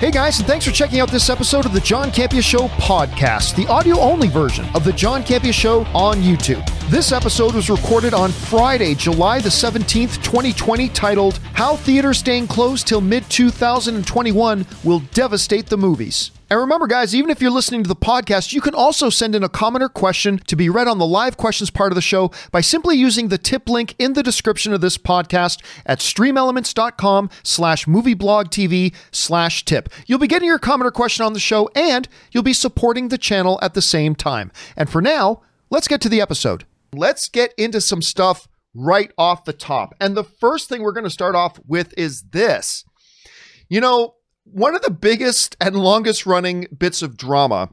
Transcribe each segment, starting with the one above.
Hey guys, and thanks for checking out this episode of the John Campea Show podcast, the audio only version of the John Campea Show on YouTube. This episode was recorded on Friday, July the 17th, 2020, titled How Theater Staying Closed Till Mid 2021 Will Devastate the Movies. And remember, guys, even if you're listening to the podcast, you can also send in a comment or question to be read on the live questions part of the show by simply using the tip link in the description of this podcast at streamelements.com slash movieblogtv slash tip. You'll be getting your comment or question on the show, and you'll be supporting the channel at the same time. And for now, let's get to the episode. Let's get into some stuff right off the top. And the first thing we're going to start off with is this. You know, one of the biggest and longest running bits of drama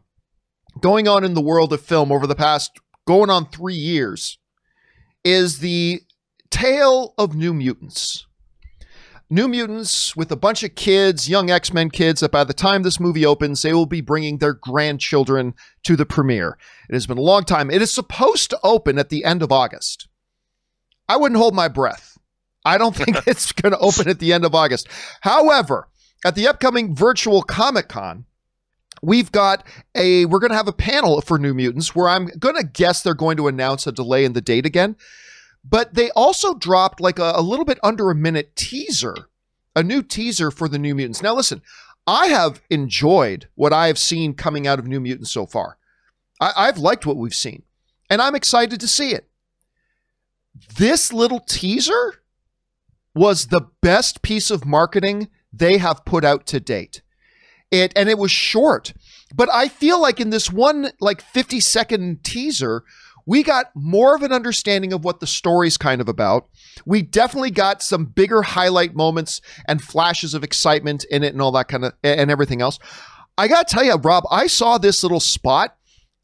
going on in the world of film over the past going on three years is the tale of New Mutants. New Mutants with a bunch of kids, young X Men kids, that by the time this movie opens, they will be bringing their grandchildren to the premiere. It has been a long time. It is supposed to open at the end of August. I wouldn't hold my breath. I don't think it's going to open at the end of August. However, at the upcoming virtual Comic Con, we've got a we're going to have a panel for New Mutants where I'm going to guess they're going to announce a delay in the date again. But they also dropped like a, a little bit under a minute teaser, a new teaser for the New Mutants. Now, listen, I have enjoyed what I have seen coming out of New Mutants so far. I, I've liked what we've seen, and I'm excited to see it. This little teaser was the best piece of marketing they have put out to date. It and it was short, but I feel like in this one like 50 second teaser, we got more of an understanding of what the story's kind of about. We definitely got some bigger highlight moments and flashes of excitement in it and all that kind of and everything else. I got to tell you, Rob, I saw this little spot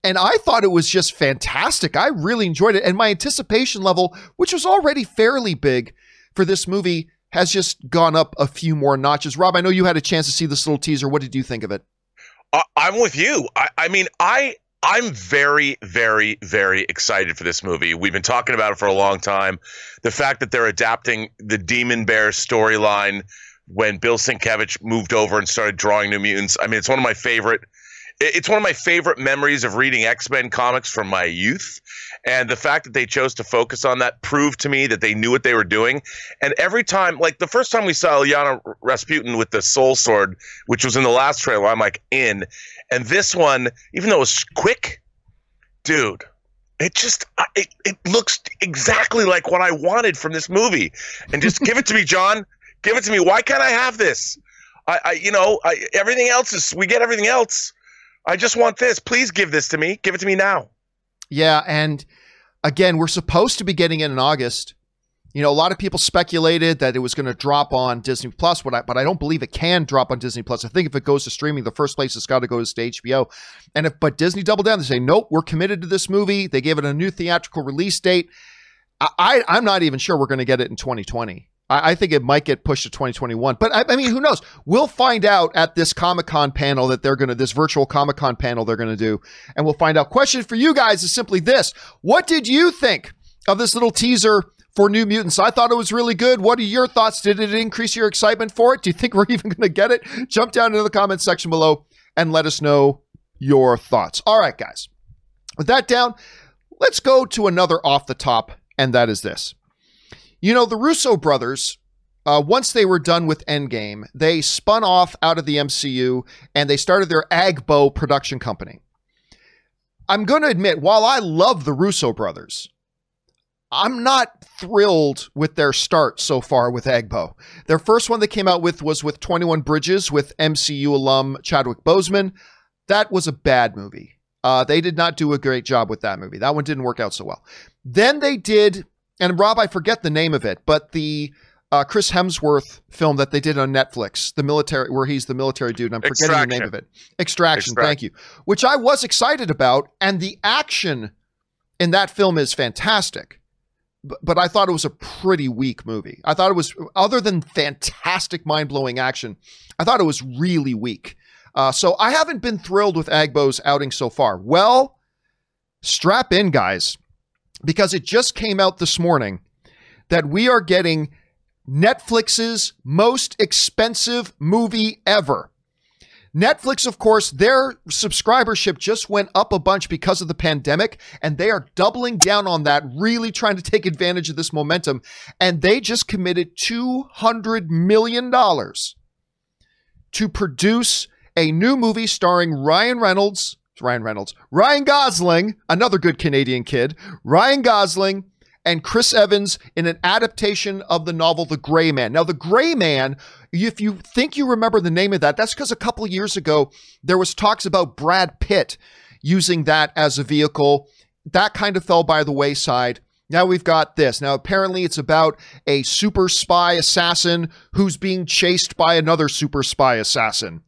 and I thought it was just fantastic. I really enjoyed it and my anticipation level, which was already fairly big for this movie, has just gone up a few more notches. Rob, I know you had a chance to see this little teaser. What did you think of it? I'm with you. I, I mean, I I'm very, very, very excited for this movie. We've been talking about it for a long time. The fact that they're adapting the Demon Bear storyline when Bill Sienkiewicz moved over and started drawing New Mutants. I mean, it's one of my favorite it's one of my favorite memories of reading X-Men comics from my youth. And the fact that they chose to focus on that proved to me that they knew what they were doing. And every time, like the first time we saw Illyana Rasputin with the Soul Sword, which was in the last trailer, I'm like in. And this one, even though it was quick, dude, it just it, it looks exactly like what I wanted from this movie. And just give it to me, John. Give it to me. Why can't I have this? I, I you know, I, everything else is we get everything else. I just want this. Please give this to me. Give it to me now. Yeah, and again, we're supposed to be getting it in August. You know, a lot of people speculated that it was going to drop on Disney Plus, but I, but I don't believe it can drop on Disney Plus. I think if it goes to streaming, the first place it's got to go is to HBO. And if but Disney doubled down, they say, nope, we're committed to this movie. They gave it a new theatrical release date. I, I I'm not even sure we're going to get it in 2020. I, I, think it might get pushed to 2021. But I, I mean, who knows? We'll find out at this Comic Con panel that they're going to, this virtual Comic Con panel they're going to do, and we'll find out. Question for you guys is simply this What did you think of this little teaser? For New Mutants, I thought it was really good. What are your thoughts? Did it increase your excitement for it? Do you think we're even going to get it? Jump down into the comments section below and let us know your thoughts. All right, guys. With that down, let's go to another off the top, and that is this. You know, the Russo brothers, uh, once they were done with Endgame, they spun off out of the MCU and they started their Agbo production company. I'm going to admit, while I love the Russo brothers, I'm not thrilled with their start so far with Agbo. Their first one they came out with was with 21 Bridges with MCU alum Chadwick Boseman. That was a bad movie. Uh, they did not do a great job with that movie. That one didn't work out so well. Then they did and Rob, I forget the name of it, but the uh, Chris Hemsworth film that they did on Netflix, the military, where he's the military dude. I'm forgetting Extraction. the name of it. Extraction, Extraction. Thank you. Which I was excited about, and the action in that film is fantastic. But, but I thought it was a pretty weak movie. I thought it was, other than fantastic, mind blowing action, I thought it was really weak. Uh, so I haven't been thrilled with Agbo's outing so far. Well, strap in, guys because it just came out this morning that we are getting Netflix's most expensive movie ever. Netflix, of course, their subscribership just went up a bunch because of the pandemic, and they are doubling down on that, really trying to take advantage of this momentum. And they just committed $200 million to produce a new movie starring Ryan Reynolds, Ryan Reynolds, Ryan Gosling, another good Canadian kid, Ryan Gosling, and Chris Evans in an adaptation of the novel The Gray Man. Now, The Gray Man, if you think you remember the name of that, that's because a couple years ago there was talks about Brad Pitt using that as a vehicle. That kind of fell by the wayside. Now we've got this. Now, apparently, it's about a super spy assassin who's being chased by another super spy assassin.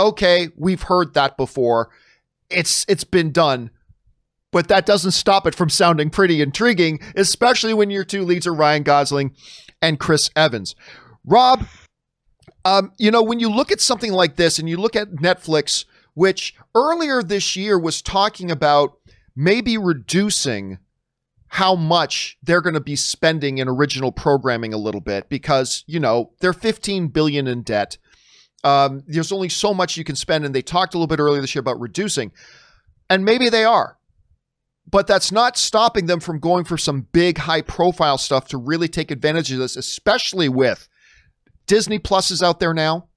Okay, we've heard that before. It's it's been done but that doesn't stop it from sounding pretty intriguing, especially when your two leads are Ryan Gosling and Chris Evans. Rob, um, you know, when you look at something like this and you look at Netflix, which earlier this year was talking about maybe reducing how much they're going to be spending in original programming a little bit because, you know, they're 15 billion in debt. Um, there's only so much you can spend and they talked a little bit earlier this year about reducing. And maybe they are but that's not stopping them from going for some big high profile stuff to really take advantage of this, especially with Disney Plus is out there now.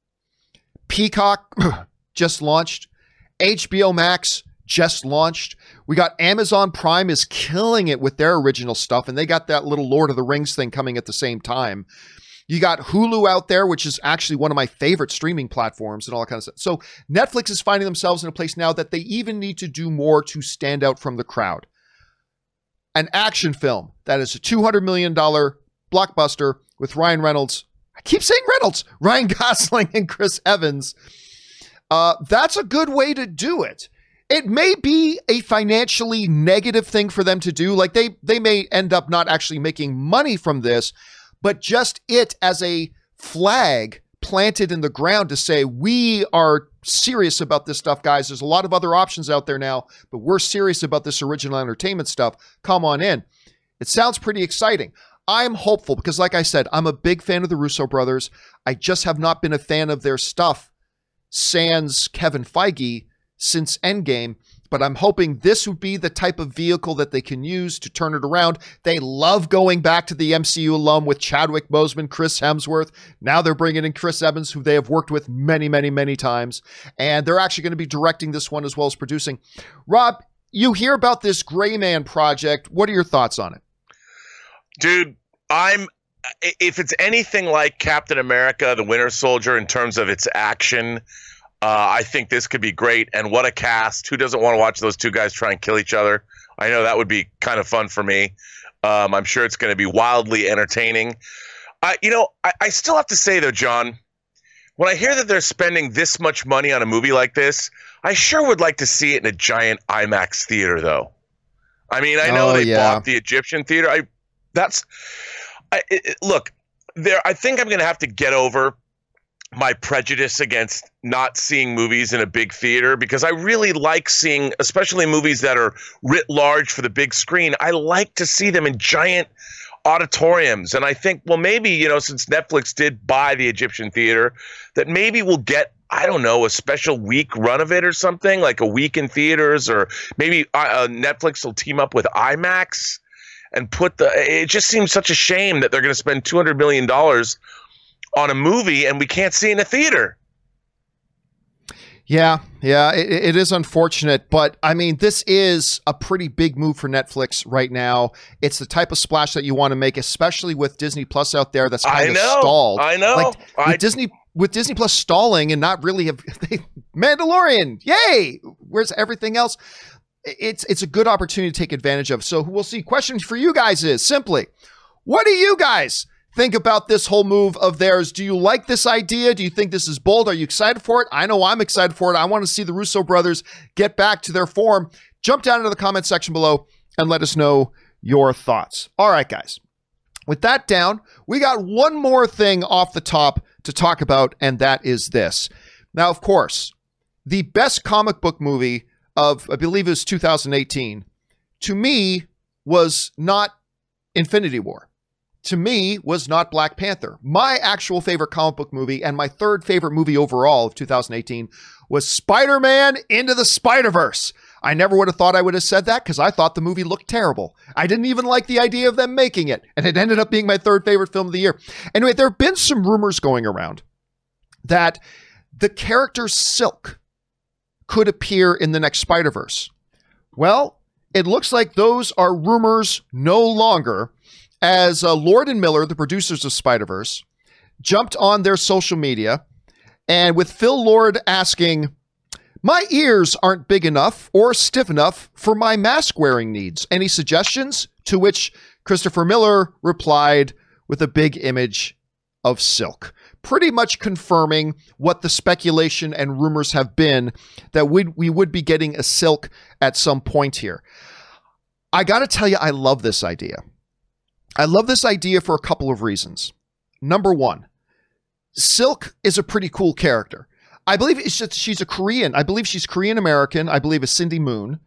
Peacock just launched. HBO Max just launched. We got Amazon Prime is killing it with their original stuff, and they got that little Lord of the Rings thing coming at the same time. You got Hulu out there, which is actually one of my favorite streaming platforms and all that kind of stuff. So Netflix is finding themselves in a place now that they even need to do more to stand out from the crowd. An action film that is a $200 million blockbuster with Ryan Reynolds. I keep saying Reynolds, Ryan Gosling and Chris Evans. Uh, that's a good way to do it. It may be a financially negative thing for them to do. Like they they may end up not actually making money from this, but just it as a flag planted in the ground to say, we are serious about this stuff, guys. There's a lot of other options out there now, but we're serious about this original entertainment stuff. Come on in. It sounds pretty exciting. I'm hopeful because, like I said, I'm a big fan of the Russo brothers. I just have not been a fan of their stuff, sans Kevin Feige, since Endgame but I'm hoping this would be the type of vehicle that they can use to turn it around. They love going back to the MCU alum with Chadwick Boseman, Chris Hemsworth. Now they're bringing in Chris Evans, who they have worked with many, many, many times. And they're actually going to be directing this one as well as producing. Rob, you hear about this Gray Man project. What are your thoughts on it? Dude, I'm if it's anything like Captain America, the Winter Soldier in terms of its action, uh, I think this could be great. And what a cast! Who doesn't want to watch those two guys try and kill each other? I know that would be kind of fun for me. Um, I'm sure it's going to be wildly entertaining. I, you know, I, I still have to say though, John, when I hear that they're spending this much money on a movie like this, I sure would like to see it in a giant IMAX theater, though. I mean, I know oh, they yeah. bought the Egyptian theater. I that's I, it, look there. I think I'm going to have to get over my prejudice against not seeing movies in a big theater because I really like seeing, especially movies that are writ large for the big screen. I like to see them in giant auditoriums. And I think, well, maybe, you know, since Netflix did buy the Egyptian theater, that maybe we'll get, I don't know, a special week run of it or something, like a week in theaters, or maybe uh, uh Netflix will team up with IMAX and put the, it just seems such a shame that they're going to spend $200 million on a movie and we can't see in a theater. Yeah, yeah, it, it is unfortunate, but I mean, this is a pretty big move for Netflix right now. It's the type of splash that you want to make, especially with Disney Plus out there that's kind I of know, stalled. I know. Like, I, Disney with Disney Plus stalling and not really have Mandalorian, yay! Where's everything else? It's it's a good opportunity to take advantage of. So we'll see. Question for you guys is simply, what do you guys think about this whole move of theirs. Do you like this idea? Do you think this is bold? Are you excited for it? I know I'm excited for it. I want to see the Russo brothers get back to their form. Jump down into the comment section below and let us know your thoughts. All right, guys. With that down, we got one more thing off the top to talk about, and that is this. Now, of course, the best comic book movie of, I believe it was 2018, to me was not Infinity War to me was not Black Panther. My actual favorite comic book movie and my third favorite movie overall of 2018 was Spider Man Into the Spider Verse. I never would have thought I would have said that because I thought the movie looked terrible. I didn't even like the idea of them making it, and it ended up being my third favorite film of the year. Anyway, there have been some rumors going around that the character Silk could appear in the next Spider Verse. Well, it looks like those are rumors no longer, as uh, Lord and Miller, the producers of Spider Verse, jumped on their social media and with Phil Lord asking, my ears aren't big enough or stiff enough for my mask wearing needs. Any suggestions? To which Christopher Miller replied with a big image of silk, pretty much confirming what the speculation and rumors have been that we, we would be getting a silk at some point here. I got to tell you, I love this idea. I love this idea for a couple of reasons. Number one, Silk is a pretty cool character. I believe just, she's a Korean. I believe she's Korean American. I believe it's Cindy Moon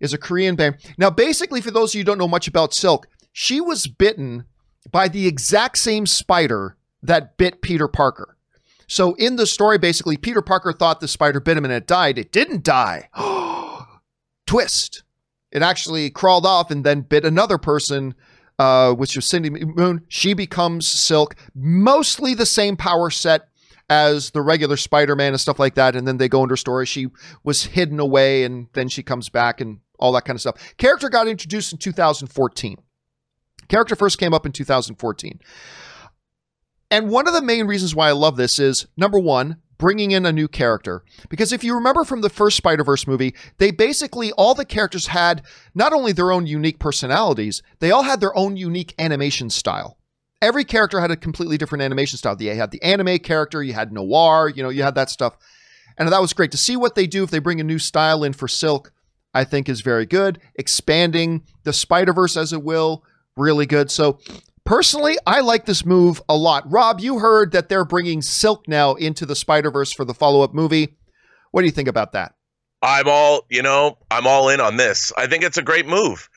is a Korean band. Now, basically, for those of you who don't know much about Silk, she was bitten by the exact same spider that bit Peter Parker. So in the story, basically, Peter Parker thought the spider bit him and it died. It didn't die. Twist. It actually crawled off and then bit another person, uh, which was Cindy Moon. She becomes Silk. Mostly the same power set as the regular Spider-Man and stuff like that. And then they go into her story. She was hidden away and then she comes back and all that kind of stuff. Character got introduced in 2014. Character first came up in 2014. And one of the main reasons why I love this is number one, bringing in a new character. Because if you remember from the first Spider Verse movie, they basically, all the characters had not only their own unique personalities, they all had their own unique animation style every character had a completely different animation style. You had the anime character, you had noir, you know, you had that stuff. And that was great to see what they do if they bring a new style in for Silk. I think is very good. Expanding the Spider Verse as it will, really good. So, personally, I like this move a lot. Rob, you heard that they're bringing Silk now into the Spider Verse for the follow up movie. What do you think about that? I'm all, you know, I'm all in on this. I think it's a great move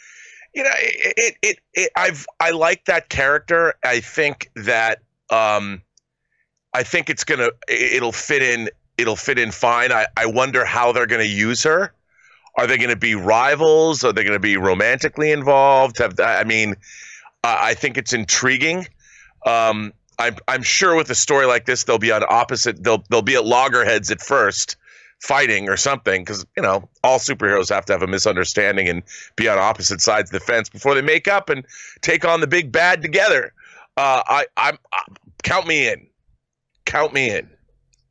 you know, it, it, it, I've, I like that character. I think that, um, I think it's gonna, it'll fit in, it'll fit in fine. I, I wonder how they're gonna use her. Are they gonna be rivals? Are they gonna be romantically involved? Have, I mean, I think it's intriguing. Um, I'm, I'm sure with a story like this, they'll be on opposite. They'll, they'll be at loggerheads at first fighting or something because you know all superheroes have to have a misunderstanding and be on opposite sides of the fence before they make up and take on the big bad together. Uh, I, I'm I, count me in, count me in.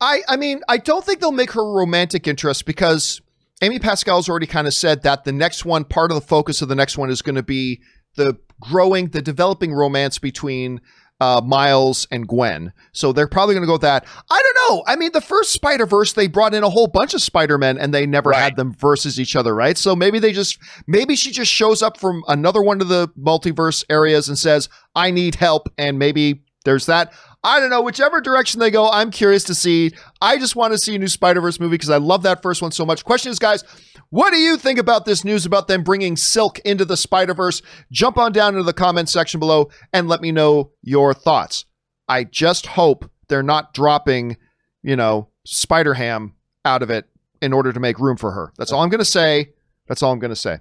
I, I mean, I don't think they'll make her romantic interest because Amy Pascal's already kind of said that the next one, part of the focus of the next one is going to be the growing, the developing romance between uh, Miles and Gwen. So they're probably going to go with that. I don't know. I mean, the first Spider Verse, they brought in a whole bunch of Spider Men and they never right. had them versus each other, right? So maybe they just, maybe she just shows up from another one of the multiverse areas and says, I need help. And maybe there's that. I don't know. Whichever direction they go, I'm curious to see. I just want to see a new Spider Verse movie because I love that first one so much. Question is, guys, what do you think about this news about them bringing Silk into the Spider Verse? Jump on down into the comment section below and let me know your thoughts. I just hope they're not dropping, you know, Spider Ham out of it in order to make room for her. That's all I'm going to say. That's all I'm going to say.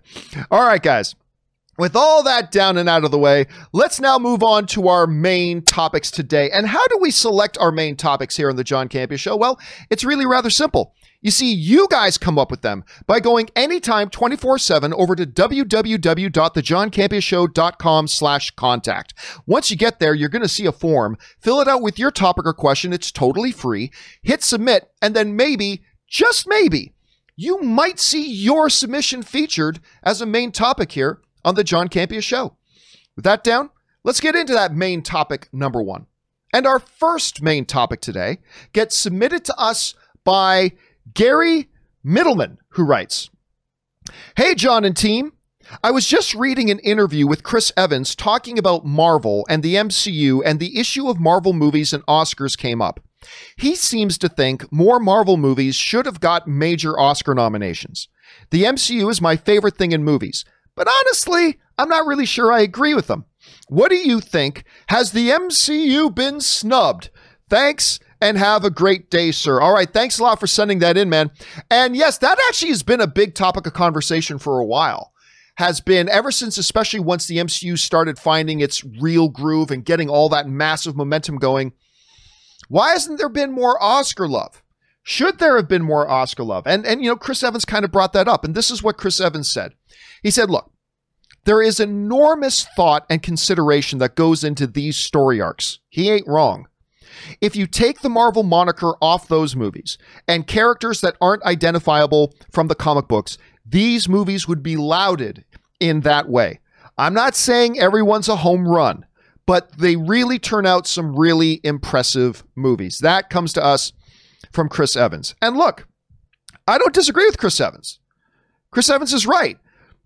All right, guys. With all that down and out of the way, let's now move on to our main topics today. And how do we select our main topics here on the John Campea Show? Well, it's really rather simple. You see, you guys come up with them by going anytime 24-7 over to www.thejohncampeashow.com slash contact. Once you get there, you're going to see a form. Fill it out with your topic or question. It's totally free. Hit submit, and then maybe, just maybe, you might see your submission featured as a main topic here on the John Campea Show. With that down, let's get into that main topic number one. And our first main topic today gets submitted to us by Gary Middleman, who writes Hey, John and team. I was just reading an interview with Chris Evans talking about Marvel and the MCU, and the issue of Marvel movies and Oscars came up. He seems to think more Marvel movies should have got major Oscar nominations. The MCU is my favorite thing in movies. But honestly, I'm not really sure I agree with them. What do you think? Has the MCU been snubbed? Thanks and have a great day, sir. All right, thanks a lot for sending that in, man. And yes, that actually has been a big topic of conversation for a while. Has been ever since, especially once the MCU started finding its real groove and getting all that massive momentum going. Why hasn't there been more Oscar love? Should there have been more Oscar love? And and you know, Chris Evans kind of brought that up, and this is what Chris Evans said. He said, "Look, there is enormous thought and consideration that goes into these story arcs. He ain't wrong. If you take the Marvel moniker off those movies and characters that aren't identifiable from the comic books, these movies would be lauded in that way. I'm not saying everyone's a home run, but they really turn out some really impressive movies. That comes to us from Chris Evans. And look, I don't disagree with Chris Evans. Chris Evans is right.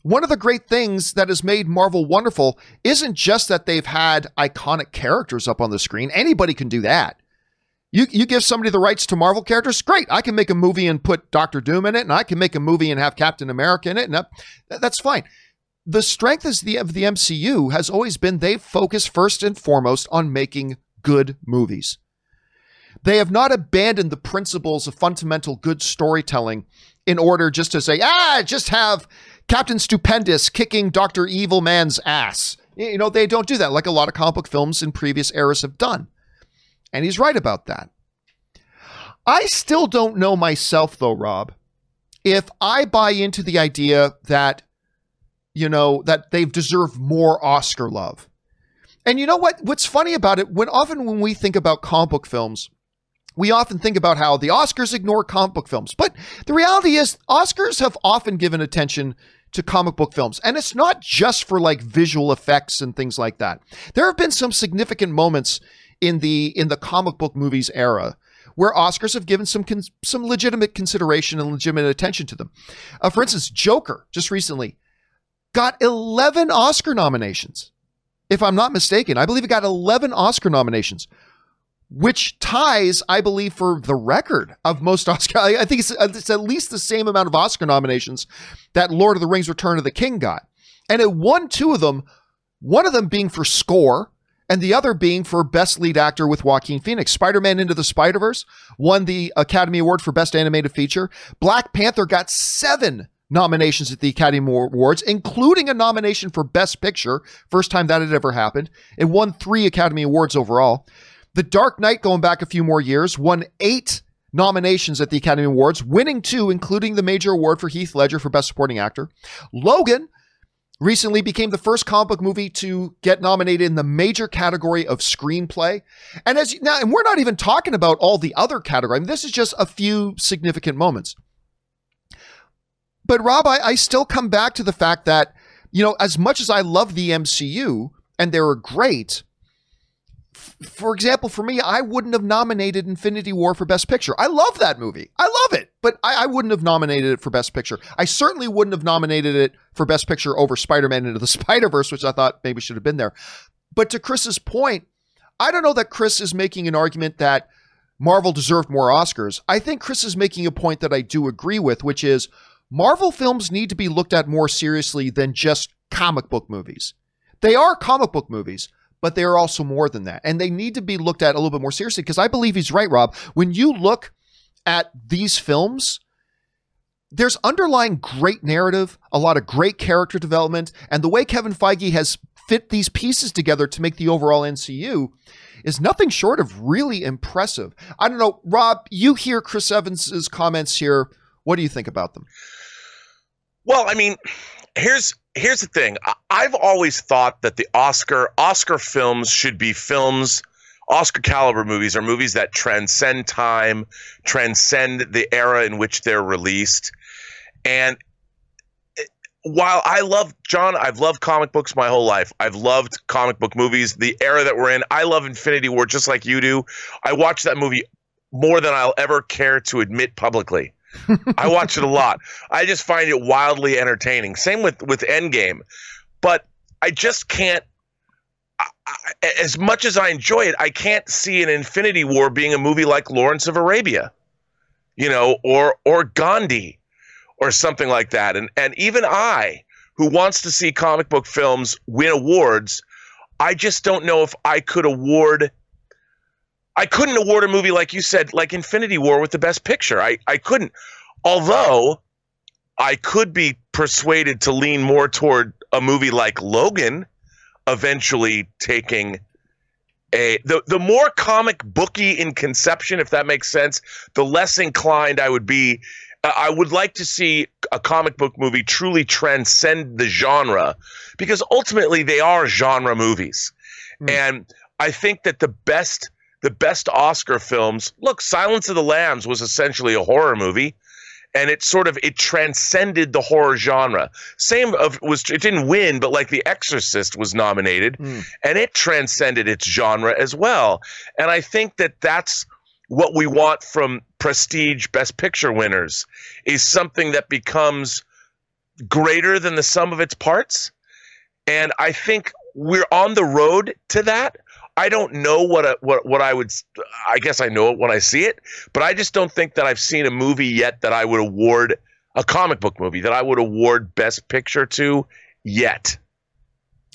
One of the great things that has made Marvel wonderful isn't just that they've had iconic characters up on the screen. Anybody can do that. You, you give somebody the rights to Marvel characters, great. I can make a movie and put Doctor Doom in it, and I can make a movie and have Captain America in it, and that, that's fine. The strength is the, of the MCU has always been they've focused first and foremost on making good movies. They have not abandoned the principles of fundamental good storytelling in order just to say, ah, just have Captain Stupendous kicking Dr. Evil Man's ass. You know, they don't do that like a lot of comic book films in previous eras have done. And he's right about that. I still don't know myself, though, Rob, if I buy into the idea that, you know, that they've deserved more Oscar love. And you know what? What's funny about it, when often when we think about comic book films, we often think about how the Oscars ignore comic book films. But the reality is, Oscars have often given attention to comic book films. And it's not just for like visual effects and things like that. There have been some significant moments in the in the comic book movies era where Oscars have given some con- some legitimate consideration and legitimate attention to them. Uh, for instance, Joker just recently got 11 Oscar nominations. If I'm not mistaken, I believe it got 11 Oscar nominations, which ties, I believe, for the record of most Oscar. I think it's, it's at least the same amount of Oscar nominations that Lord of the Rings: Return of the King got, and it won two of them. One of them being for score, and the other being for Best Lead Actor with Joaquin Phoenix. Spider Man Into the Spider Verse won the Academy Award for Best Animated Feature. Black Panther got seven nominations at the Academy Awards, including a nomination for Best Picture. First time that had ever happened. It won three Academy Awards overall. The Dark Knight, going back a few more years, won eight nominations at the Academy Awards, winning two, including the major award for Heath Ledger for Best Supporting Actor. Logan recently became the first comic book movie to get nominated in the major category of screenplay. And as you, now, and we're not even talking about all the other categories. I mean, this is just a few significant moments. But Rob, I, I still come back to the fact that, you know, as much as I love the MCU and they're great, for example, for me, I wouldn't have nominated Infinity War for Best Picture. I love that movie. I love it, but I, I, wouldn't have nominated it for Best Picture. I certainly wouldn't have nominated it for Best Picture over Spider Man Into the Spider Verse, which I thought maybe should have been there. But to Chris's point, I don't know that Chris is making an argument that Marvel deserved more Oscars. I think Chris is making a point that I do agree with, which is Marvel films need to be looked at more seriously than just comic book movies. They are comic book movies, but they are also more than that. And they need to be looked at a little bit more seriously because I believe he's right, Rob. When you look at these films, there's underlying great narrative, a lot of great character development, and the way Kevin Feige has fit these pieces together to make the overall MCU is nothing short of really impressive. I don't know, Rob, you hear Chris Evans's comments here. What do you think about them? Well, I mean, here's here's the thing. I've always thought that the Oscar Oscar films should be films. Oscar caliber movies are movies that transcend time, transcend the era in which they're released. And eh, while I love John, I've loved comic books my whole life. I've loved comic book movies, the era that we're in. I love Infinity War just like you do. I watch that movie more than I'll ever care to admit publicly. I watch it a lot. I just find it wildly entertaining. Same with with Endgame, but I just can't. I, as much as I enjoy it, I can't see an Infinity War being a movie like Lawrence of Arabia, you know, or or Gandhi, or something like that. And and even I, who wants to see comic book films win awards, I just don't know if I could award. I couldn't award a movie like you said, like Infinity War, with the Best Picture. I I couldn't. Although I could be persuaded to lean more toward a movie like Logan, eventually taking a the the more comic booky in conception, if that makes sense, the less inclined I would be. Uh, I would like to see a comic book movie truly transcend the genre, because ultimately they are genre movies, mm. and I think that the best the best Oscar films. Look, Silence of the Lambs was essentially a horror movie and it sort of it transcended the horror genre. Same of was it didn't win, but like The Exorcist was nominated, mm. and it transcended its genre as well. And I think that that's what we want from prestige Best Picture winners is something that becomes greater than the sum of its parts. And I think we're on the road to that. I don't know what a, what what I would. I guess I know it when I see it, but I just don't think that I've seen a movie yet that I would award a comic book movie that I would award Best Picture to yet.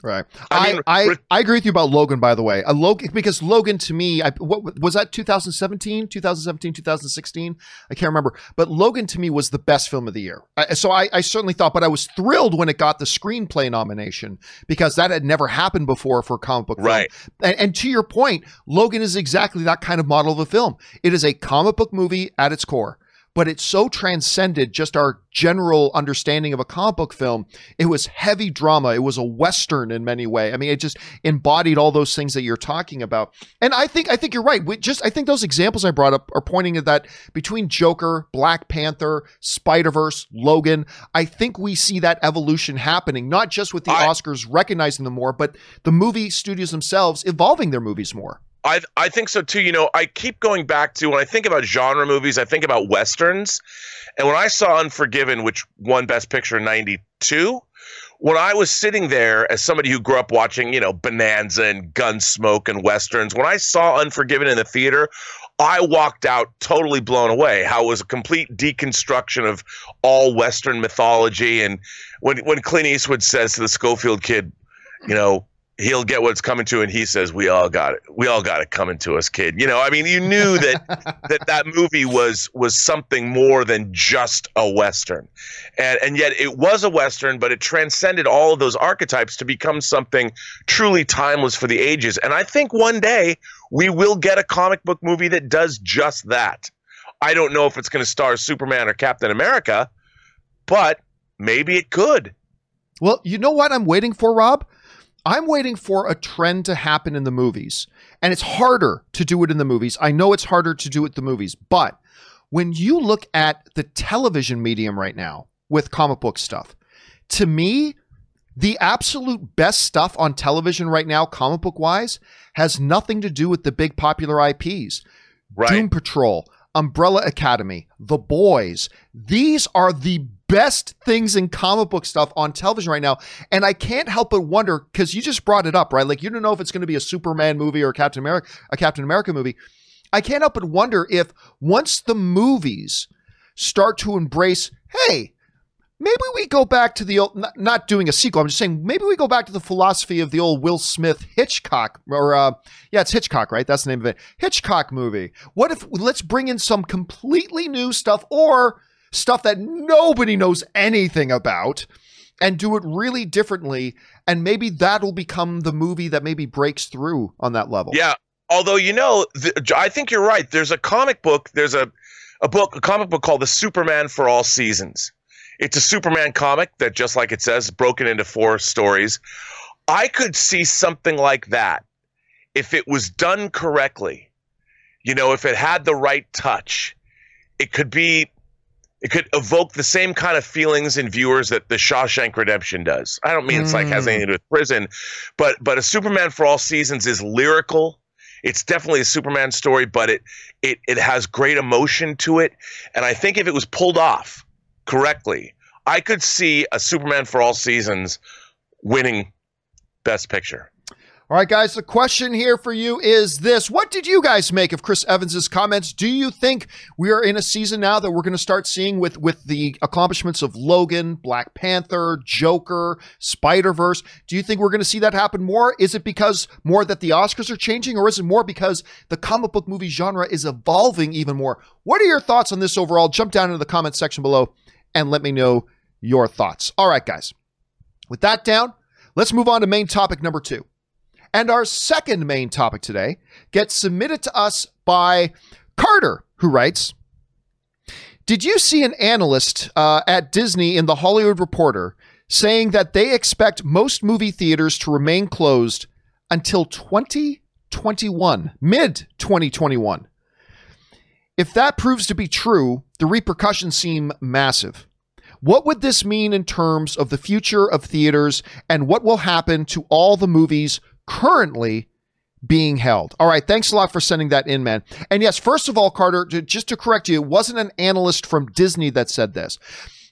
Right. I, mean, I, I, I, agree with you about Logan, by the way. A Logan, because Logan to me, I, what was that 2017, 2017, 2016? I can't remember. But Logan to me was the best film of the year. I, so I, I certainly thought, but I was thrilled when it got the screenplay nomination because that had never happened before for a comic book right. film. And, and to your point, Logan is exactly that kind of model of a film. It is a comic book movie at its core but it so transcended just our general understanding of a comic book film. It was heavy drama. It was a western in many ways. I mean, it just embodied all those things that you're talking about. And I think I think you're right. We just I think those examples I brought up are pointing at that between Joker, Black Panther, Spider Verse, Logan. I think we see that evolution happening, not just with the I, Oscars recognizing them more, but the movie studios themselves evolving their movies more. I I think so too. You know, I keep going back to when I think about genre movies, I think about westerns. And when I saw Unforgiven, which won Best Picture in 92, when I was sitting there as somebody who grew up watching, you know, Bonanza and Gunsmoke and westerns, when I saw Unforgiven in the theater, I walked out totally blown away. How it was a complete deconstruction of all Western mythology. And when when Clint Eastwood says to the Schofield kid, you know, he'll get what's coming to and he says we all got it. We all got it coming to us kid. You know i mean you knew that that that movie was was something more than just a western. And and yet it was a western but it transcended all of those archetypes to become something truly timeless for the ages. And i think one day we will get a comic book movie that does just that. I don't know if it's going to star superman or captain america but maybe it could. Well you know what i'm waiting for rob I'm waiting for a trend to happen in the movies. And it's harder to do it in the movies. I know it's harder to do it in the movies, but when you look at the television medium right now with comic book stuff, to me, the absolute best stuff on television right now, comic book wise, has nothing to do with the big popular IPs. Right. Doom Patrol, Umbrella Academy, The Boys. These are the best things in comic book stuff on television right now. And I can't help but wonder because you just brought it up, right? Like you don't know if it's going to be a Superman movie or a Captain America, a Captain America movie. I can't help but wonder if once the movies start to embrace, hey, maybe we go back to the old, not, doing a sequel. I'm just saying maybe we go back to the philosophy of the old Will Smith Hitchcock, or uh, yeah, it's Hitchcock, right? That's the name of it. Hitchcock movie. What if let's bring in some completely new stuff, or stuff that nobody knows anything about and do it really differently. And maybe that'll become the movie that maybe breaks through on that level. Yeah. Although you know i think you're right. There's a comic book there's a, a book a comic book called the superman for all seasons. It's a superman comic that just like it says broken into four stories. I could see something like that if it was done correctly. You know if it had the right touch it could be it could evoke the same kind of feelings in viewers that the Shawshank Redemption does. I don't mean it's like has anything to do with prison, but but a Superman for all seasons is lyrical. It's definitely a Superman story, but it it it has great emotion to it, and I think if it was pulled off correctly, I could see a Superman for all seasons winning Best Picture. All right, guys, the question here for you is this What did you guys make of Chris Evans's comments? Do you think we are in a season now that we're going to start seeing with, with the accomplishments of Logan, Black Panther, Joker, Spider Verse? Do you think we're going to see that happen more? Is it because more that the Oscars are changing, or is it more because the comic book movie genre is evolving even more? What are your thoughts on this overall? Jump down into the comment section below and let me know your thoughts. All right, guys. With that down, let's move on to main topic number two. And our second main topic today gets submitted to us by Carter, who writes Did you see an analyst uh, at Disney in The Hollywood Reporter saying that they expect most movie theaters to remain closed until 2021, mid 2021? If that proves to be true, the repercussions seem massive. What would this mean in terms of the future of theaters and what will happen to all the movies currently being held. All right, thanks a lot for sending that in, man. And yes, first of all, Carter, just to correct you, it wasn't an analyst from Disney that said this.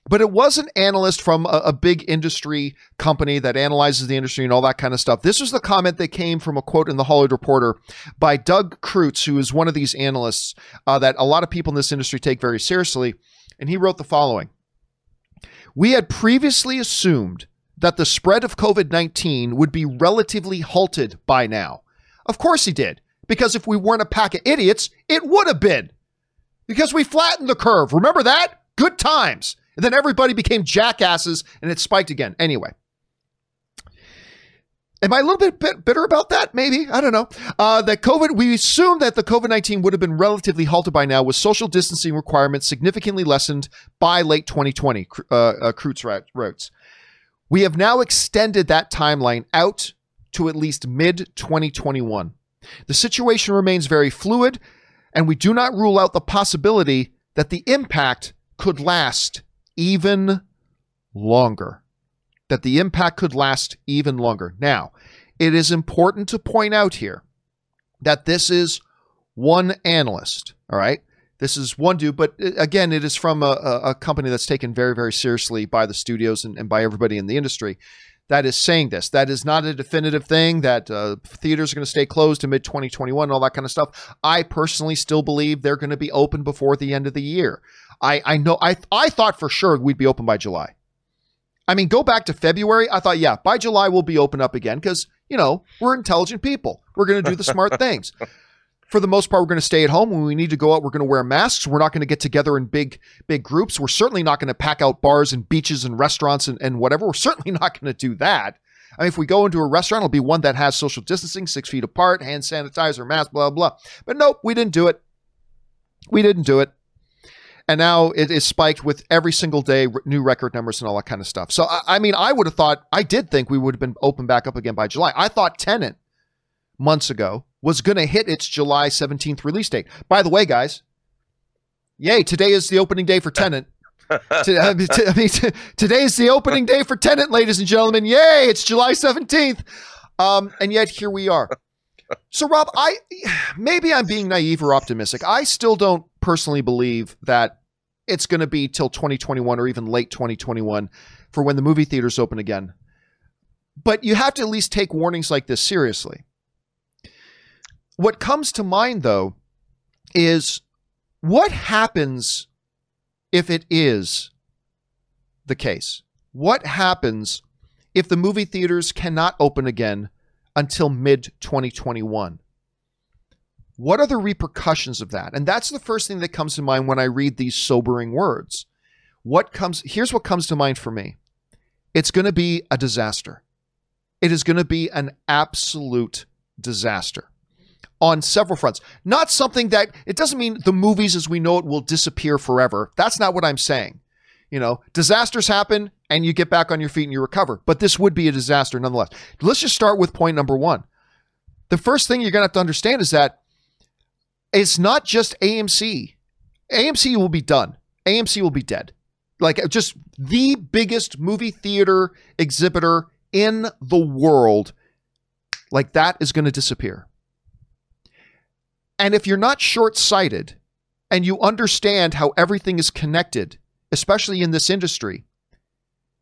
But it was an analyst from a, a, big industry company that analyzes the industry and all that kind of stuff. This was the comment that came from a quote in the Hollywood Reporter by Doug Creutz, who is one of these analysts uh, that a lot of people in this industry take very seriously. And he wrote the following We had previously assumed that the spread of COVID 19 would be relatively halted by now. Of course he did, because if we weren't a pack of idiots, it would have been. Because we flattened the curve. Remember that? Good times. And then everybody became jackasses and it spiked again. Anyway. Am I a little bit, bit bitter about that? Maybe. I don't know. Uh, that COVID, we assume that the COVID 19 would have been relatively halted by now with social distancing requirements significantly lessened by late 2020, uh, uh, wrote. We have now extended that timeline out to at least mid 2021. The situation remains very fluid, and we do not rule out the possibility that the impact could last even longer. That the impact could last even longer. Now, it is important to point out here that this is one analyst, all right? This is one dude, but uh, again, it is from a, a company that's taken very, very seriously by the studios and, and, by everybody in the industry that is saying this. That is not a definitive thing that uh, theaters are going to stay closed to mid 2021 and all that kind of stuff. I personally still believe they're going to be open before the end of the year. I, I know I I thought for sure we'd be open by July. I mean, go back to February. I thought, yeah, by July we'll be open up again because you know we're intelligent people. We're going to do the smart things for the most part, we're going to stay at home. When we need to go out, we're going to wear masks. We're not going to get together in big, big groups. We're certainly not going to pack out bars and beaches and restaurants and, and whatever. We're certainly not going to do that. I mean, if we go into a restaurant, it'll be one that has social distancing, six feet apart, hand sanitizer, mask, blah, blah. But nope, we didn't do it. We didn't do it. And now it is spiked with every single day, new record numbers and all that kind of stuff. So, I, I mean, I would have thought, I did think we would have been open back up again by July. I thought Tenet months ago was going to hit its July 17th release date. By the way, guys, yay, today is the opening day for Tenet. I mean, today is the opening day for Tenet, ladies and gentlemen. Yay, it's July 17th. Um, and yet here we are. So, Rob, I maybe I'm being naive or optimistic. I still don't personally believe that it's going to be till 2021 or even late 2021 for when the movie theaters open again. But you have to at least take warnings like this seriously. What comes to mind, though, is what happens if it is the case? What happens if the movie theaters cannot open again until mid 2021? What are the repercussions of that? And that's the first thing that comes to mind when I read these sobering words. What comes here's what comes to mind for me. It's going to be a disaster. It is going to be an absolute disaster on several fronts. Not something that it doesn't mean the movies as we know it will disappear forever. That's not what I'm saying. You know, disasters happen and you get back on your feet and you recover. But this would be a disaster nonetheless. Let's just start with point number one. The first thing you're going to have to understand is that it's not just AMC. AMC will be done. AMC will be dead. Like just the biggest movie theater exhibitor in the world. Like that is going to disappear. And if you're not short sighted and you understand how everything is connected, especially in this industry,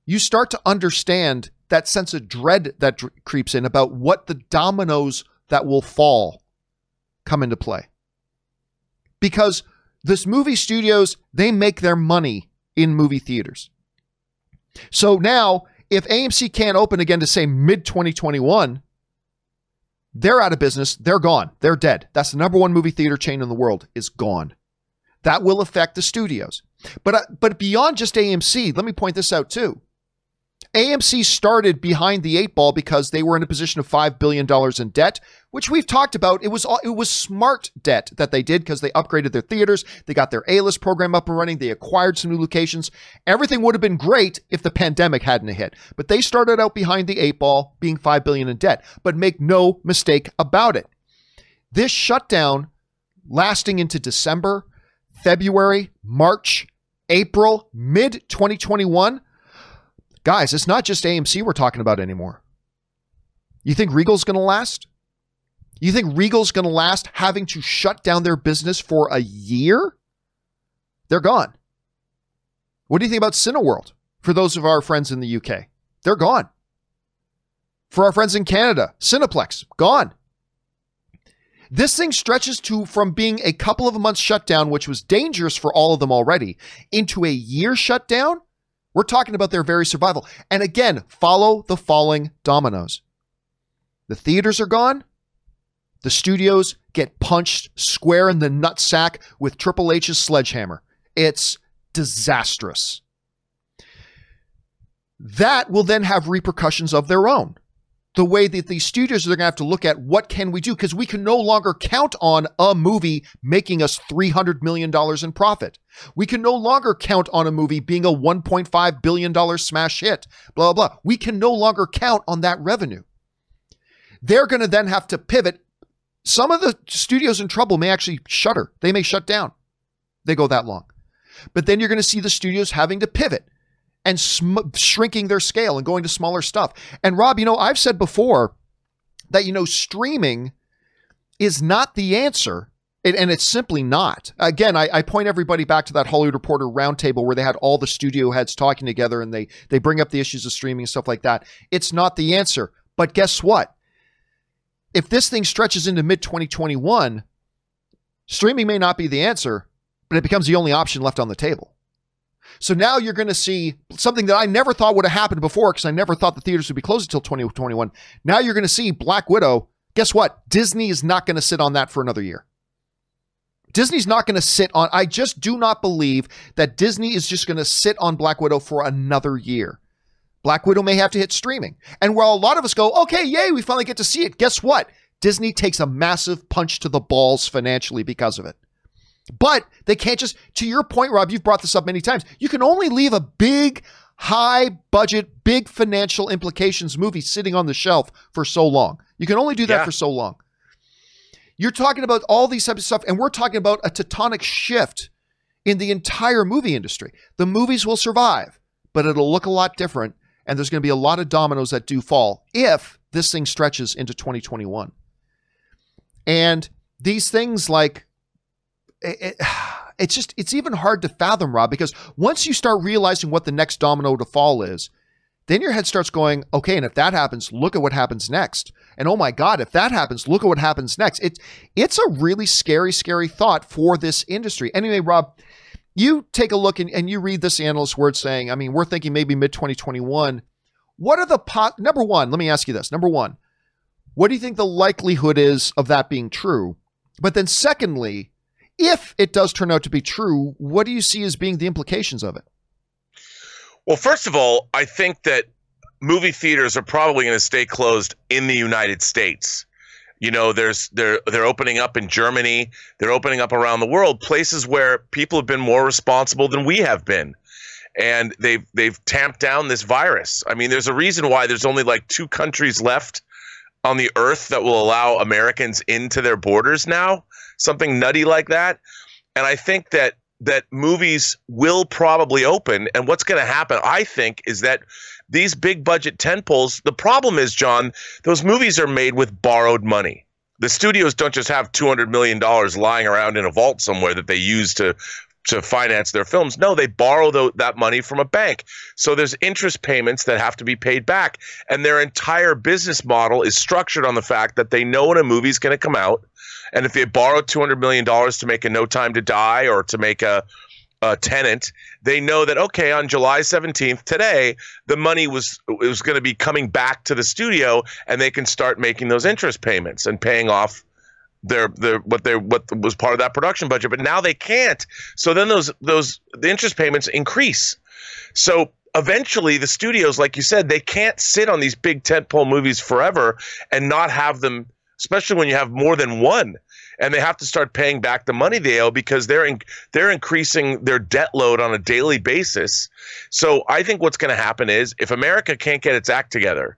you start to understand that sense of dread that creeps in about what the dominoes that will fall come into play. Because this movie studios, they make their money in movie theaters. So now, if AMC can't open again to say mid 2021, they're out of business. They're gone. They're dead. That's the number one movie theater chain in the world is gone. That will affect the studios. But uh, but beyond just AMC, let me point this out too. AMC started behind the eight ball because they were in a position of five billion dollars in debt, which we've talked about. It was it was smart debt that they did because they upgraded their theaters, they got their A list program up and running, they acquired some new locations. Everything would have been great if the pandemic hadn't hit. But they started out behind the eight ball, being five billion in debt. But make no mistake about it, this shutdown, lasting into December, February, March, April, mid 2021 Guys, it's not just AMC we're talking about anymore. You think Regal's going to last? You think Regal's going to last having to shut down their business for a year? They're gone. What do you think about Cineworld for those of our friends in the UK? They're gone. For our friends in Canada, Cineplex, gone. This thing stretches to from being a couple of months shutdown, which was dangerous for all of them already, into a year shutdown we're talking about their very survival. And again, follow the falling dominoes. The theaters are gone. The studios get punched square in the nutsack with Triple H's sledgehammer. It's disastrous. That will then have repercussions of their own the way that these studios are going to have to look at what can we do because we can no longer count on a movie making us $300 million in profit. We can no longer count on a movie being a $1.5 billion smash hit, blah, blah, blah. We can no longer count on that revenue. They're going to then have to pivot. Some of the studios in trouble may actually shutter. They may shut down. They go that long. But then you're going to see the studios having to pivot and sm- shrinking their scale and going to smaller stuff. And Rob, you know, I've said before that, you know, streaming is not the answer. It, and it's simply not. Again, I, I, point everybody back to that Hollywood Reporter roundtable where they had all the studio heads talking together and they they bring up the issues of streaming and stuff like that. It's not the answer. But guess what? If this thing stretches into mid 2021, streaming may not be the answer, but it becomes the only option left on the table. So now you're going to see something that I never thought would have happened before because I never thought the theaters would be closed until 2021. Now you're going to see Black Widow. Guess what? Disney is not going to sit on that for another year. Disney's not going to sit on, I just do not believe that Disney is just going to sit on Black Widow for another year. Black Widow may have to hit streaming. And while a lot of us go, okay, yay, we finally get to see it, guess what? Disney takes a massive punch to the balls financially because of it. But they can't just, to your point, Rob, you've brought this up many times. You can only leave a big, high budget, big financial implications movie sitting on the shelf for so long. You can only do that yeah. for so long. You're talking about all these types of stuff, and we're talking about a tectonic shift in the entire movie industry. The movies will survive, but it'll look a lot different, and there's going to be a lot of dominoes that do fall if this thing stretches into 2021. And these things like it, it's just it's even hard to fathom, Rob, because once you start realizing what the next domino to fall is, then your head starts going, okay, and if that happens, look at what happens next. And oh my God, if that happens, look at what happens next. It's it's a really scary, scary thought for this industry. Anyway, Rob, you take a look and, and you read this analyst word saying, I mean, we're thinking maybe mid 2021. What are the pot? Number one, let me ask you this. Number one, what do you think the likelihood is of that being true? But then, secondly, if it does turn out to be true, what do you see as being the implications of it? Well, first of all, I think that movie theaters are probably going to stay closed in the United States. You know, there's they're they're opening up in Germany, they're opening up around the world, places where people have been more responsible than we have been. And they've they've tamped down this virus. I mean, there's a reason why there's only like two countries left on the earth that will allow Americans into their borders now something nutty like that. And I think that that movies will probably open. And what's going to happen, I think, is that these big budget tentpoles. The problem is, John, those movies are made with borrowed money. The studios don't just have two hundred million dollars lying around in a vault somewhere that they use to to finance their films. No, they borrow the, that money from a bank. So there's interest payments that have to be paid back. And their entire business model is structured on the fact that they know when a movie's going to come out. And if they borrow $200 million to make a No Time to Die or to make a, a Tenet, they know that, okay, on July 17th, today, the money was, was going to be coming back to the studio and they can start making those interest payments and paying off their their what they what was part of that production budget, but now they can't. So then those those the interest payments increase. So eventually the studios, like you said, they can't sit on these big tentpole movies forever and not have them, especially when you have more than one. And they have to start paying back the money they owe because they're in, they're increasing their debt load on a daily basis. So I think what's going to happen is if America can't get its act together,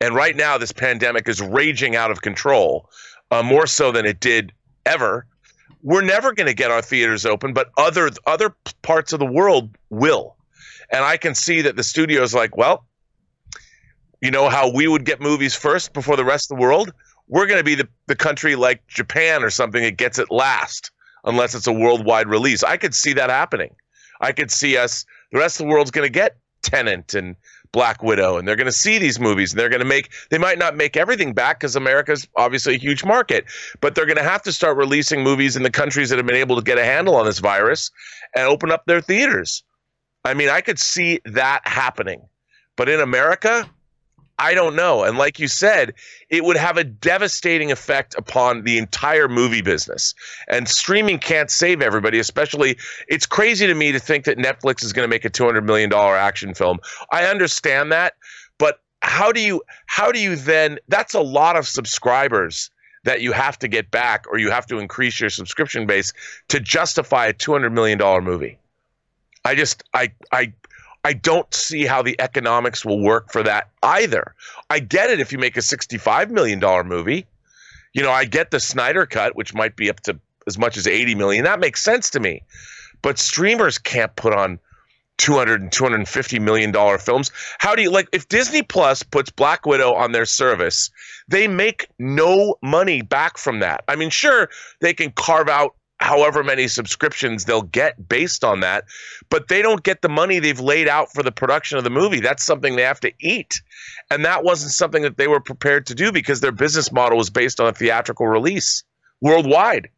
and right now this pandemic is raging out of control, uh, more so than it did ever. We're never going to get our theaters open, but other other parts of the world will. And I can see that the studio's like, well, you know how we would get movies first before the rest of the world? We're going to be the, the country like Japan or something that gets it last, unless it's a worldwide release. I could see that happening. I could see us, the rest of the world's going to get Tenet and Black Widow, and they're going to see these movies, and they're going to make. They might not make everything back because America's obviously a huge market, but they're going to have to start releasing movies in the countries that have been able to get a handle on this virus and open up their theaters. I mean, I could see that happening, but in America, I don't know. And like you said, it would have a devastating effect upon the entire movie business. And streaming can't save everybody, especially it's crazy to me to think that Netflix is going to make a $200 million action film. I understand that, but how do you how do you then that's a lot of subscribers that you have to get back or you have to increase your subscription base to justify a $200 million movie. I just I I I don't see how the economics will work for that either. I get it if you make a $65 million movie. You know, I get the Snyder cut, which might be up to as much as 80 million. That makes sense to me. But streamers can't put on 200 and 250 million dollar films. How do you like if Disney Plus puts Black Widow on their service, they make no money back from that. I mean, sure, they can carve out however many subscriptions they'll get based on that, but they don't get the money they've laid out for the production of the movie. That's something they have to eat. And that wasn't something that they were prepared to do because their business model was based on a theatrical release worldwide.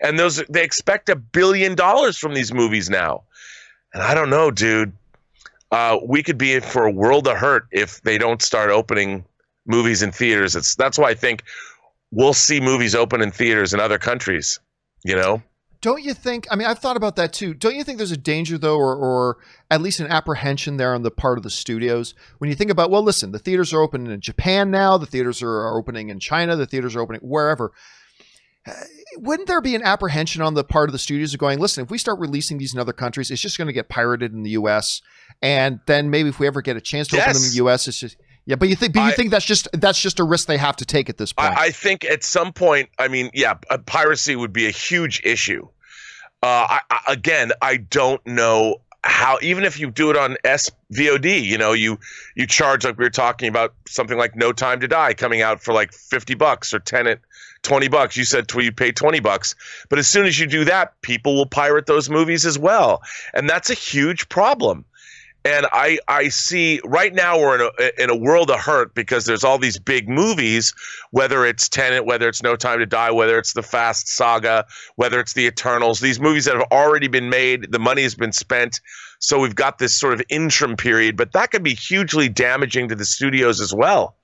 And those they expect a billion dollars from these movies now. And I don't know, dude. Uh, we could be for a world of hurt if they don't start opening movies in theaters. It's that's why I think we'll see movies open in theaters in other countries you know? Don't you think i mean i've thought about that too. Don't you think there's a danger though or, or at least an apprehension there on the part of the studios? When you think about well listen the theaters are open in japan now the theaters are, opening in china the theaters are opening wherever. Wouldn't there be an apprehension on the part of the studios of going listen if we start releasing these in other countries it's just going to get pirated in the us and then maybe if we ever get a chance to yes. open them in the us it's just yeah, but you think, but you I, think that's just that's just a risk they have to take at this point. I, I think at some point, I mean, yeah, piracy would be a huge issue. Uh, I, again, I don't know how even if you do it on SVOD, you know, you you charge like we were talking about something like No Time to Die coming out for like 50 bucks or Tenet 20 bucks. You said you pay 20 bucks. But as soon as you do that, people will pirate those movies as well. And that's a huge problem. And I, I see right now we're in a, in a world of hurt because there's all these big movies, whether it's Tenet, whether it's No Time to Die, whether it's the Fast Saga, whether it's the Eternals, these movies that have already been made, the money has been spent. So we've got this sort of interim period, but that could be hugely damaging to the studios as well,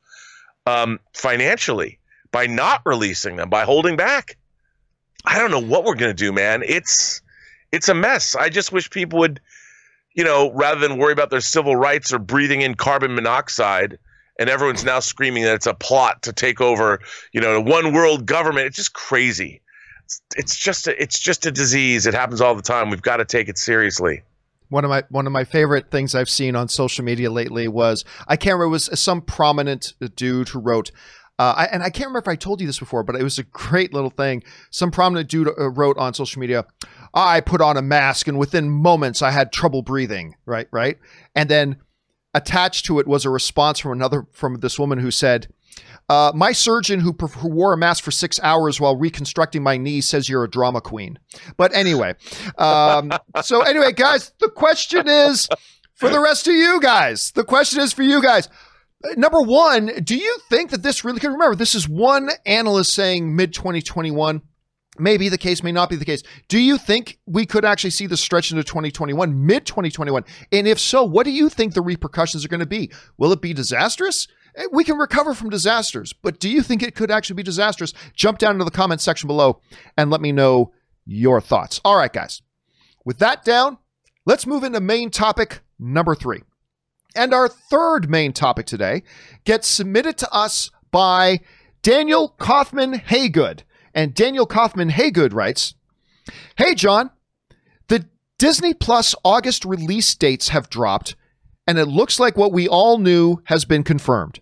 um, financially, by not releasing them, by holding back. I don't know what we're gonna do, man. It's it's a mess. I just wish people would – you know, rather than worry about their civil rights or breathing in carbon monoxide, and everyone's now screaming that it's a plot to take over, you know, one world government. It's just crazy. It's, it's just a, it's just a disease. It happens all the time. We've got to take it seriously. One of my one of my favorite things I've seen on social media lately was I can't remember was some prominent dude who wrote uh, I, and I can't remember if I told you this before, but it was a great little thing. Some prominent dude uh, wrote on social media, I put on a mask and within moments I had trouble breathing, right? Right. And then attached to it was a response from another, from this woman who said, Uh, my surgeon who, who wore a mask for six hours while reconstructing my knee says you're a drama queen. But anyway, um, so anyway, guys, the question is for the rest of you guys. The question is for you guys. Number one, do you think that this really could remember? This is one analyst saying mid 2021 may be the case, may not be the case. Do you think we could actually see the stretch into 2021, mid 2021? And if so, what do you think the repercussions are going to be? Will it be disastrous? Eh, we can recover from disasters, but do you think it could actually be disastrous? Jump down into the comment section below and let me know your thoughts. All right, guys. With that down, let's move into main topic number three. And our third main topic today gets submitted to us by Daniel Kaufman Haygood. And Daniel Kaufman Haygood writes Hey, John, the Disney Plus August release dates have dropped, and it looks like what we all knew has been confirmed.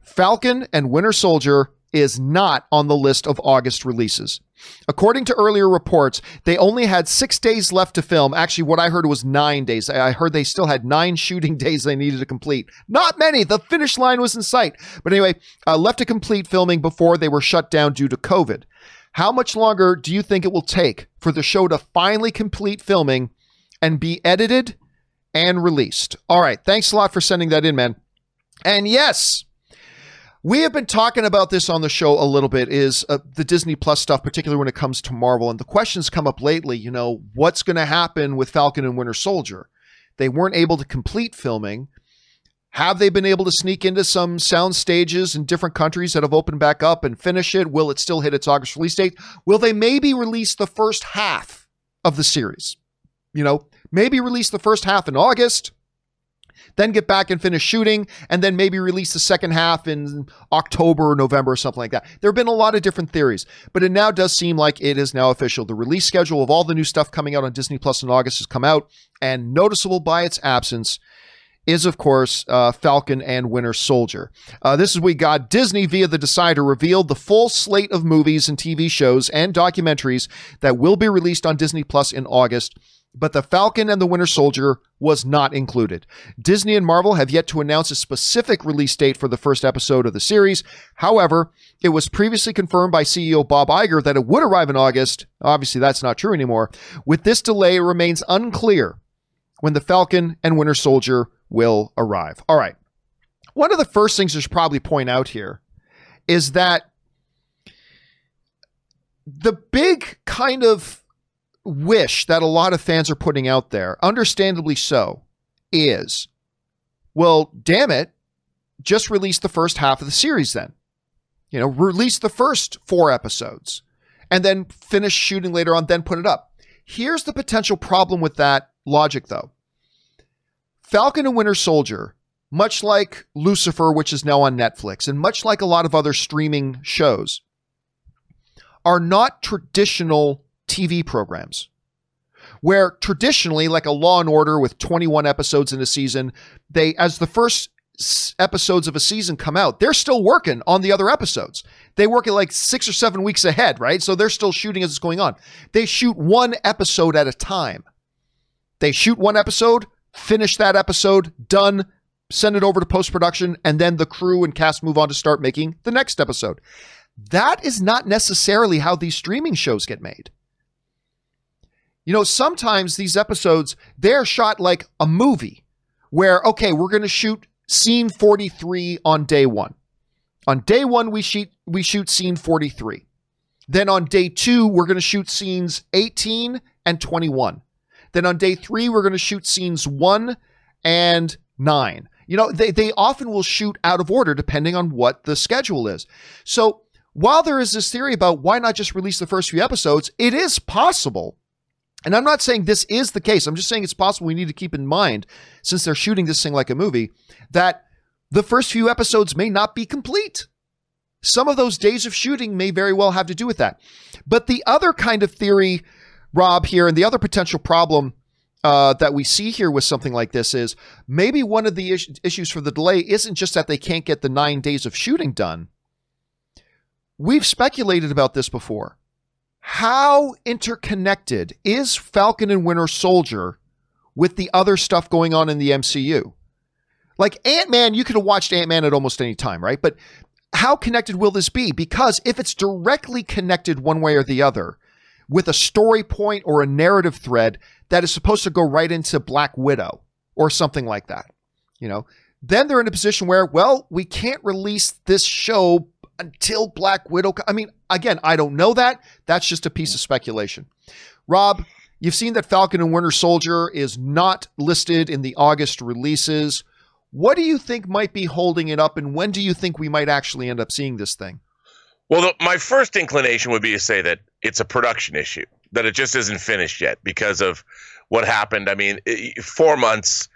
Falcon and Winter Soldier is not on the list of August releases. According to earlier reports, they only had six days left to film. Actually, what I heard was nine days. I heard they still had nine shooting days they needed to complete. Not many. The finish line was in sight. But anyway, uh, left to complete filming before they were shut down due to COVID. How much longer do you think it will take for the show to finally complete filming and be edited and released? All right. Thanks a lot for sending that in, man. And yes, we have been talking about this on the show a little bit is uh, the Disney Plus stuff, particularly when it comes to Marvel. And the questions come up lately, you know, what's going to happen with Falcon and Winter Soldier? They weren't able to complete filming. Have they been able to sneak into some sound stages in different countries that have opened back up and finish it? Will it still hit its August release date? Will they maybe release the first half of the series? You know, maybe release the first half in August, then get back and finish shooting, and then maybe release the second half in October or November or something like that. There have been a lot of different theories, but it now does seem like it is now official. The release schedule of all the new stuff coming out on Disney Plus in August has come out, and noticeable by its absence is, of course, uh, Falcon and Winter Soldier. Uh, this is we got Disney via the Decider revealed the full slate of movies and TV shows and documentaries that will be released on Disney Plus in August. But the Falcon and the Winter Soldier was not included. Disney and Marvel have yet to announce a specific release date for the first episode of the series. However, it was previously confirmed by CEO Bob Iger that it would arrive in August. Obviously, that's not true anymore. With this delay, it remains unclear when the Falcon and Winter Soldier will arrive. All right. One of the first things I should probably point out here is that the big kind of wish that a lot of fans are putting out there, understandably so, is well, damn it, just release the first half of the series then. You know, release the first four episodes and then finish shooting later on, then put it up. Here's the potential problem with that logic, though. Falcon and Winter Soldier, much like Lucifer, which is now on Netflix, and much like a lot of other streaming shows, are not traditional TV programs. Where traditionally, like a Law and Order with 21 episodes in a season, they, as the first episodes of a season come out, they're still working on the other episodes. They work at like six or seven weeks ahead, right? So they're still shooting as it's going on. They shoot one episode at a time. They shoot one episode, finish that episode, done, send it over to post production, and then the crew and cast move on to start making the next episode. That is not necessarily how these streaming shows get made. You know, sometimes these episodes, they're shot like a movie where, okay, we're going to shoot scene 43 on day one. On day one, we shoot, we shoot scene 43. Then on day two, we're going to shoot scenes 18 and 21. Then on day three, we're going to shoot scenes one and nine. You know, they, they often will shoot out of order depending on what the schedule is. So while there is this theory about why not just release the first few episodes, it is possible. And I'm not saying this is the case. I'm just saying it's possible we need to keep in mind, since they're shooting this thing like a movie, that the first few episodes may not be complete. Some of those days of shooting may very well have to do with that. But the other kind of theory Rob here, and the other potential problem uh, that we see here with something like this is maybe one of the is- issues for the delay isn't just that they can't get the nine days of shooting done. We've speculated about this before. How interconnected is Falcon and Winter Soldier with the other stuff going on in the MCU? Like Ant Man, you could have watched Ant Man at almost any time, right? But how connected will this be? Because if it's directly connected one way or the other with a story point or a narrative thread that is supposed to go right into Black Widow or something like that, you know, then they're in a position where, well, we can't release this show until Black Widow. I mean, again, I don't know that. That's just a piece of speculation. Rob, you've seen that Falcon and Winter Soldier is not listed in the August releases. What do you think might be holding it up, and when do you think we might actually end up seeing this thing? Well, the, my first inclination would be to say that it's a production issue, that it just isn't finished yet because of what happened. I mean, four months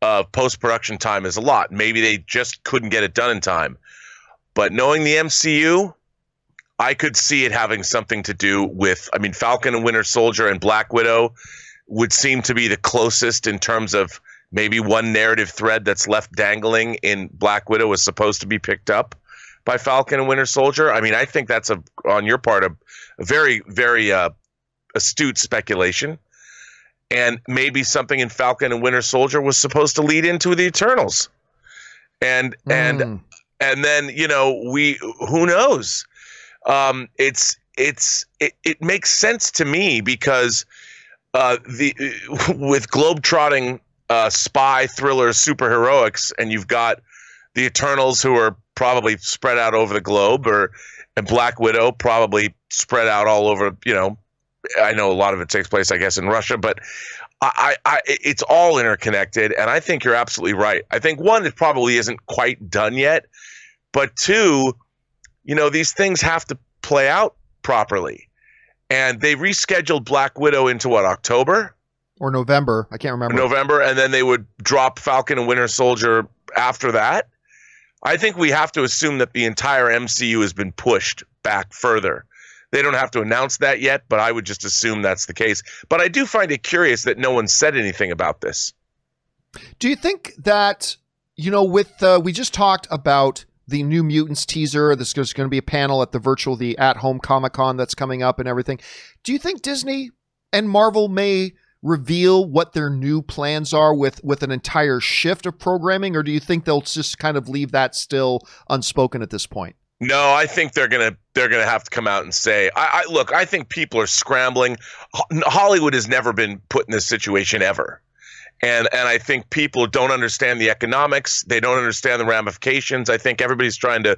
of post production time is a lot. Maybe they just couldn't get it done in time. But knowing the MCU, I could see it having something to do with, I mean, Falcon and Winter Soldier and Black Widow would seem to be the closest in terms of maybe one narrative thread that's left dangling in Black Widow was supposed to be picked up by Falcon and Winter Soldier. I mean, I think that's a on your part a, a very very uh, astute speculation, and maybe something in Falcon and Winter Soldier was supposed to lead into the Eternals, and mm. and hmm. and then you know we who knows. Um, it's it's it, it makes sense to me because uh, the with globetrotting uh, spy thriller superheroics, and you've got the Eternals who are probably spread out over the globe, or and Black Widow probably spread out all over. You know, I know a lot of it takes place, I guess, in Russia, but I, I, it's all interconnected, and I think you're absolutely right. I think one, it probably isn't quite done yet, but two, you know, these things have to play out properly, and they rescheduled Black Widow into what October or November? I can't remember. November, and then they would drop Falcon and Winter Soldier after that. I think we have to assume that the entire MCU has been pushed back further. They don't have to announce that yet, but I would just assume that's the case. But I do find it curious that no one said anything about this. Do you think that, you know, with, uh, we just talked about the New Mutants teaser, there's going to be a panel at the virtual, the at home Comic Con that's coming up and everything. Do you think Disney and Marvel may reveal what their new plans are with with an entire shift of programming or do you think they'll just kind of leave that still unspoken at this point no, I think they're gonna they're gonna have to come out and say. I, I, look. I think people are scrambling. Hollywood has never been put in this situation ever, and and I think people don't understand the economics. They don't understand the ramifications. I think everybody's trying to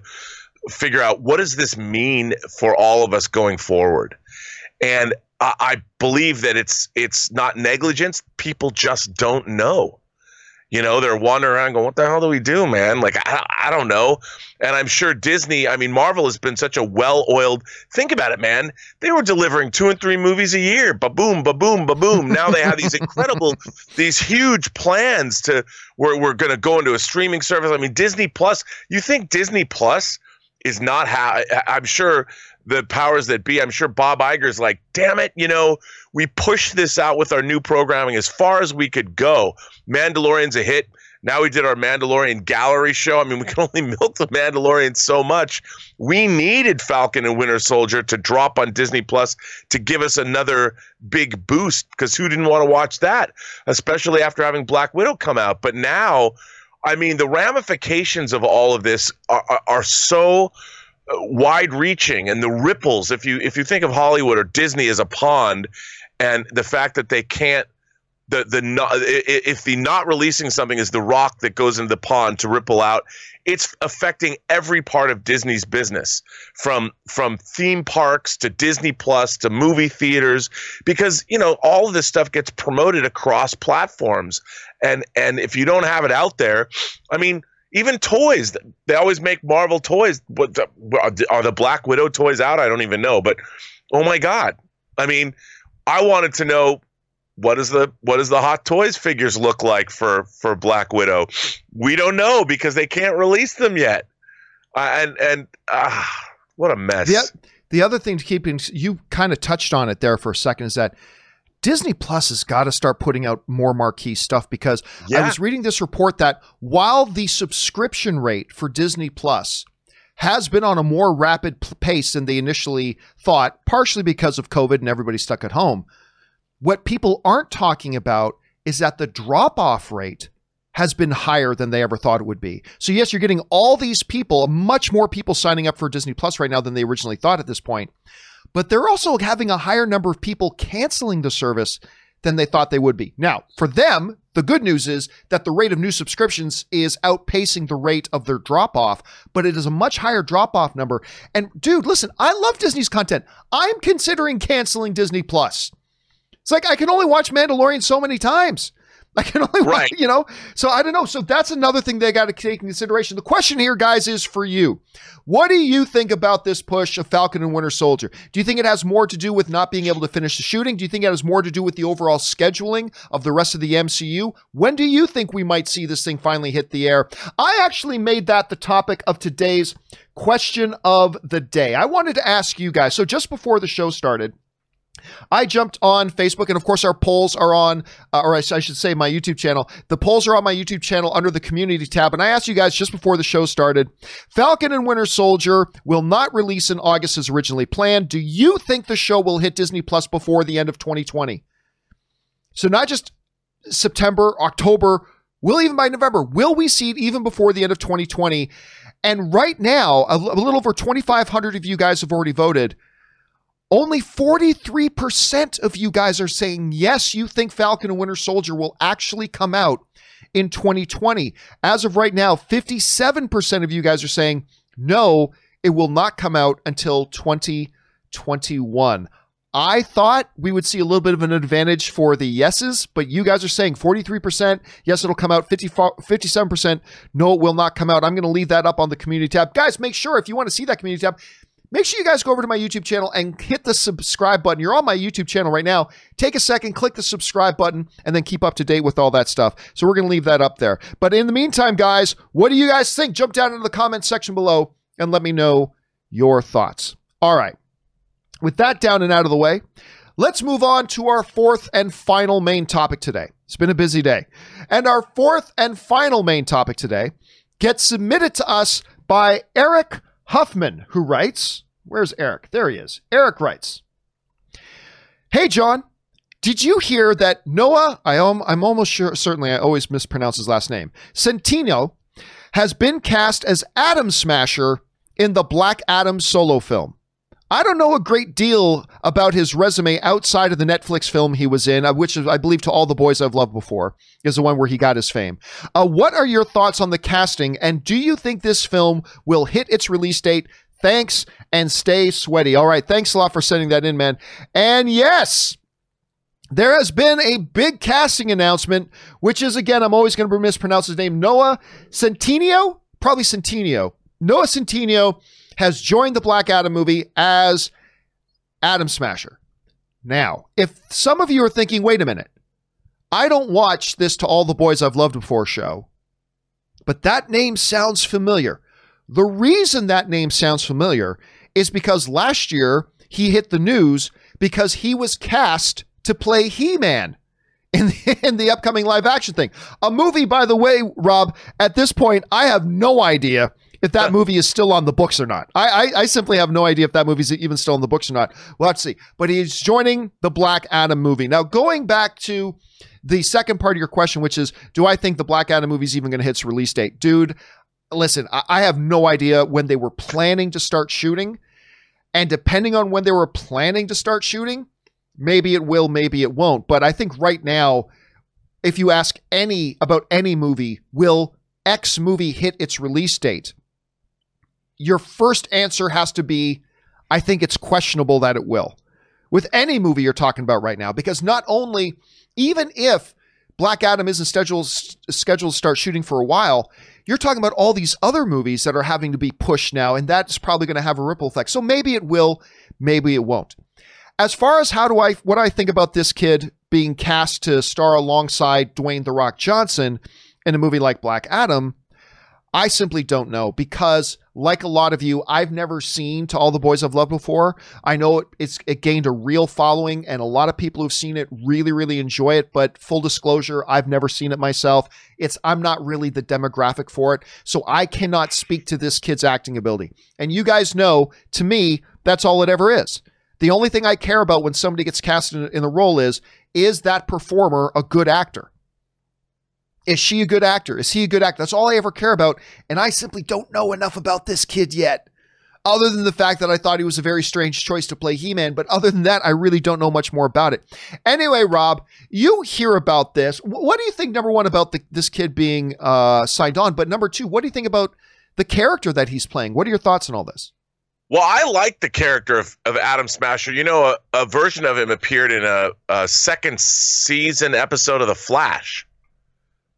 figure out what does this mean for all of us going forward. And I believe that it's it's not negligence. People just don't know. You know, they're wandering around going, "What the hell do we do, man?" Like I, I don't know. And I'm sure Disney. I mean, Marvel has been such a well-oiled. Think about it, man. They were delivering two and three movies a year. Ba boom, ba boom, ba boom. Now they have these incredible, these huge plans to where we're going to go into a streaming service. I mean, Disney Plus. You think Disney Plus is not how? I'm sure the powers that be. I'm sure Bob Iger's like, damn it, you know, we pushed this out with our new programming as far as we could go. Mandalorian's a hit. Now we did our Mandalorian gallery show. I mean, we can only milk the Mandalorian so much. We needed Falcon and Winter Soldier to drop on Disney Plus to give us another big boost because who didn't want to watch that, especially after having Black Widow come out? But now, I mean, the ramifications of all of this are, are, are so wide reaching and the ripples. If you if you think of Hollywood or Disney as a pond and the fact that they can't the the not, if the not releasing something is the rock that goes into the pond to ripple out it's affecting every part of Disney's business from from theme parks to Disney Plus to movie theaters because you know all of this stuff gets promoted across platforms. And and if you don't have it out there I mean even toys. They always make Marvel toys. What are the Black Widow toys out? I don't even know. But oh my god! I mean, I wanted to know what is the what does the Hot Toys figures look like for for Black Widow? We don't know because they can't release them yet. Uh, and and uh, what a mess. The, the other thing to keep in, you kind of touched on it there for a second is that Disney Plus has got to start putting out more marquee stuff because yeah. I was reading this report that while the subscription rate for Disney Plus has been on a more rapid pace than they initially thought, partially because of COVID and everybody stuck at home, what people aren't talking about is that the drop off rate has been higher than they ever thought it would be. So yes, you're getting all these people, much more people signing up for Disney Plus right now than they originally thought at this point. But they're also having a higher number of people canceling the service than they thought they would be. Now, for them, the good news is that the rate of new subscriptions is outpacing the rate of their drop off, but it is a much higher drop off number. And dude, listen, I love Disney's content. I'm considering canceling Disney Plus. It's like I can only watch Mandalorian so many times. I can only right. you know. So I don't know. So that's another thing they got to take into consideration. The question here, guys, is for you. What do you think about this push of Falcon and Winter Soldier? Do you think it has more to do with not being able to finish the shooting? Do you think it has more to do with the overall scheduling of the rest of the MCU? When do you think we might see this thing finally hit the air? I actually made that the topic of today's question of the day. I wanted to ask you guys. So just before the show started, I jumped on Facebook, and of course, our polls are on, uh, or I, I, should say, my YouTube channel. The polls are on my YouTube channel under the community tab. And I asked you guys just before the show started Falcon and Winter Soldier will not release in August as originally planned. Do you think the show will hit Disney Plus before the end of 2020? So, not just September, October, will even by November, will we see it even before the end of 2020? And right now, a, a little over 2,500 of you guys have already voted. Only 43% of you guys are saying yes, you think Falcon and Winter Soldier will actually come out in 2020. As of right now, 57% of you guys are saying no, it will not come out until 2021. I thought we would see a little bit of an advantage for the yeses, but you guys are saying 43%. Yes, it'll come out. 50, 57%. No, it will not come out. I'm going to leave that up on the community tab. Guys, make sure if you want to see that community tab, make sure you guys go over to my YouTube channel and hit the subscribe button. You're on my YouTube channel right now. Take a second, click the subscribe button, and then keep up to date with all that stuff. So we're going to leave that up there. But in the meantime, guys, what do you guys think? Jump down into the comment section below and let me know your thoughts. All right. With that down and out of the way, let's move on to our fourth and final main topic today. It's been a busy day. And our fourth and final main topic today gets submitted to us by Eric Huffman, who writes, Where's Eric? There he is. Eric writes, Hey, John, did you hear that Noah, I am, I'm almost sure, certainly I always mispronounce his last name, Centino has been cast as Atom Smasher in the Black Adam solo film? I don't know a great deal about his resume outside of the Netflix film he was in, uh, which I believe to all the boys I've loved before is the one where he got his fame. Uh, what are your thoughts on the casting, and do you think this film will hit its release date? Thanks and stay sweaty. All right, thanks a lot for sending that in, man. And yes, there has been a big casting announcement, which is again, I'm always going to mispronounce his name, Noah Centineo, probably Centineo. Noah Centineo has joined the Black Adam movie as Atom Smasher. Now, if some of you are thinking, wait a minute, I don't watch this To All the Boys I've Loved Before show, but that name sounds familiar. The reason that name sounds familiar is because last year he hit the news because he was cast to play He Man in the, in the upcoming live action thing. A movie, by the way, Rob, at this point, I have no idea if that movie is still on the books or not. I, I, I simply have no idea if that movie is even still on the books or not. We'll have to see. But he's joining the Black Adam movie. Now, going back to the second part of your question, which is, do I think the Black Adam movie is even going to hit its release date? Dude, listen, I, I have no idea when they were planning to start shooting. And depending on when they were planning to start shooting, maybe it will, maybe it won't. But I think right now, if you ask any about any movie, will X movie hit its release date? Your first answer has to be, I think it's questionable that it will. With any movie you're talking about right now, because not only, even if Black Adam isn't scheduled scheduled to start shooting for a while, you're talking about all these other movies that are having to be pushed now, and that's probably going to have a ripple effect. So maybe it will, maybe it won't. As far as how do I what I think about this kid being cast to star alongside Dwayne the Rock Johnson in a movie like Black Adam, I simply don't know because, like a lot of you, I've never seen To All the Boys I've Loved before. I know it, it's it gained a real following, and a lot of people who've seen it really, really enjoy it. But full disclosure, I've never seen it myself. It's I'm not really the demographic for it, so I cannot speak to this kid's acting ability. And you guys know, to me, that's all it ever is. The only thing I care about when somebody gets cast in, in a role is is that performer a good actor? Is she a good actor? Is he a good actor? That's all I ever care about. And I simply don't know enough about this kid yet other than the fact that I thought he was a very strange choice to play He Man. But other than that, I really don't know much more about it. Anyway, Rob, you hear about this. What do you think, number one, about the, this kid being uh, signed on? But number two, what do you think about the character that he's playing? What are your thoughts on all this? Well, I like the character of, of Atom Smasher. You know, a, a version of him appeared in a, a second season episode of The Flash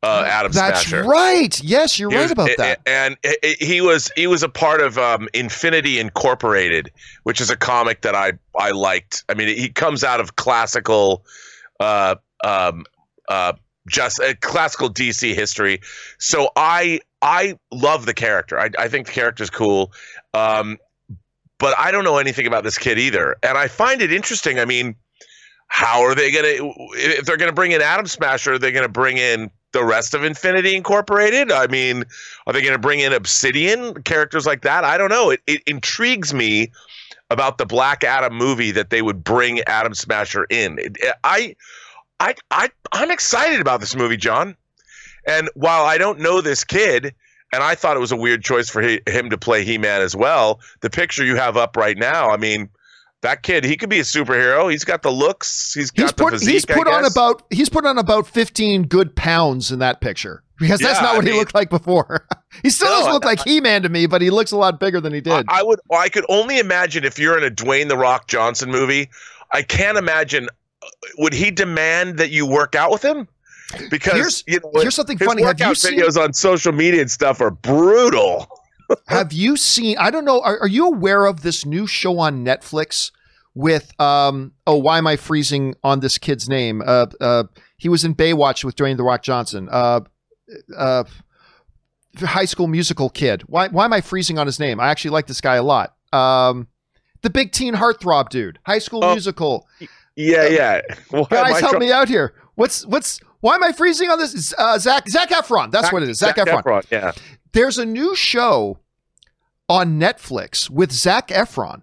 uh, Atom That's Smasher. right. Yes, you're He right was- about that. And he was he was a part of um, Infinity Incorporated, which is a comic that I I liked. I mean, he comes out of classical, uh, um, uh, just uh, classical DC history. So I I love the character. I I think the character's cool. Um, but I don't know anything about this kid either, and I find it interesting. I mean. How are they gonna? If they're gonna bring in Atom Smasher, are they gonna bring in the rest of Infinity Incorporated? I mean, are they going to bring in Obsidian characters like that? I don't know. It, it intrigues me about the Black Adam movie that they would bring Atom Smasher in. I, I, I, I'm excited about this movie, John. And while I don't know this kid, and I thought it was a weird choice for he, him to play He-Man as well, the picture you have up right now, I mean. That kid, he could be a superhero. He's got the looks. He's got He's the put physique. he's put on about he's put on about 15 good pounds in that picture because that's Yeah, not I what he looked like before. he still No, doesn't look I- like He-Man to me, but he looks a lot bigger than he did. I, I would. I could only imagine if you're in a Dwayne the Rock Johnson movie. I can't imagine. uh, Would he demand that you work out with him? Because Here's- you know, Here's something funny. Have you workout seen videos on social media and stuff are brutal. Have you seen? I don't know. Are, are you aware of this new show on Netflix with? Um, oh, why am I freezing on this kid's name? Uh, uh, he was in Baywatch with Dwayne the Rock Johnson. Uh, uh, high school musical kid. Why? Why am I freezing on his name? I actually like this guy a lot. Um, the big teen heartthrob dude. High School Oh, Musical. Yeah, yeah. Why Guys, help me out here. What's what's? Why am I freezing on this? Uh, Zac Zac Efron. That's what it is. Zac, Efron. Yeah. There's a new show on Netflix with Zac Efron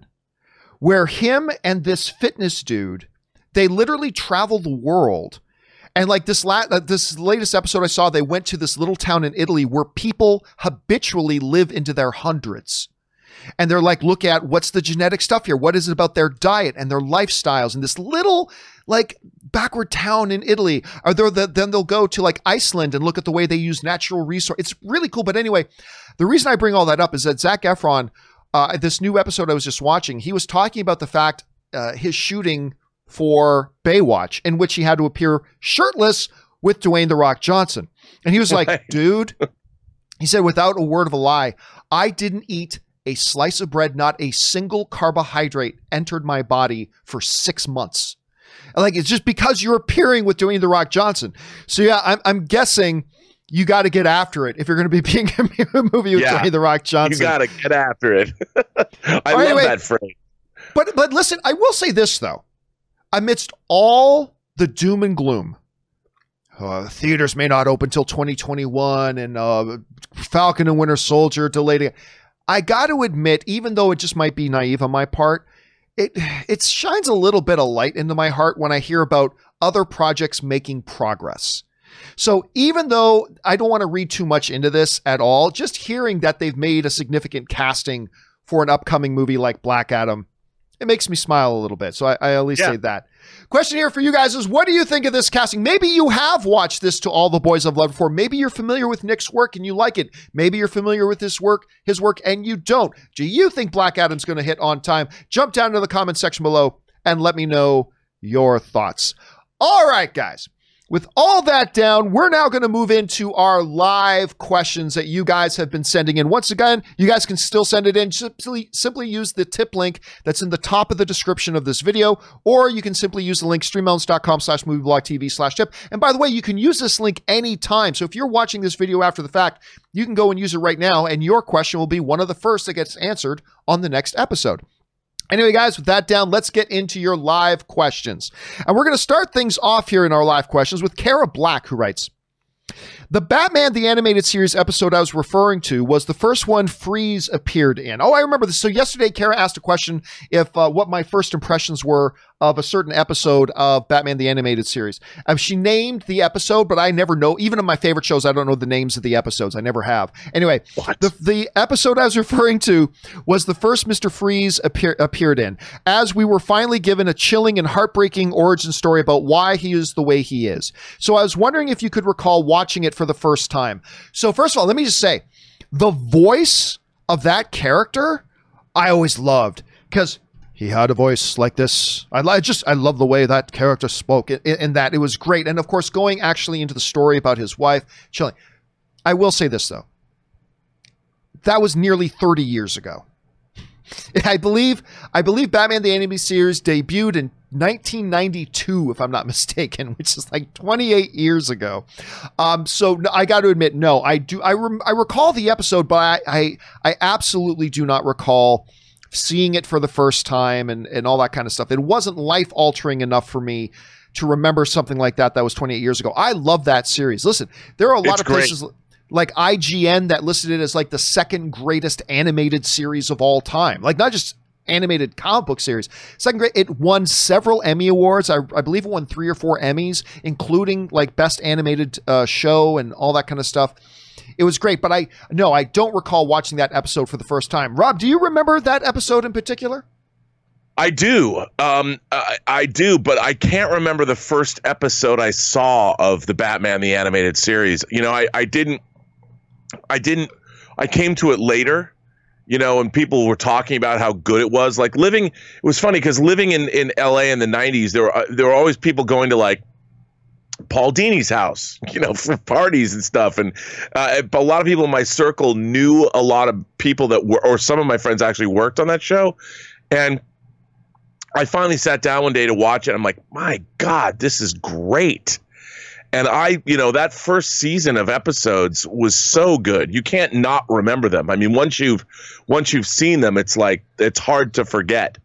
where him and this fitness dude they literally travel the world. And like this la- uh, this latest episode I saw they went to this little town in Italy where people habitually live into their hundreds. And they're like look at what's the genetic stuff here? What is it about their diet and their lifestyles? And this little like backward town in Italy or the, then they'll go to like Iceland and look at the way they use natural resource it's really cool but anyway the reason I bring all that up is that Zac Efron uh, this new episode I was just watching he was talking about the fact uh, his shooting for Baywatch in which he had to appear shirtless with Dwayne the Rock Johnson and he was like Right. dude he said without a word of a lie I didn't eat a slice of bread, not a single carbohydrate entered my body for six months. Like it's just because you're appearing with Dwayne the Rock Johnson. So yeah, I'm, I'm guessing you got to get after it if you're going to be being a movie with Yeah. Dwayne the Rock Johnson. You got to get after it. I right, love wait. that phrase. But but listen, I will say this though. Amidst all the doom and gloom, uh, theaters may not open till 2021, and uh, Falcon and Winter Soldier delayed. I got to admit, even though it just might be naive on my part, it it shines a little bit of light into my heart when I hear about other projects making progress. So even though I don't want to read too much into this at all, just hearing that they've made a significant casting for an upcoming movie like Black Adam, it makes me smile a little bit. So I, I at least Yeah. say that. Question here for you guys is what do you think of this casting? Maybe you have watched this to all the boys I've loved before. Maybe you're familiar with Nick's work and you like it. Maybe you're familiar with his work, his work, and you don't. Do you think Black Adam's going to hit on time? Jump down to the comment section below and let me know your thoughts. All right, guys. With all that down, we're now going to move into our live questions that you guys have been sending in. Once again, you guys can still send it in. Simply, simply use the tip link that's in the top of the description of this video, or you can simply use the link streamelements.com slash movieblogtv slash tip. And by the way, you can use this link anytime. So if you're watching this video after the fact, you can go and use it right now, and your question will be one of the first that gets answered on the next episode. Anyway, guys, with that down, let's get into your live questions. And we're going to start things off here in our live questions with Kara Black, who writes The Batman the Animated Series episode I was referring to was the first one Freeze appeared in. Oh, I remember this. So, yesterday, Kara asked a question if uh, what my first impressions were of a certain episode of Batman the Animated Series. Um, she named the episode, but I never know. Even in my favorite shows, I don't know the names of the episodes. I never have. Anyway, What? the the episode I was referring to was the first Mister Freeze appear, appeared in, as we were finally given a chilling and heartbreaking origin story about why he is the way he is. So I was wondering if you could recall watching it for the first time. So first of all, let me just say, the voice of that character, I always loved because he had a voice like this. I, li- just I love the way that character spoke in, in that it was great, and of course going actually into the story about his wife, chilling. I will say this though, that was nearly thirty years ago. I believe I believe Batman the Animated Series debuted in 1992, if I'm not mistaken, which is like 28 years ago. Um, so I got to admit, no, I do. I rem- I recall the episode, but I, I I absolutely do not recall seeing it for the first time and and all that kind of stuff. It wasn't life altering enough for me to remember something like that that was 28 years ago. I love that series. Listen, there are a lot It's of great. places like IGN that listed it as like the second greatest animated series of all time. Like not just animated comic book series. Second great. It won several Emmy awards. I, I believe it won three or four Emmys, including like best animated uh, show and all that kind of stuff. It was great, but I no, I don't recall watching that episode for the first time. Rob, do you remember that episode in particular? I do. Um, I, I do, but I can't remember the first episode I saw of the Batman the animated series. You know, I, I didn't. I didn't. I came to it later. You know, and people were talking about how good it was. Like living, it was funny because living in, in L.A. in the '90s, there were uh, there were always people going to like Paul Dini's house, you know, for parties and stuff. And uh, a lot of people in my circle knew a lot of people that were, or some of my friends actually worked on that show. And I finally sat down one day to watch it. I'm like, my God, this is great. And I, you know, that first season of episodes was so good. You can't not remember them. I mean, once you've once you've seen them, it's like it's hard to forget.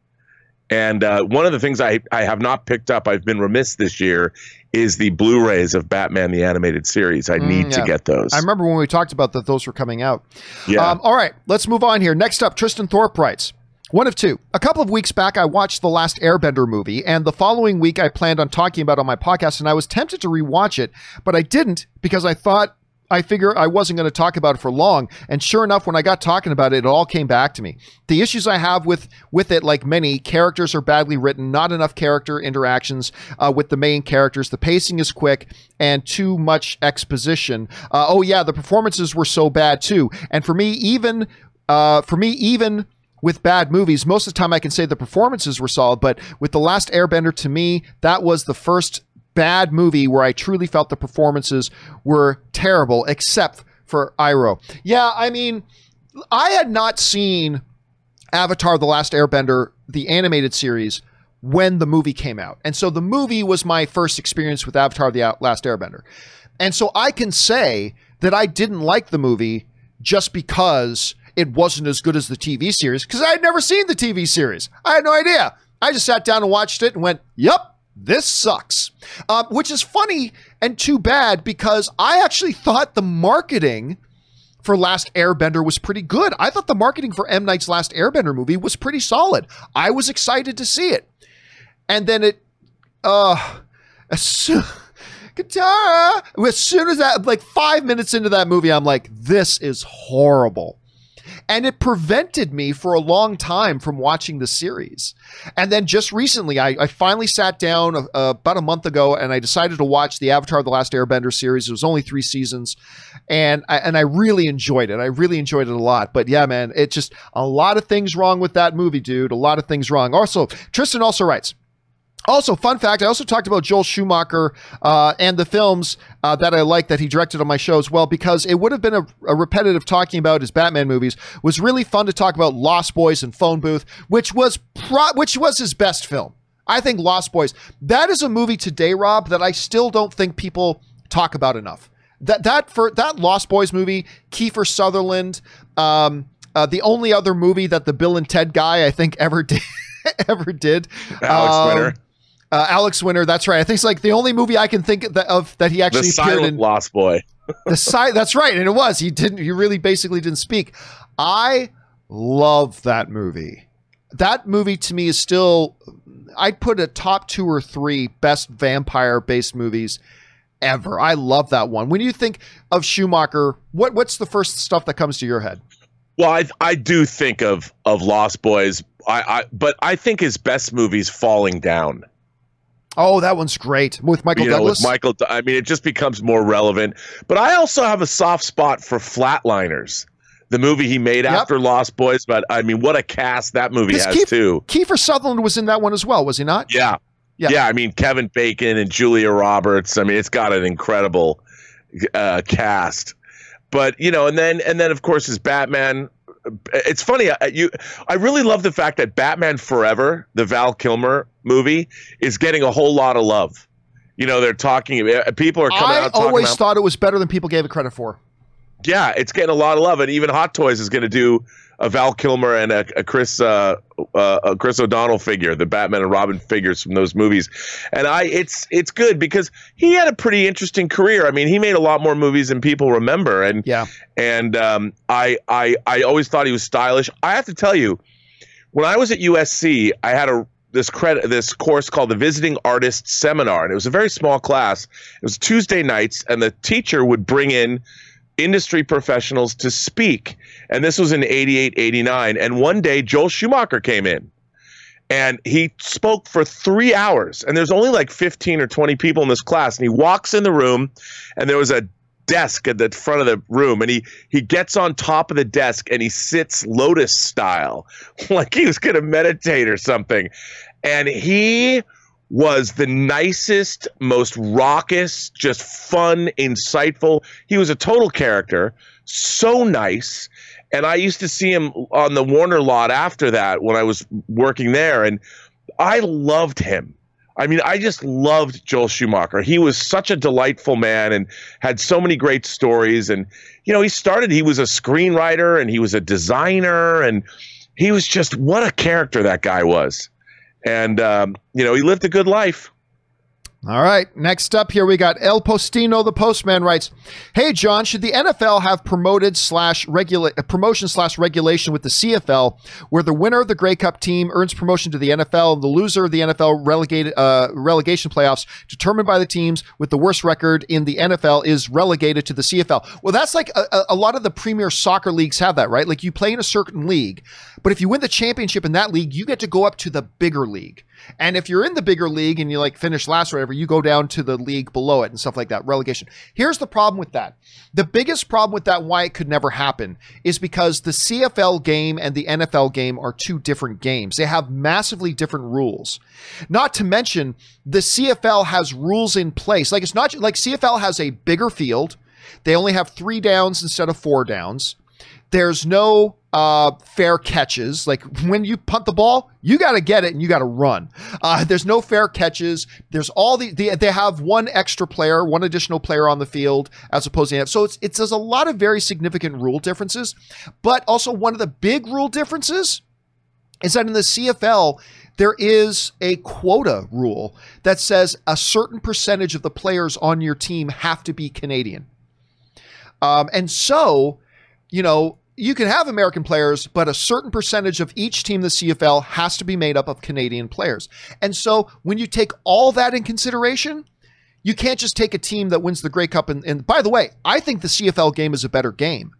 And uh, one of the things I I have not picked up, I've been remiss this year, is the Blu-rays of Batman the animated series. I need yeah. to get those. I remember when we talked about that; those were coming out. yeah. Um, all right, let's move on here. Next up, Tristan Thorpe writes. One of two. A couple of weeks back, I watched the last Airbender movie, and the following week, I planned on talking about it on my podcast, and I was tempted to rewatch it, but I didn't because I thought I figure I wasn't going to talk about it for long. And sure enough, when I got talking about it, it all came back to me. The issues I have with with it, like many, characters are badly written, not enough character interactions uh, with the main characters. The pacing is quick and too much exposition. Uh, oh yeah, the performances were so bad too. And for me, even uh, for me, even with bad movies, most of the time I can say the performances were solid, but with The Last Airbender, to me, that was the first bad movie where I truly felt the performances were terrible, except for Iroh. Yeah, I mean, I had not seen Avatar The Last Airbender, the animated series, when the movie came out. And so the movie was my first experience with Avatar The Last Airbender. And so I can say that I didn't like the movie just because it wasn't as good as the TV series because I had never seen the TV series. I had no idea. I just sat down and watched it and went, yep, this sucks. Uh, which is funny and too bad because I actually thought the marketing for Last Airbender was pretty good. I thought the marketing for M. Night's Last Airbender movie was pretty solid. I was excited to see it. And then it, uh, as soon, Katara, as soon as that, like five minutes into that movie, I'm like, this is horrible. And it prevented me for a long time from watching the series. And then just recently, I, I finally sat down uh, about a month ago and I decided to watch the Avatar The Last Airbender series. It was only three seasons. And I, and I really enjoyed it. I really enjoyed it a lot. But yeah, man, it just a lot of things wrong with that movie, dude. A lot of things wrong. Also, Tristan also writes, also, fun fact, I also talked about Joel Schumacher uh, and the films uh, that I like that he directed on my show as well, because it would have been a, a, repetitive talking about his Batman movies. It was really fun to talk about Lost Boys and Phone Booth, which was pro- which was his best film. I think Lost Boys. That is a movie today, Rob, that I still don't think people talk about enough. That that for that Lost Boys movie, Kiefer Sutherland, um, uh, the only other movie that the Bill and Ted guy I think ever did ever did. Alex um, Winter. Uh, Alex Winter, that's right. I think it's like the only movie I can think of that, of, that he actually the appeared silent in. Lost Boy. the side, that's right, and it was. He didn't. He really basically didn't speak. I love that movie. That movie to me is still I'd put a top two or three best vampire based movies ever. I love that one. When you think of Schumacher, what what's the first stuff that comes to your head? Well, I I do think of of Lost Boys. I, I but I think his best movie's Falling Down. Oh, that one's great with Michael you know, Douglas. With Michael, I mean, it just becomes more relevant. But I also have a soft spot for Flatliners, the movie he made yep. after Lost Boys. But I mean, what a cast that movie has Keith, too. Kiefer Sutherland was in that one as well, was he not? Yeah, yeah. Yeah, I mean, Kevin Bacon and Julia Roberts. I mean, it's got an incredible uh, cast. But you know, and then and then of course his Batman it's funny. I, you, I really love the fact that Batman Forever, the Val Kilmer movie, is getting a whole lot of love. You know, they're talking. Uh, people are coming I out. I always about, thought it was better than people gave it credit for. Yeah, it's getting a lot of love, and even Hot Toys is going to do a Val Kilmer and a, a Chris uh, uh, a Chris O'Donnell figure, the Batman and Robin figures from those movies, and I it's it's good because he had a pretty interesting career. I mean, he made a lot more movies than people remember, and yeah, and um, I I I always thought he was stylish. I have to tell you, when I was at USC, I had a this credit this course called the Visiting Artist Seminar, and it was a very small class. It was Tuesday nights, and the teacher would bring in industry professionals to speak. And this was in 88, 89. And one day, Joel Schumacher came in and he spoke for three hours. And there's only like 15 or 20 people in this class. And he walks in the room, and there was a desk at the front of the room and he he gets on top of the desk and he sits lotus style like he was going to meditate or something and he was the nicest, most raucous, just fun, insightful. He was a total character, so nice. And I used to see him on the Warner lot after that when I was working there, and I loved him. I mean, I just loved Joel Schumacher. He was such a delightful man and had so many great stories. And, you know, he started, he was a screenwriter and he was a designer, and he was just what a character that guy was and um, you know he lived a good life. All right. Next up here, we got El Postino, the postman writes, Hey, John, should the NFL have promoted slash regulate uh, promotion slash regulation with the CFL, where the winner of the Grey Cup team earns promotion to the NFL and the loser of the NFL relegated uh, relegation playoffs, determined by the teams with the worst record in the NFL, is relegated to the CFL? Well, that's like a, a lot of the premier soccer leagues have that, right? Like you play in a certain league, but if you win the championship in that league, you get to go up to the bigger league. And if you're in the bigger league and you like finish last or whatever, you go down to the league below it and stuff like that, relegation. Here's the problem with that. The biggest problem with that, why it could never happen, is because the CFL game and the NFL game are two different games. They have massively different rules. Not to mention, the CFL has rules in place. Like it's not like CFL has a bigger field. They only have three downs instead of four downs. There's no uh, fair catches. Like when you punt the ball, you got to get it and you got to run. Uh, there's no fair catches. There's all the, the, they have one extra player, one additional player on the field as opposed to so it's it's there's a lot of very significant rule differences, but also one of the big rule differences is that in the CFL there is a quota rule that says a certain percentage of the players on your team have to be Canadian. Um, and so, you know, you can have American players, but a certain percentage of each team in the CFL has to be made up of Canadian players. And so when you take all that in consideration, you can't just take a team that wins the Grey Cup. And, and by the way, I think the CFL game is a better game.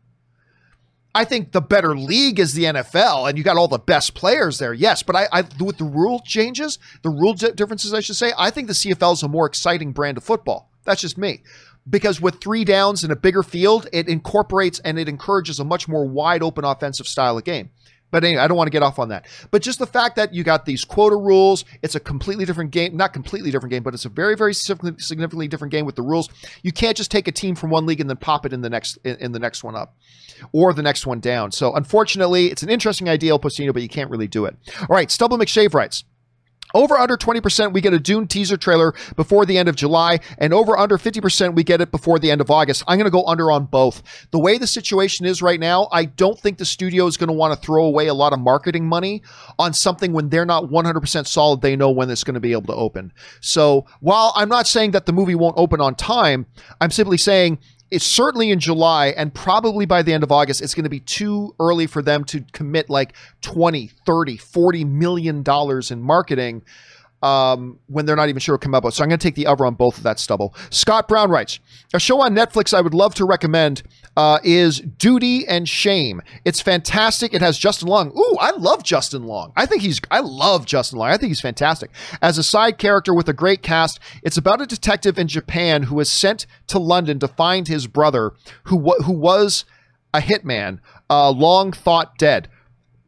I think the better league is the NFL, and you got all the best players there. Yes, but I, I with the rule changes, the rule differences, I should say, I think the CFL is a more exciting brand of football. That's just me because with three downs in a bigger field, it incorporates and it encourages a much more wide open offensive style of game. But anyway, I don't want to get off on that. But just the fact that you got these quota rules, it's a completely different game. Not completely different game, but it's a very, very significantly different game with the rules. You can't just take a team from one league and then pop it in the next in, the next one up, or the next one down. So unfortunately, it's an interesting idea, Postino, but you can't really do it. All right, Stubble McShave writes. Over under 20%, we get a Dune teaser trailer before the end of July, and over under 50%, we get it before the end of August. I'm going to go under on both. The way the situation is right now, I don't think the studio is going to want to throw away a lot of marketing money on something when they're not 100% solid. They know when it's going to be able to open. So while I'm not saying that the movie won't open on time, I'm simply saying it's certainly in July and probably by the end of August, it's going to be too early for them to commit like 20, 30, 40 million dollars in marketing um, when they're not even sure it'll come out. So I'm going to take the over on both of that stubble. Scott Brown writes A show on Netflix I would love to recommend uh, is Duty and Shame. It's fantastic. It has Justin Long. Ooh, I love Justin Long. I think he's, I love Justin Long. I think he's fantastic. As a side character with a great cast, it's about a detective in Japan who is sent to London to find his brother who, who was a hitman, uh, long thought dead.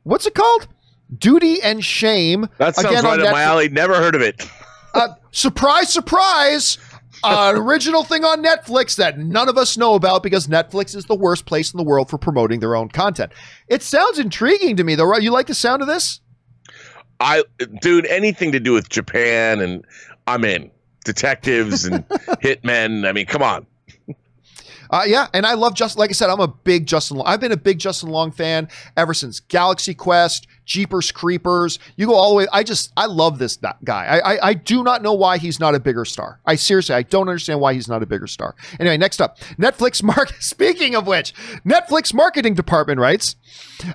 What's it called? Duty and Shame. That sounds Again, right up my alley. Never heard of it. uh, surprise, surprise. Uh, an original thing on Netflix that none of us know about because Netflix is the worst place in the world for promoting their own content. It sounds intriguing to me, though. You like the sound of this? I, dude, anything to do with Japan, and I'm in. Detectives and hitmen. I mean, come on. Uh, yeah, and I love just like I said, I'm a big Justin. Long. I've been a big Justin Long fan ever since Galaxy Quest, Jeepers Creepers. You go all the way. I just I love this guy. I, I I do not know why he's not a bigger star. I seriously I don't understand why he's not a bigger star. Anyway, next up, Netflix mark. Speaking of which, Netflix marketing department writes,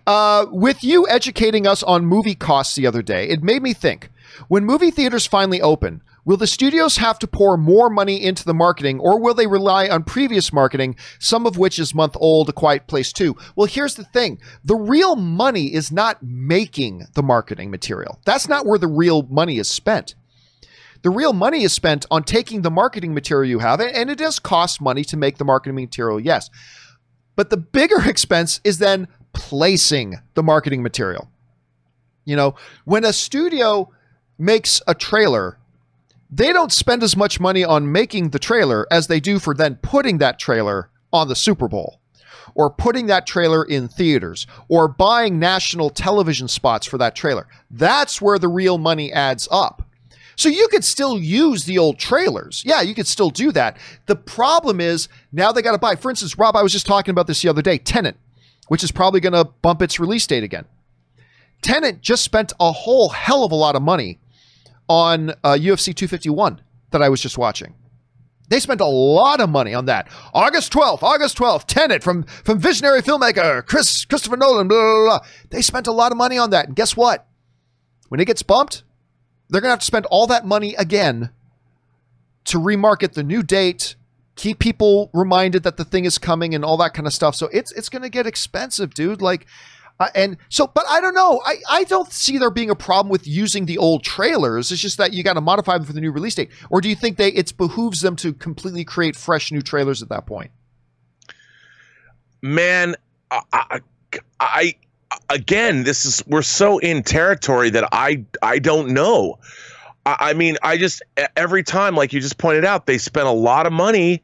uh, with you educating us on movie costs the other day, it made me think. When movie theaters finally open, Will the studios have to pour more money into the marketing, or will they rely on previous marketing, some of which is month old, A Quiet Place 2? Well, here's the thing the real money is not making the marketing material. That's not where the real money is spent. The real money is spent on taking the marketing material you have, and it does cost money to make the marketing material, yes. But the bigger expense is then placing the marketing material. You know, when a studio makes a trailer, they don't spend as much money on making the trailer as they do for then putting that trailer on the Super Bowl or putting that trailer in theaters or buying national television spots for that trailer. That's where the real money adds up. So you could still use the old trailers. Yeah, you could still do that. The problem is now they got to buy. For instance, Rob, I was just talking about this the other day Tenet, which is probably going to bump its release date again. Tenet just spent a whole hell of a lot of money on uh, UFC 251 that I was just watching. They spent a lot of money on that. August 12th, August 12th, Tenet from, from visionary filmmaker Chris Christopher Nolan, blah, blah, blah. They spent a lot of money on that. And guess what? When it gets bumped, they're going to have to spend all that money again to remarket the new date, keep people reminded that the thing is coming and all that kind of stuff. So it's it's going to get expensive, dude. Like uh, and so, but I don't know. I, I don't see there being a problem with using the old trailers. It's just that you got to modify them for the new release date. Or do you think they it behooves them to completely create fresh new trailers at that point? Man, I, I, I again, this is we're so in territory that I I don't know. I, I mean, I just every time, like you just pointed out, they spend a lot of money,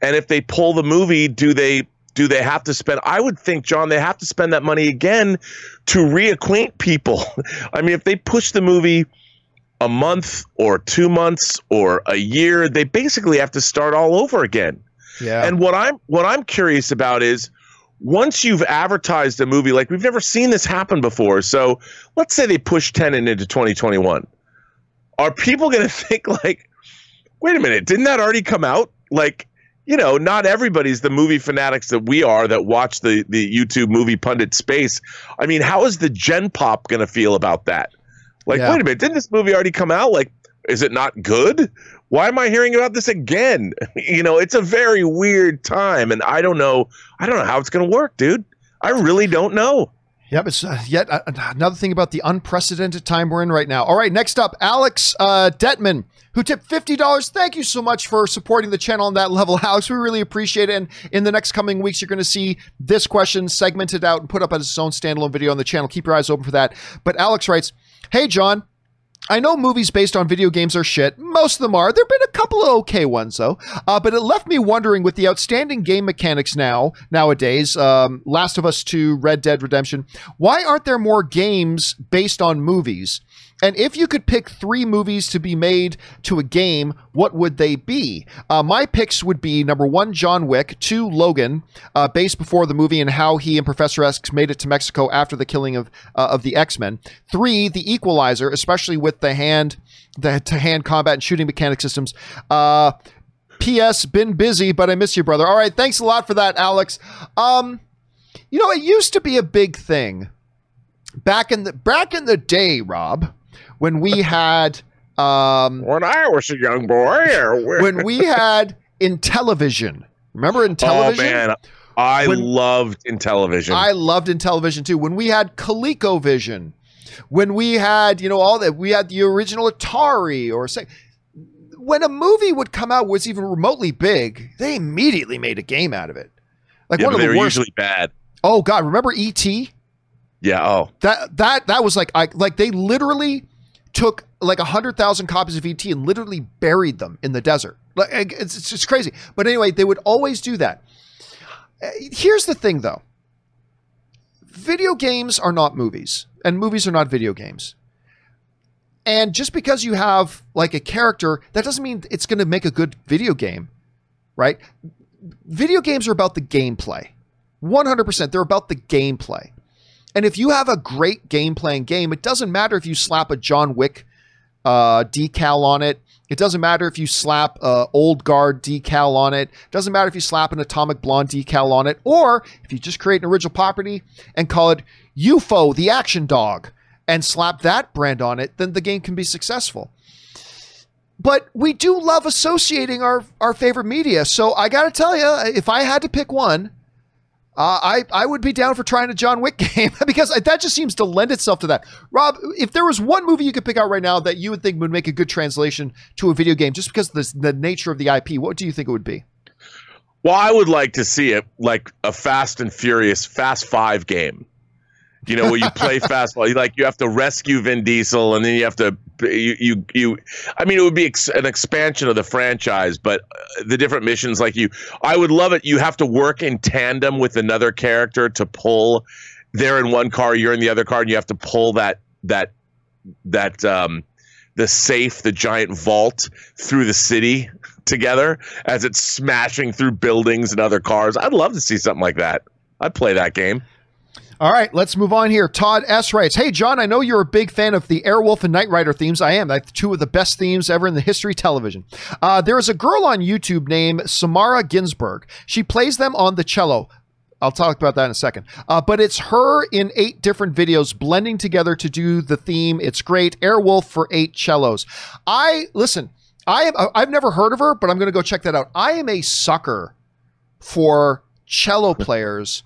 and if they pull the movie, do they do they have to spend? I would think, John, they have to spend that money again to reacquaint people. I mean, if they push the movie a month or two months or a year, they basically have to start all over again. Yeah. And what I'm what I'm curious about is once you've advertised a movie, like we've never seen this happen before. So let's say they push Tenet into 2021. Are people going to think like, wait a minute, didn't that already come out? Like you know, not everybody's the movie fanatics that we are that watch the the YouTube movie pundit space. I mean, how is the Gen Pop going to feel about that? Like, yeah. wait a minute, didn't this movie already come out? Like, is it not good? Why am I hearing about this again? you know, it's a very weird time, and I don't know. I don't know how it's going to work, dude. I really don't know. Yep, it's uh, yet uh, another thing about the unprecedented time we're in right now. All right, next up, Alex uh, Detman, who tipped fifty dollars. Thank you so much for supporting the channel on that level, Alex. We really appreciate it. And in the next coming weeks, you're going to see this question segmented out and put up as its own standalone video on the channel. Keep your eyes open for that. But Alex writes, "Hey, John." I know movies based on video games are shit. Most of them are. There have been a couple of okay ones though. Uh, but it left me wondering with the outstanding game mechanics now nowadays, um, Last of Us 2, Red Dead Redemption, why aren't there more games based on movies? And if you could pick three movies to be made to a game, what would they be? Uh, my picks would be number one, John Wick, two, Logan, uh, based before the movie and how he and Professor X made it to Mexico after the killing of uh, of the X Men. Three, The Equalizer, especially with the hand the to hand combat and shooting mechanic systems. Uh, P.S. Been busy, but I miss you, brother. All right, thanks a lot for that, Alex. Um, you know, it used to be a big thing back in the back in the day, Rob when we had Um, when I was a young boy, when we had Intellivision. Remember Intellivision? Oh man, I When- loved Intellivision. I loved Intellivision too. When we had ColecoVision, when we had, you know, all that, we had the original Atari or say, when a movie would come out was even remotely big, they immediately made a game out of it. Like yeah, one of the worst. usually bad. oh God, remember E.T.? Yeah. Oh, That that that was like I like they literally took like a hundred thousand copies of ET and literally buried them in the desert. Like it's it's just crazy. But anyway, they would always do that. Uh, Here's the thing, though. Video games are not movies, and movies are not video games. And just because you have like a character, that doesn't mean it's going to make a good video game, right? Video games are about the gameplay. 100%. They're about the gameplay. And if you have a great game playing game, it doesn't matter if you slap a John Wick uh, decal on it. It doesn't matter if you slap a old guard decal on it. It doesn't matter if you slap an atomic blonde decal on it, or if you just create an original property and call it UFO the action dog and slap that brand on it, then the game can be successful. But we do love associating our our favorite media. So I got to tell you, if I had to pick one, uh, I I would be down for trying a John Wick game because that just seems to lend itself to that. Rob, if there was one movie you could pick out right now that you would think would make a good translation to a video game, just because the the nature of the IP, what do you think it would be? well, I would like to see it like a Fast and Furious Fast Five game. You know, where you play fast, like you have to rescue Vin Diesel, and then you have to you you, you I mean, it would be ex- an expansion of the franchise, but uh, the different missions, like you, I would love it. You have to work in tandem with another character to pull. They're in one car, you're in the other car, and you have to pull that that that um the safe, the giant vault through the city together as it's smashing through buildings and other cars. I'd love to see something like that. I'd play that game. All right, let's move on here. Todd S writes, "Hey John, I know you're a big fan of the Airwolf and Knight Rider themes. I am. That's two of the best themes ever in the history of television. Uh, there is a girl on YouTube named Samara Ginsburg. She plays them on the cello." I'll talk about that in a second. Uh, but it's her in eight different videos blending together to do the theme. It's great. Airwolf for eight cellos. I listen. I have I've never heard of her, but I'm going to go check that out. I am a sucker for cello players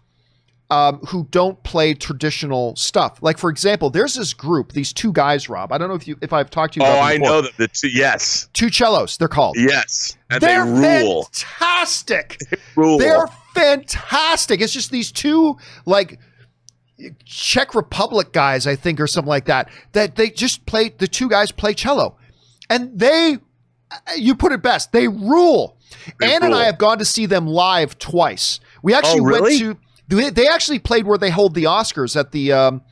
um, who don't play traditional stuff. Like for example, there's this group, these two guys, Rob. I don't know if you if I've talked to you. Oh, about them I before. know that the two, yes, Two cellos. They're called. yes, and they're they rule. fantastic. rule. They're fantastic. It's just these two like Czech Republic guys, I think, or something like that. That they just play. The two guys play cello, and they. You put it best. They rule. They Ann and I have gone to see them live twice. We actually Oh, really? went to. They actually played where they hold the Oscars at the um,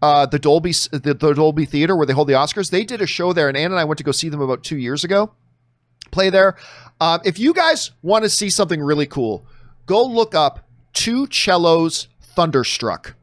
uh, the Dolby the, the Dolby Theater where they hold the Oscars. They did a show there, and Ann and I went to go see them about two years ago. Play there. Um, if you guys want to see something really cool, go look up Two Cellos Thunderstruck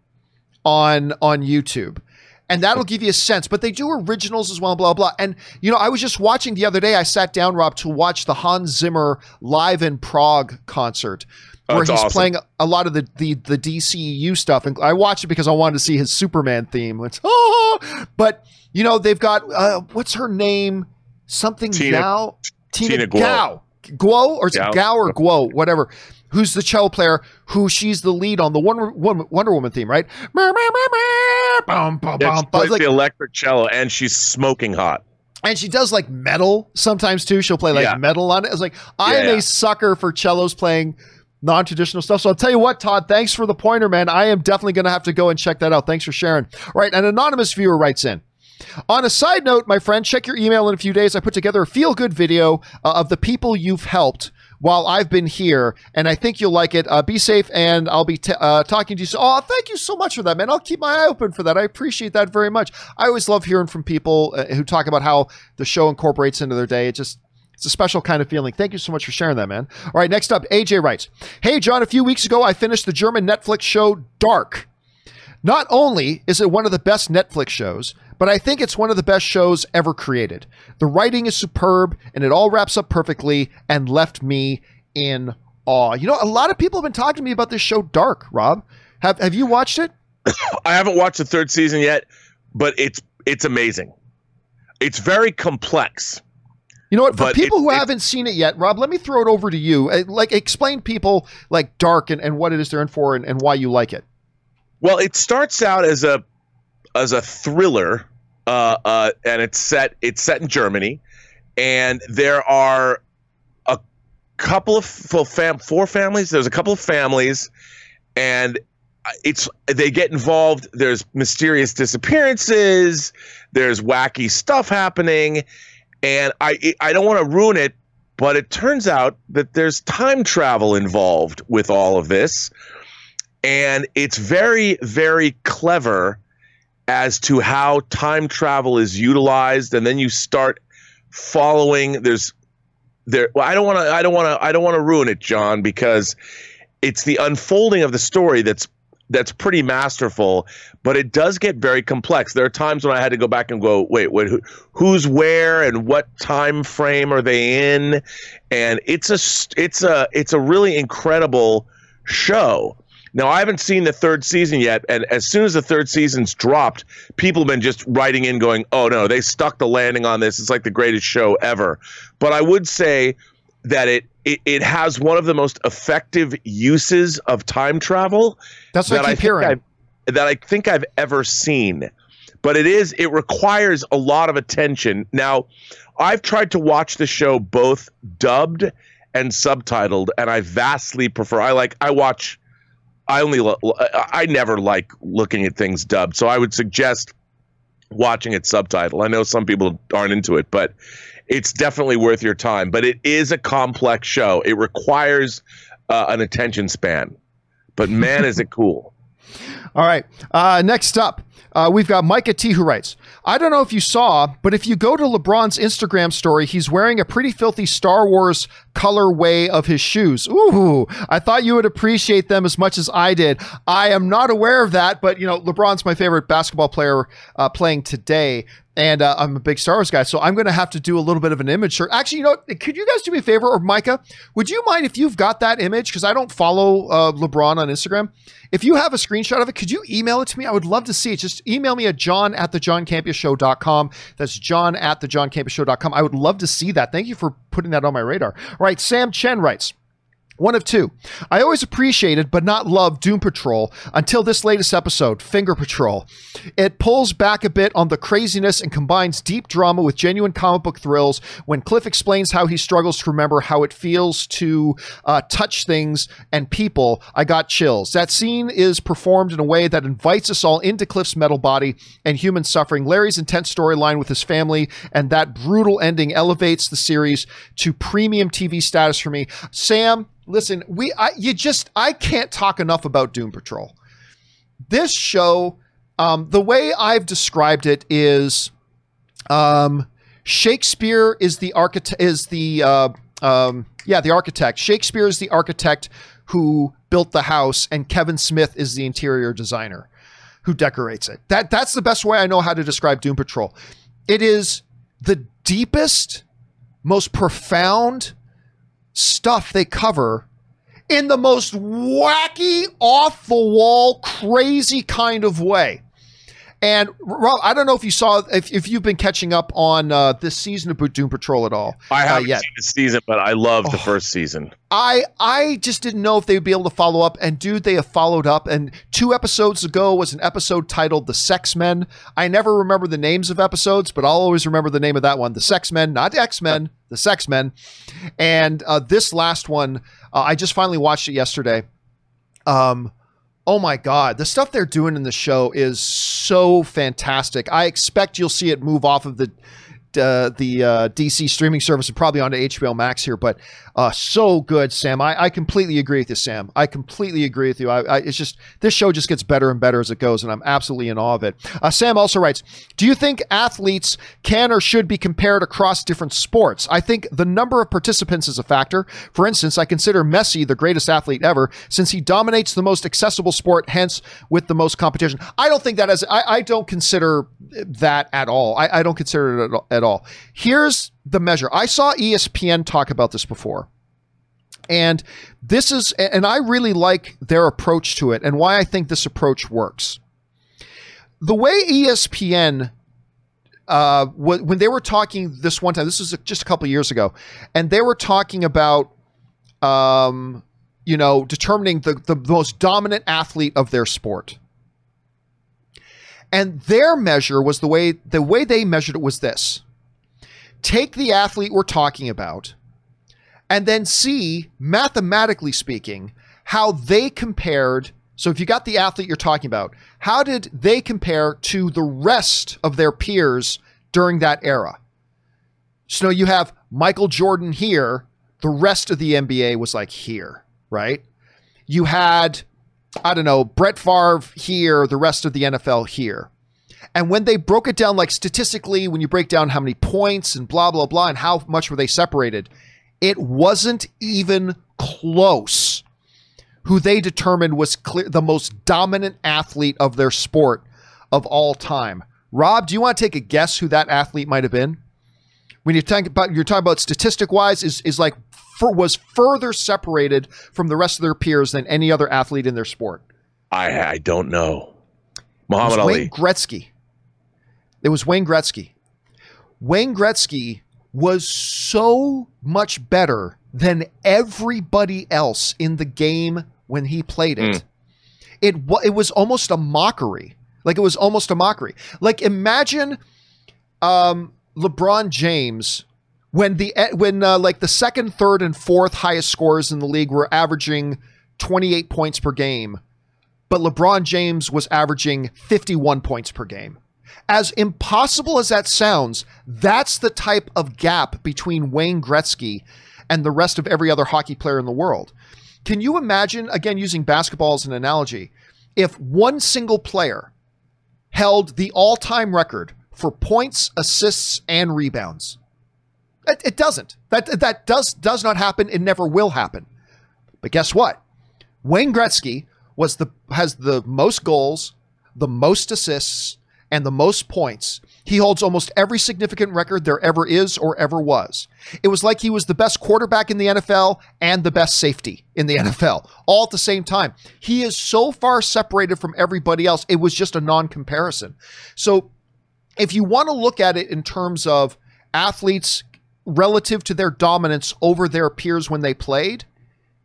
on on YouTube. And that'll give you a sense. But they do originals as well, blah, blah. And, you know, I was just watching the other day, I sat down, Rob, to watch the Hans Zimmer live in Prague concert where it's he's awesome. playing a lot of the, the the DCEU stuff. And I watched it because I wanted to see his Superman theme. It's, oh, but, you know, they've got, uh, what's her name? Something Tina- Gao? Tina, Tina Guo. Gao. Guo? Or is it Gao. Gao or Guo? Whatever. Who's the cello player? Who she's the lead on the Wonder Woman, Wonder Woman theme, right? Bum, bum, Yeah, bum, she plays Like- the electric cello, and she's smoking hot. and she does like metal sometimes too. She'll play like Yeah. metal on it. It's like I Yeah, am yeah. a sucker for cellos playing non-traditional stuff. So I'll tell you what, Todd, thanks for the pointer, man. I am definitely going to have to go and check that out. Thanks for sharing. All right, an anonymous viewer writes in. On a side note, my friend, check your email in a few days. I put together a feel good video uh, of the people you've helped while I've been here, and I think you'll like it. Uh, be safe, and I'll be t- uh, talking to you. So, oh, thank you so much for that, man. I'll keep my eye open for that. I appreciate that very much. I always love hearing from people uh, who talk about how the show incorporates into their day. It just it's a special kind of feeling. Thank you so much for sharing that, man. All right, next up, AJ writes Hey, John, a few weeks ago, I finished the German Netflix show Dark. Not only is it one of the best Netflix shows, but I think it's one of the best shows ever created. The writing is superb, and it all wraps up perfectly and left me in awe. You know, a lot of people have been talking to me about this show Dark, Rob. Have have you watched it? I haven't watched the third season yet, but it's it's amazing. it's very complex. You know what? For people it, who it, haven't seen it yet, Rob, let me throw it over to you. Uh, like, explain people like Dark and, and what it is they're in for and, and why you like it. Well, it starts out as a as a thriller, uh, uh, and it's set it's set in Germany, and there are a couple of fam- four families. There's a couple of families, and it's they get involved. There's mysterious disappearances. There's wacky stuff happening, and I I don't want to ruin it, but it turns out that there's time travel involved with all of this, and it's very very clever as to how time travel is utilized, and then you start following. There's there. Well, I don't want to. I don't want to. I don't want to ruin it, John, because it's the unfolding of the story that's that's pretty masterful, but it does get very complex. There are times when I had to go back and go, wait, wait, who, who's where and what time frame are they in? And it's a it's a it's a really incredible show. Now I haven't seen the third season yet, and as soon as the third season's dropped, people have been just writing in going, "Oh no, they stuck the landing on this. It's like the greatest show ever." But I would say that it it, it has one of the most effective uses of time travel that's what that I keep hearing. I've, that I think I've ever seen. But it is it requires a lot of attention. Now, I've tried to watch the show both dubbed and subtitled, and I vastly prefer. I like I watch. I only I never like looking at things dubbed, so I would suggest watching it subtitled. I know some people aren't into it, but it's definitely worth your time. But it is a complex show. It requires uh, an attention span. But man, is it cool. All right. Uh, next up, uh, we've got Micah T who writes, I don't know if you saw, but if you go to LeBron's Instagram story, he's wearing a pretty filthy Star Wars colorway of his shoes. Ooh, I thought you would appreciate them as much as I did. I am not aware of that, but you know, LeBron's my favorite basketball player uh, playing today and uh, I'm a big Star Wars guy, so I'm going to have to do a little bit of an image search. Actually, you know, could you guys do me a favor, or Micah? Would you mind if you've got that image? Because I don't follow uh, LeBron on Instagram. If you have a screenshot of it, could you email it to me? I would love to see it. Just email me at john at the johncampeashow.com. That's john at the johncampeashow.com. I would love to see that. Thank you for putting that on my radar. All right, Sam Chen writes. One of two. I always appreciated but not loved Doom Patrol until this latest episode, Finger Patrol. It pulls back a bit on the craziness and combines deep drama with genuine comic book thrills. When Cliff explains how he struggles to remember how it feels to uh, touch things and people, I got chills. That scene is performed in a way that invites us all into Cliff's metal body and human suffering. Larry's intense storyline with his family and that brutal ending elevates the series to premium TV status for me. Sam, listen, we I, you just I can't talk enough about Doom Patrol. This show, um, the way I've described it is, um, Shakespeare is the architect is the uh, um, yeah the architect. Shakespeare is the architect who built the house, and Kevin Smith is the interior designer who decorates it. That that's the best way I know how to describe Doom Patrol. It is the deepest, most profound stuff they cover in the most wacky, off the wall, crazy kind of way. And Rob, I don't know if you saw if, if you've been catching up on uh, this season of Doom Patrol at all. I uh, haven't uh, yet. seen this season, but I love oh, the first season. I I just didn't know if they would be able to follow up. And dude, they have followed up. And two episodes ago was an episode titled "The Sex Men." I never remember the names of episodes, but I'll always remember the name of that one: "The Sex Men," not X Men, "The Sex Men." And uh, this last one, uh, I just finally watched it yesterday. Um oh my god the stuff they're doing in the show is so fantastic. I expect you'll see it move off of the uh, the uh, DC streaming service and probably onto HBO Max here, but uh, so good, Sam. I, I completely agree with you, Sam. I completely agree with you. I, I, it's just this show just gets better and better as it goes, and I'm absolutely in awe of it. Uh, Sam also writes, "Do you think athletes can or should be compared across different sports? I think the number of participants is a factor. For instance, I consider Messi the greatest athlete ever since he dominates the most accessible sport, hence with the most competition. I don't think that as I, don't consider that at all. I don't consider it at all. Here's the measure. I saw ESPN talk about this before. And this is, and I really like their approach to it and why I think this approach works. The way ESPN uh, when they were talking this one time, this was just a couple years ago, and they were talking about, um, you know, determining the, the most dominant athlete of their sport. And their measure was the way the way they measured it was this: take the athlete we're talking about, and then see, mathematically speaking, how they compared. So if you got the athlete you're talking about, how did they compare to the rest of their peers during that era? So you have Michael Jordan here, the rest of the NBA was like here, right? You had, I don't know, Brett Favre here, the rest of the NFL here. And when they broke it down, like statistically, when you break down how many points and blah, blah, blah, and how much were they separated, it wasn't even close who they determined was clear, the most dominant athlete of their sport of all time. Rob, do you want to take a guess who that athlete might have been? When you're talking about you're talking about statistic wise, is is like for, was further separated from the rest of their peers than any other athlete in their sport. I I don't know. Muhammad Ali. Wayne Gretzky. It was Wayne Gretzky. Wayne Gretzky was so much better than everybody else in the game when he played it. Mm. It it was almost a mockery. Like it was almost a mockery. Like imagine um, LeBron James when the when uh, like the second, third, and fourth highest scorers in the league were averaging 28 points per game, but LeBron James was averaging 51 points per game. As impossible as that sounds, that's the type of gap between Wayne Gretzky and the rest of every other hockey player in the world. Can you imagine, again, using basketball as an analogy, if one single player held the all time record for points, assists, and rebounds? It, it doesn't. That, that does, does not happen. It never will happen. But guess what? Wayne Gretzky was the has the most goals, the most assists, and the most points. He holds almost every significant record there ever is or ever was. It was like he was the best quarterback in the NFL and the best safety in the NFL all at the same time. He is so far separated from everybody else. It was just a non comparison. So if you want to look at it in terms of athletes relative to their dominance over their peers when they played,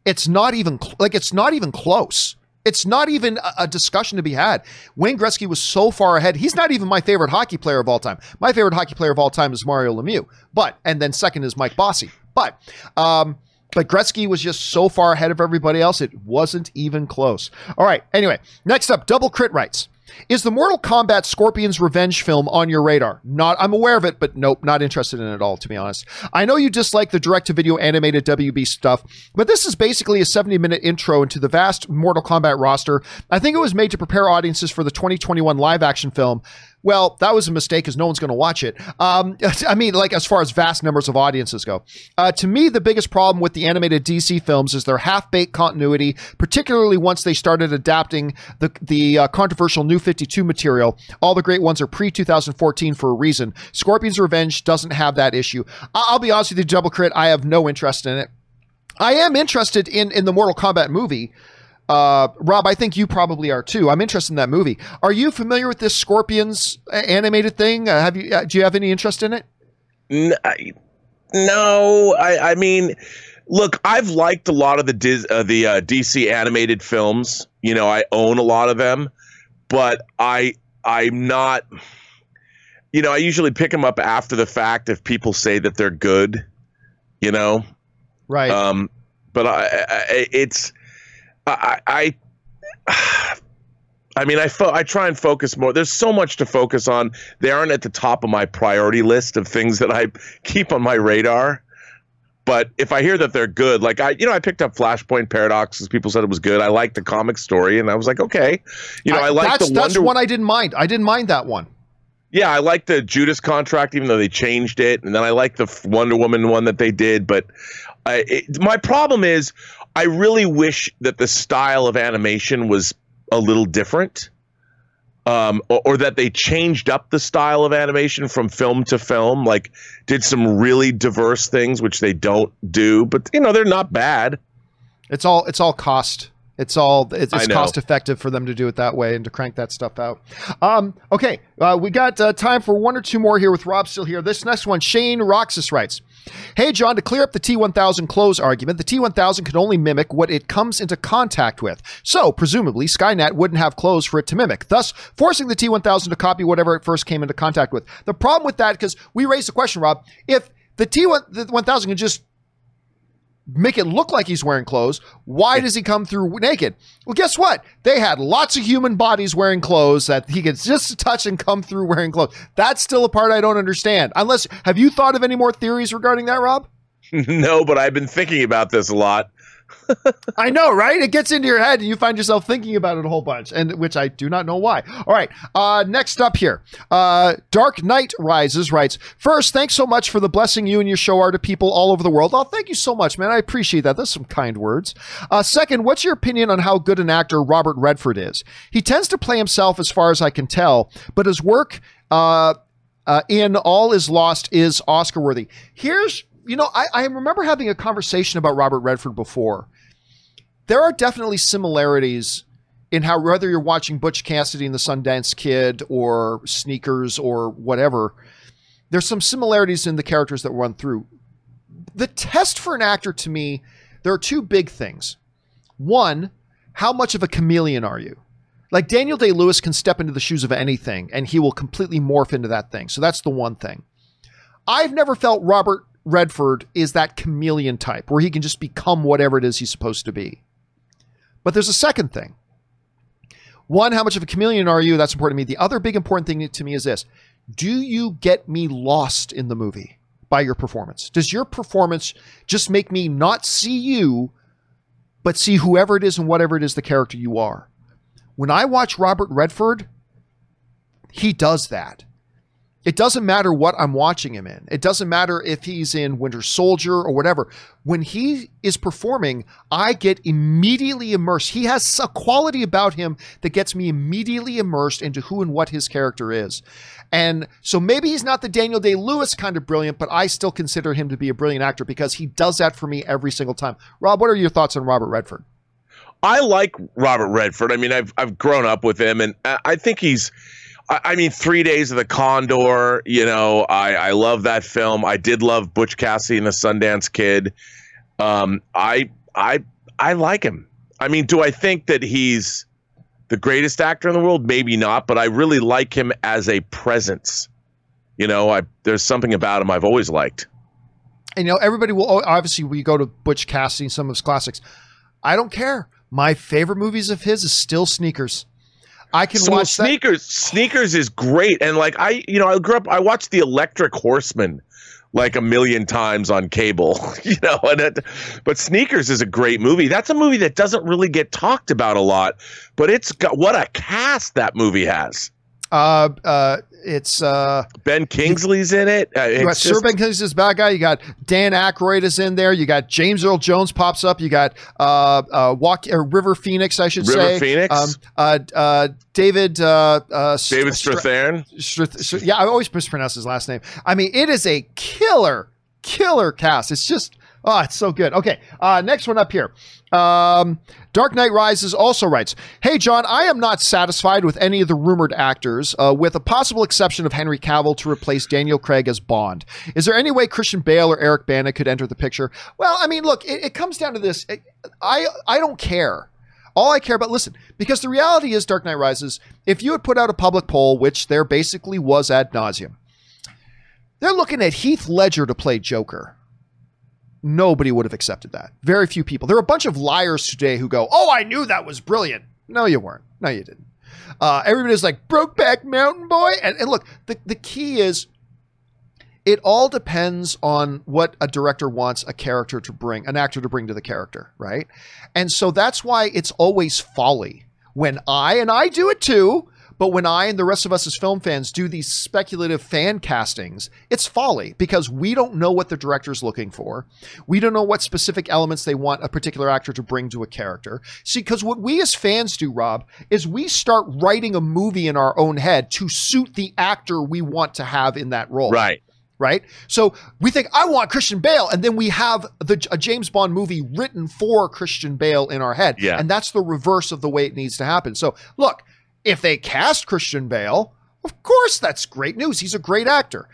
it's not even like it's not even close. It's not even a, discussion to be had. Wayne Gretzky was so far ahead. He's not even my favorite hockey player of all time. My favorite hockey player of all time is Mario Lemieux, but and then second is Mike Bossy. But um, but Gretzky was just so far ahead of everybody else, it wasn't even close. All right. Anyway, next up, double crit writes. Is the Mortal Kombat Scorpion's Revenge film on your radar? Not, I'm aware of it, but nope, not interested in it at all, to be honest. I know you dislike the direct to video animated WB stuff, but this is basically a 70 minute intro into the vast Mortal Kombat roster. I think it was made to prepare audiences for the 2021 live action film, well, that was a mistake because no one's going to watch it. Um, I mean, like as far as vast numbers of audiences go. Uh, to me, the biggest problem with the animated DC films is their half-baked continuity, particularly once they started adapting the the uh, controversial New 52 material. All the great ones are pre-2014 for a reason. Scorpion's Revenge doesn't have that issue. I- I'll be honest with you, Double Crit, I have no interest in it. I am interested in in the Mortal Kombat movie. Uh, Rob, I think you probably are too. I'm interested in that movie. Are you familiar with this Scorpions animated thing? Uh, have you? Uh, do you have any interest in it? No, I, I mean, look, I've liked a lot of the Dis, uh, the uh, DC animated films. You know, I own a lot of them, but I I'm not. You know, I usually pick them up after the fact if people say that they're good. You know, right? Um, but I, I it's I, I I mean, I fo- I try and focus more. There's so much to focus on. They aren't at the top of my priority list of things that I keep on my radar. But if I hear that they're good, like I, you know, I picked up Flashpoint Paradox because people said it was good. I liked the comic story, and I was like, okay, you know, I, I like the Wonder. That's one I didn't mind. I didn't mind that one. Yeah, I like the Judas contract, even though they changed it, and then I like the Wonder Woman one that they did. But I, it, my problem is I really wish that the style of animation was a little different. Um, or, or, that they changed up the style of animation from film to film, like did some really diverse things, which they don't do, but you know they're not bad. It's all it's all cost It's all it's, it's cost effective for them to do it that way and to crank that stuff out. Um, okay, uh, we got uh, time for one or two more here with Rob still here. This next one, Shane Roxas writes. Hey, John, to clear up the T1000 close argument, the T1000 can only mimic what it comes into contact with. So, presumably, Skynet wouldn't have clothes for it to mimic, thus forcing the T1000 to copy whatever it first came into contact with. The problem with that, because we raised the question, Rob, if the T1000 can just make it look like he's wearing clothes. Why does he come through naked? Well, guess what? They had lots of human bodies wearing clothes that he could just touch and come through wearing clothes. That's still a part I don't understand. Unless, have you thought of any more theories regarding that, Rob? no, but I've been thinking about this a lot. I know, right? It gets into your head and you find yourself thinking about it a whole bunch, and which I do not know why. All right. Uh, next up here, uh, Dark Knight Rises writes First, thanks so much for the blessing you and your show are to people all over the world. Oh, thank you so much, man. I appreciate that. That's some kind words. Uh, second, what's your opinion on how good an actor Robert Redford is? He tends to play himself as far as I can tell, but his work uh, uh, in All Is Lost is Oscar worthy. Here's you know, I, I remember having a conversation about Robert Redford before. There are definitely similarities in how whether you're watching Butch Cassidy and the Sundance Kid or Sneakers or whatever, there's some similarities in the characters that run through. The test for an actor to me, there are two big things. One, how much of a chameleon are you? Like Daniel Day Lewis can step into the shoes of anything and he will completely morph into that thing. So that's the one thing. I've never felt Robert Redford is that chameleon type where he can just become whatever it is he's supposed to be. But there's a second thing. One, how much of a chameleon are you? That's important to me. The other big important thing to me is this Do you get me lost in the movie by your performance? Does your performance just make me not see you, but see whoever it is and whatever it is the character you are? When I watch Robert Redford, he does that. It doesn't matter what I'm watching him in. It doesn't matter if he's in Winter Soldier or whatever. When he is performing, I get immediately immersed. He has a quality about him that gets me immediately immersed into who and what his character is. And so maybe he's not the Daniel Day Lewis kind of brilliant, but I still consider him to be a brilliant actor because he does that for me every single time. Rob, what are your thoughts on Robert Redford? I like Robert Redford. I mean, I've I've grown up with him, and I think he's I, mean, Three Days of the Condor. You know, I I love that film. I did love Butch Cassidy and the Sundance Kid. Um, I I I like him. I mean, do I think that he's the greatest actor in the world? Maybe not, but I really like him as a presence. You know, I there's something about him I've always liked. And you know, everybody will obviously we go to Butch Cassidy and some of his classics. I don't care. My favorite movies of his is still Sneakers. I can so watch sneakers. That. Sneakers is great, and like I, you know, I grew up. I watched the Electric Horseman like a million times on cable, you know. And it, but Sneakers is a great movie. That's a movie that doesn't really get talked about a lot, but it's got what a cast that movie has. Uh, uh, it's uh, Ben Kingsley's in it. Uh, you got just, Sir Ben Kingsley's bad guy. You got Dan Aykroyd is in there. You got James Earl Jones pops up. You got uh, uh, Walk or River Phoenix, I should River say. River Phoenix. Um, uh, uh, David. Uh, uh, David Strathairn. Strath- yeah, I always mispronounce his last name. I mean, it is a killer, killer cast. It's just Oh, it's so good. Okay, uh, next one up here. Um, Dark Knight Rises also writes, "Hey John, I am not satisfied with any of the rumored actors, uh, with a possible exception of Henry Cavill to replace Daniel Craig as Bond. Is there any way Christian Bale or Eric Bana could enter the picture? Well, I mean, look, it, it comes down to this. I I don't care." All I care about, listen, because the reality is, Dark Knight Rises, if you had put out a public poll, which there basically was ad nauseum, they're looking at Heath Ledger to play Joker nobody would have accepted that. Very few people. There are a bunch of liars today who go, "Oh, I knew that was brilliant." No, you weren't. No, you didn't. Uh, everybody's like Brokeback Mountain Boy, and, and look, the the key is. It all depends on what a director wants a character to bring, an actor to bring to the character, right? And so that's why it's always folly when I, and I do it too, but when I and the rest of us as film fans do these speculative fan castings, it's folly because we don't know what the director's looking for. We don't know what specific elements they want a particular actor to bring to a character. See, because what we as fans do, Rob, is we start writing a movie in our own head to suit the actor we want to have in that role. Right. right? So we think I want Christian Bale, and then we have the a James Bond movie written for Christian Bale in our head, Yeah. and that's the reverse of the way it needs to happen. So look, if they cast Christian Bale, of course that's great news. He's a great actor.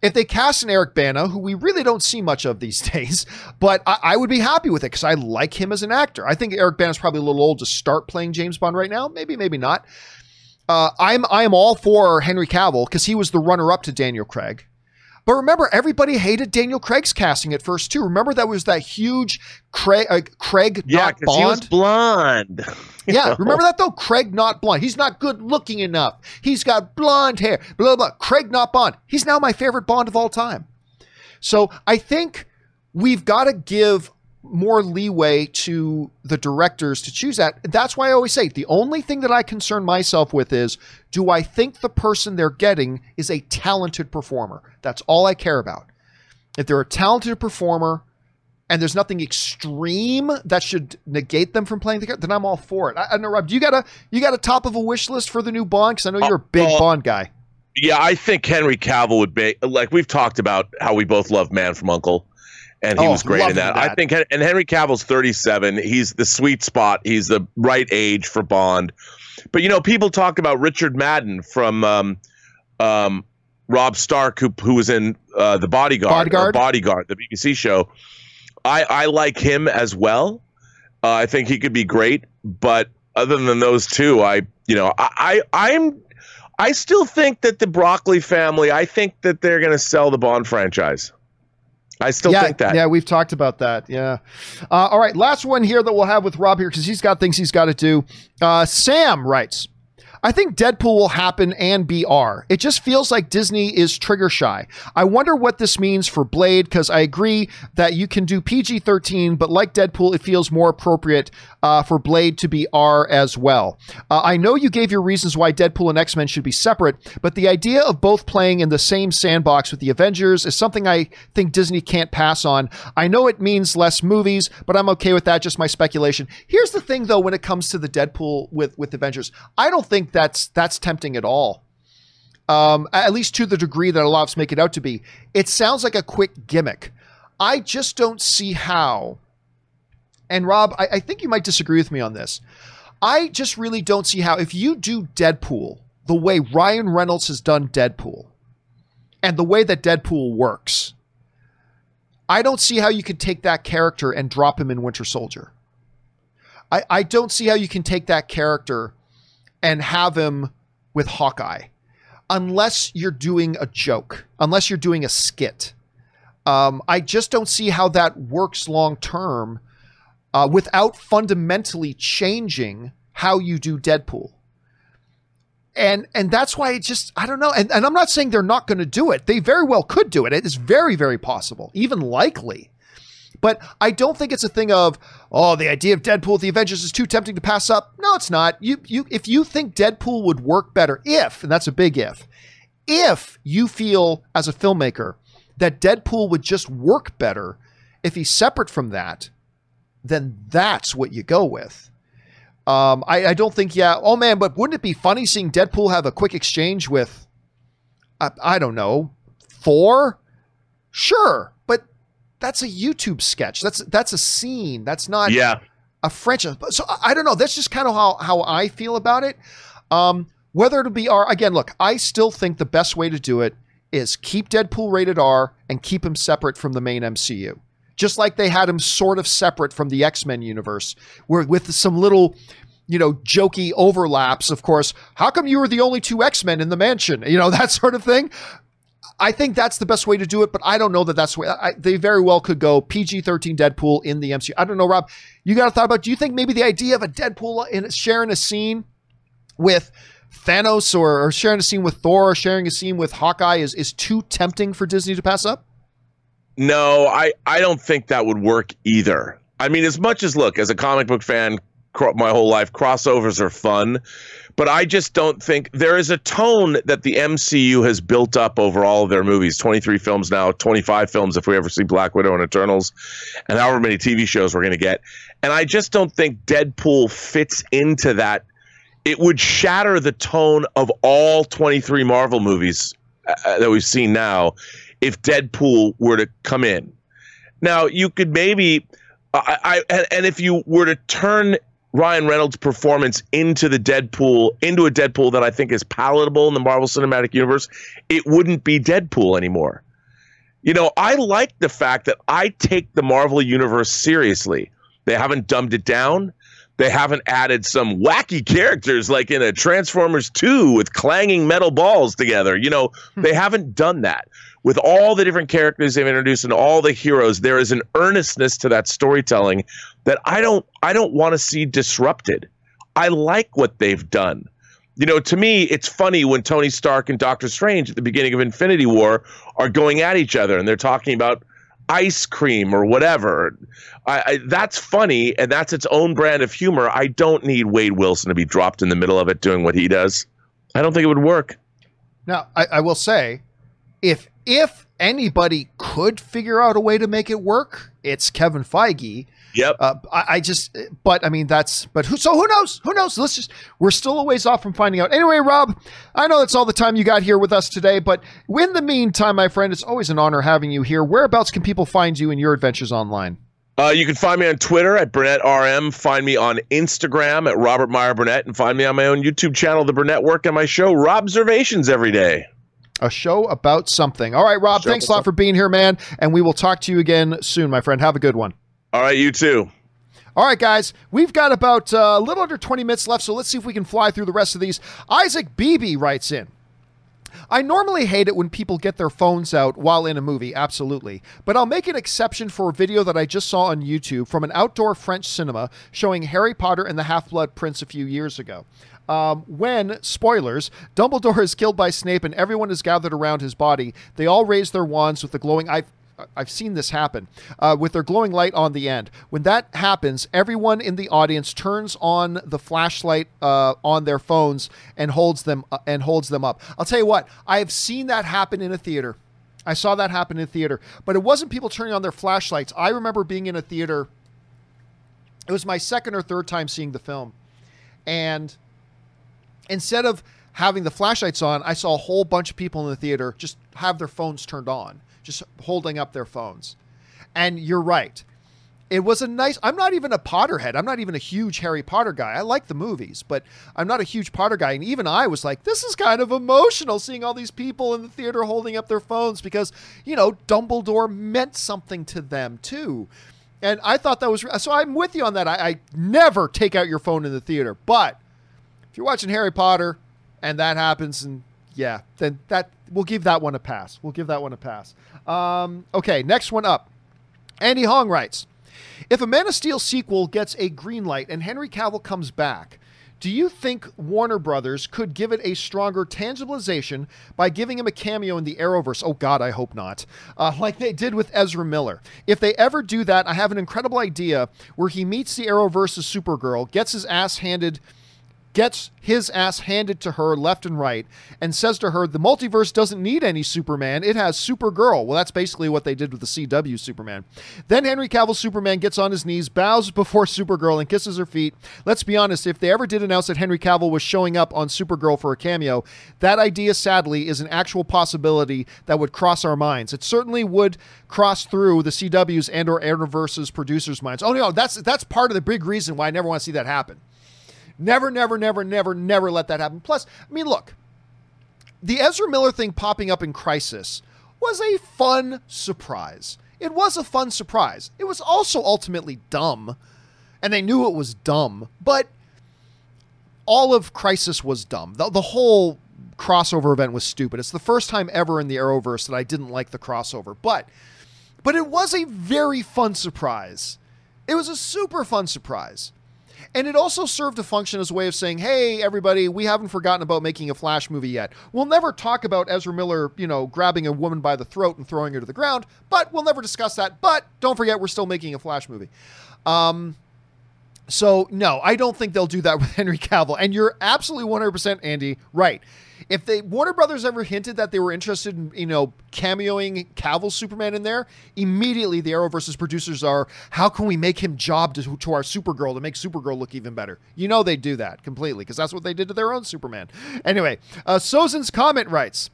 If they cast an Eric Bana, who we really don't see much of these days, but I, I would be happy with it because I like him as an actor. I think Eric Bana's probably a little old to start playing James Bond right now. Maybe, maybe not. Uh, I'm I'm all for Henry Cavill because he was the runner up to Daniel Craig. But remember, everybody hated Daniel Craig's casting at first too. Remember that was that huge Craig, uh, Craig Yeah, not because he was Bond. blonde. Yeah, remember that though? Craig not blonde. He's not good looking enough. He's got blonde hair. Blah blah. blah. Craig not Bond. He's now my favorite Bond of all time. So I think we've got to give more leeway to the directors to choose that. That's why I always say the only thing that I concern myself with is do I think the person they're getting is a talented performer? That's all I care about. If they're a talented performer and there's nothing extreme that should negate them from playing the character, then I'm all for it. I, I know, Rob. Do you got a you got a top of a wish list for the new Bond? Because I know you're a big Uh, Bond guy. Yeah, I think Henry Cavill would be like we've talked about how we both love Man from Uncle, and he Oh, was great in that. that. I think, and Henry Cavill's 37. He's the sweet spot. He's the right age for Bond. But you know, people talk about Richard Madden from um, um, Robb Stark, who who was in uh, the Bodyguard, Bodyguard? Bodyguard, the BBC show. I I like him as well. Uh, I think he could be great, but other than those two, I you know I, I I'm I still think that the Broccoli family. I think that they're going to sell the Bond franchise. I still yeah, think that. Yeah, we've talked about that. Yeah. Uh, all right, last one here that we'll have with Rob here because he's got things he's got to do. Uh, Sam writes. I think Deadpool will happen and be R. It just feels like Disney is trigger shy. I wonder what this means for Blade because I agree that you can do PG 13, but like Deadpool, it feels more appropriate uh, for Blade to be R as well. Uh, I know you gave your reasons why Deadpool and X Men should be separate, but the idea of both playing in the same sandbox with the Avengers is something I think Disney can't pass on. I know it means less movies, but I'm okay with that. Just my speculation. Here's the thing, though, when it comes to the Deadpool with with Avengers, I don't think that's that's tempting at all. Um, at least to the degree that a lot of us make it out to be. It sounds like a quick gimmick. I just don't see how. And Rob, I, I think you might disagree with me on this. I just really don't see how, if you do Deadpool the way Ryan Reynolds has done Deadpool and the way that Deadpool works, I don't see how you could take that character and drop him in Winter Soldier. I, I don't see how you can take that character and have him with Hawkeye unless you're doing a joke, unless you're doing a skit. Um, I just don't see how that works long term uh, without fundamentally changing how you do Deadpool. And and that's why it just I don't know. And, and I'm not saying they're not going to do it. They very well could do it. It is very very possible, even likely. But I don't think it's a thing of oh the idea of Deadpool with the Avengers is too tempting to pass up. No, it's not. You you if you think Deadpool would work better if and that's a big if if you feel as a filmmaker that Deadpool would just work better if he's separate from that, then that's what you go with. Um, I, I don't think, yeah, oh man, but wouldn't it be funny seeing Deadpool have a quick exchange with, I, I don't know, Thor? Sure, that's a YouTube sketch. That's that's a scene. That's not yeah. a franchise. But- So I I don't know. That's just kind of how how I feel about it. Um, whether it'll be R again. Look, I still think the best way to do it is keep Deadpool rated R and keep him separate from the main MCU. Just like they had him sort of separate from the X Men universe, where with some little, you know, jokey overlaps. Of course, how come you were the only two X Men in the mansion? You know that sort of thing. I think that's the best way to do it, but I don't know that that's way. I, they very well could go PG thirteen Deadpool in the MCU. I don't know, Rob. You got a thought about? Do you think maybe the idea of a Deadpool in sharing a scene with Thanos or, or sharing a scene with Thor or sharing a scene with Hawkeye is is too tempting for Disney to pass up? No, I, I don't think that would work either. I mean, as much as look, as a comic book fan, cro- my whole life, crossovers are fun, but I just don't think there is a tone that the MCU has built up over all of their movies 23 films now, 25 films if we ever see Black Widow and Eternals, and however many TV shows we're going to get. And I just don't think Deadpool fits into that. It would shatter the tone of all 23 Marvel movies uh, that we've seen now if Deadpool were to come in. Now, you could maybe, I, I and if you were to turn Ryan Reynolds' performance into the Deadpool, into a Deadpool that I think is palatable in the Marvel Cinematic Universe, it wouldn't be Deadpool anymore. You know, I like the fact that I take the Marvel Universe seriously. They haven't dumbed it down. They haven't added some wacky characters like in a Transformers 2 with clanging metal balls together. You know, hmm. they haven't done that. With all the different characters they've introduced and all the heroes, there is an earnestness to that storytelling that I don't I don't want to see disrupted. I like what they've done. You know, to me, it's funny when Tony Stark and Doctor Strange at the beginning of Infinity War are going at each other and they're talking about ice cream or whatever. I, I, that's funny and that's its own brand of humor. I don't need Wade Wilson to be dropped in the middle of it doing what he does. I don't think it would work. Now, I, I will say, if if anybody could figure out a way to make it work, it's Kevin Feige Yep. Uh, I, I, just, but I mean, that's, but who, so who knows? Who knows? Let's just, we're still a ways off from finding out. Anyway, Rob, I know that's all the time you got here with us today, but in the meantime, my friend, it's always an honor having you here. Whereabouts can people find you in your adventures online? Uh, you can find me on Twitter at Burnett RM. Find me on Instagram at Robert Meyer Burnett, and find me on my own YouTube channel, The Burnettwork, and my show, Robservations, every day. A show about something. All right, Rob, thanks a lot for being here, man. And we will talk to you again soon, my friend. Have a good one. All right, you too. All right, guys, we've got about uh, a little under 20 minutes left, so let's see if we can fly through the rest of these. Isaac Beebe writes in. I normally hate it when people get their phones out while in a movie, absolutely. But I'll make an exception for a video that I just saw on YouTube from an outdoor French cinema showing Harry Potter and the Half Blood Prince a few years ago. Um, when, spoilers, Dumbledore is killed by Snape and everyone is gathered around his body, they all raise their wands with the glowing. I've, I've seen this happen uh, with their glowing light on the end. When that happens, everyone in the audience turns on the flashlight uh, on their phones and holds them uh, and holds them up. I'll tell you what, I have seen that happen in a theater. I saw that happen in a theater, but it wasn't people turning on their flashlights. I remember being in a theater. It was my second or third time seeing the film, and instead of having the flashlights on, I saw a whole bunch of people in the theater just have their phones turned on just holding up their phones. And you're right. It was a nice. I'm not even a Potterhead. I'm not even a huge Harry Potter guy. I like the movies, but I'm not a huge Potter guy. And even I was like, this is kind of emotional seeing all these people in the theater holding up their phones because, you know, Dumbledore meant something to them too. And I thought that was so. I'm with you on that. I, I never take out your phone in the theater, but you're watching Harry Potter and that happens, and yeah, then that we'll give that one a pass. We'll give that one a pass. Um, okay, next one up. Andy Hong writes If a Man of Steel sequel gets a green light and Henry Cavill comes back, do you think Warner Brothers could give it a stronger tangibilization by giving him a cameo in the Arrowverse? Oh, God, I hope not. Uh, like they did with Ezra Miller. If they ever do that, I have an incredible idea where he meets the Arrowverse's Supergirl, gets his ass handed gets his ass handed to her left and right and says to her, The multiverse doesn't need any Superman, it has Supergirl. Well, that's basically what they did with the CW Superman. Then Henry Cavill Superman gets on his knees, bows before Supergirl, and kisses her feet. Let's be honest, if they ever did announce that Henry Cavill was showing up on Supergirl for a cameo, that idea, sadly, is an actual possibility that would cross our minds. It certainly would cross through the CW's and or Arrowverse's producers' minds. Oh no, that's that's part of the big reason why I never want to see that happen. Never, never, never, never, never let that happen. Plus, I mean, look, the Ezra Miller thing popping up in Crisis was a fun surprise. It was a fun surprise. It was also ultimately dumb, and they knew it was dumb, but all of Crisis was dumb. The, the whole crossover event was stupid. It's the first time ever in the Arrowverse that I didn't like the crossover, but but it was a very fun surprise. It was a super fun surprise. And it also served a function as a way of saying, hey, everybody, we haven't forgotten about making a Flash movie yet. We'll never talk about Ezra Miller, you know, grabbing a woman by the throat and throwing her to the ground, but we'll never discuss that. But don't forget, we're still making a Flash movie. Um, so, no, I don't think they'll do that with Henry Cavill. And you're absolutely 100%, Andy, right. If they Warner Brothers ever hinted that they were interested in, you know, cameoing Cavill Superman in there, immediately the Arrowverse's producers are, how can we make him job to, to our Supergirl to make Supergirl look even better? You know they do that completely because that's what they did to their own Superman. Anyway, uh, Sozin's Comet writes,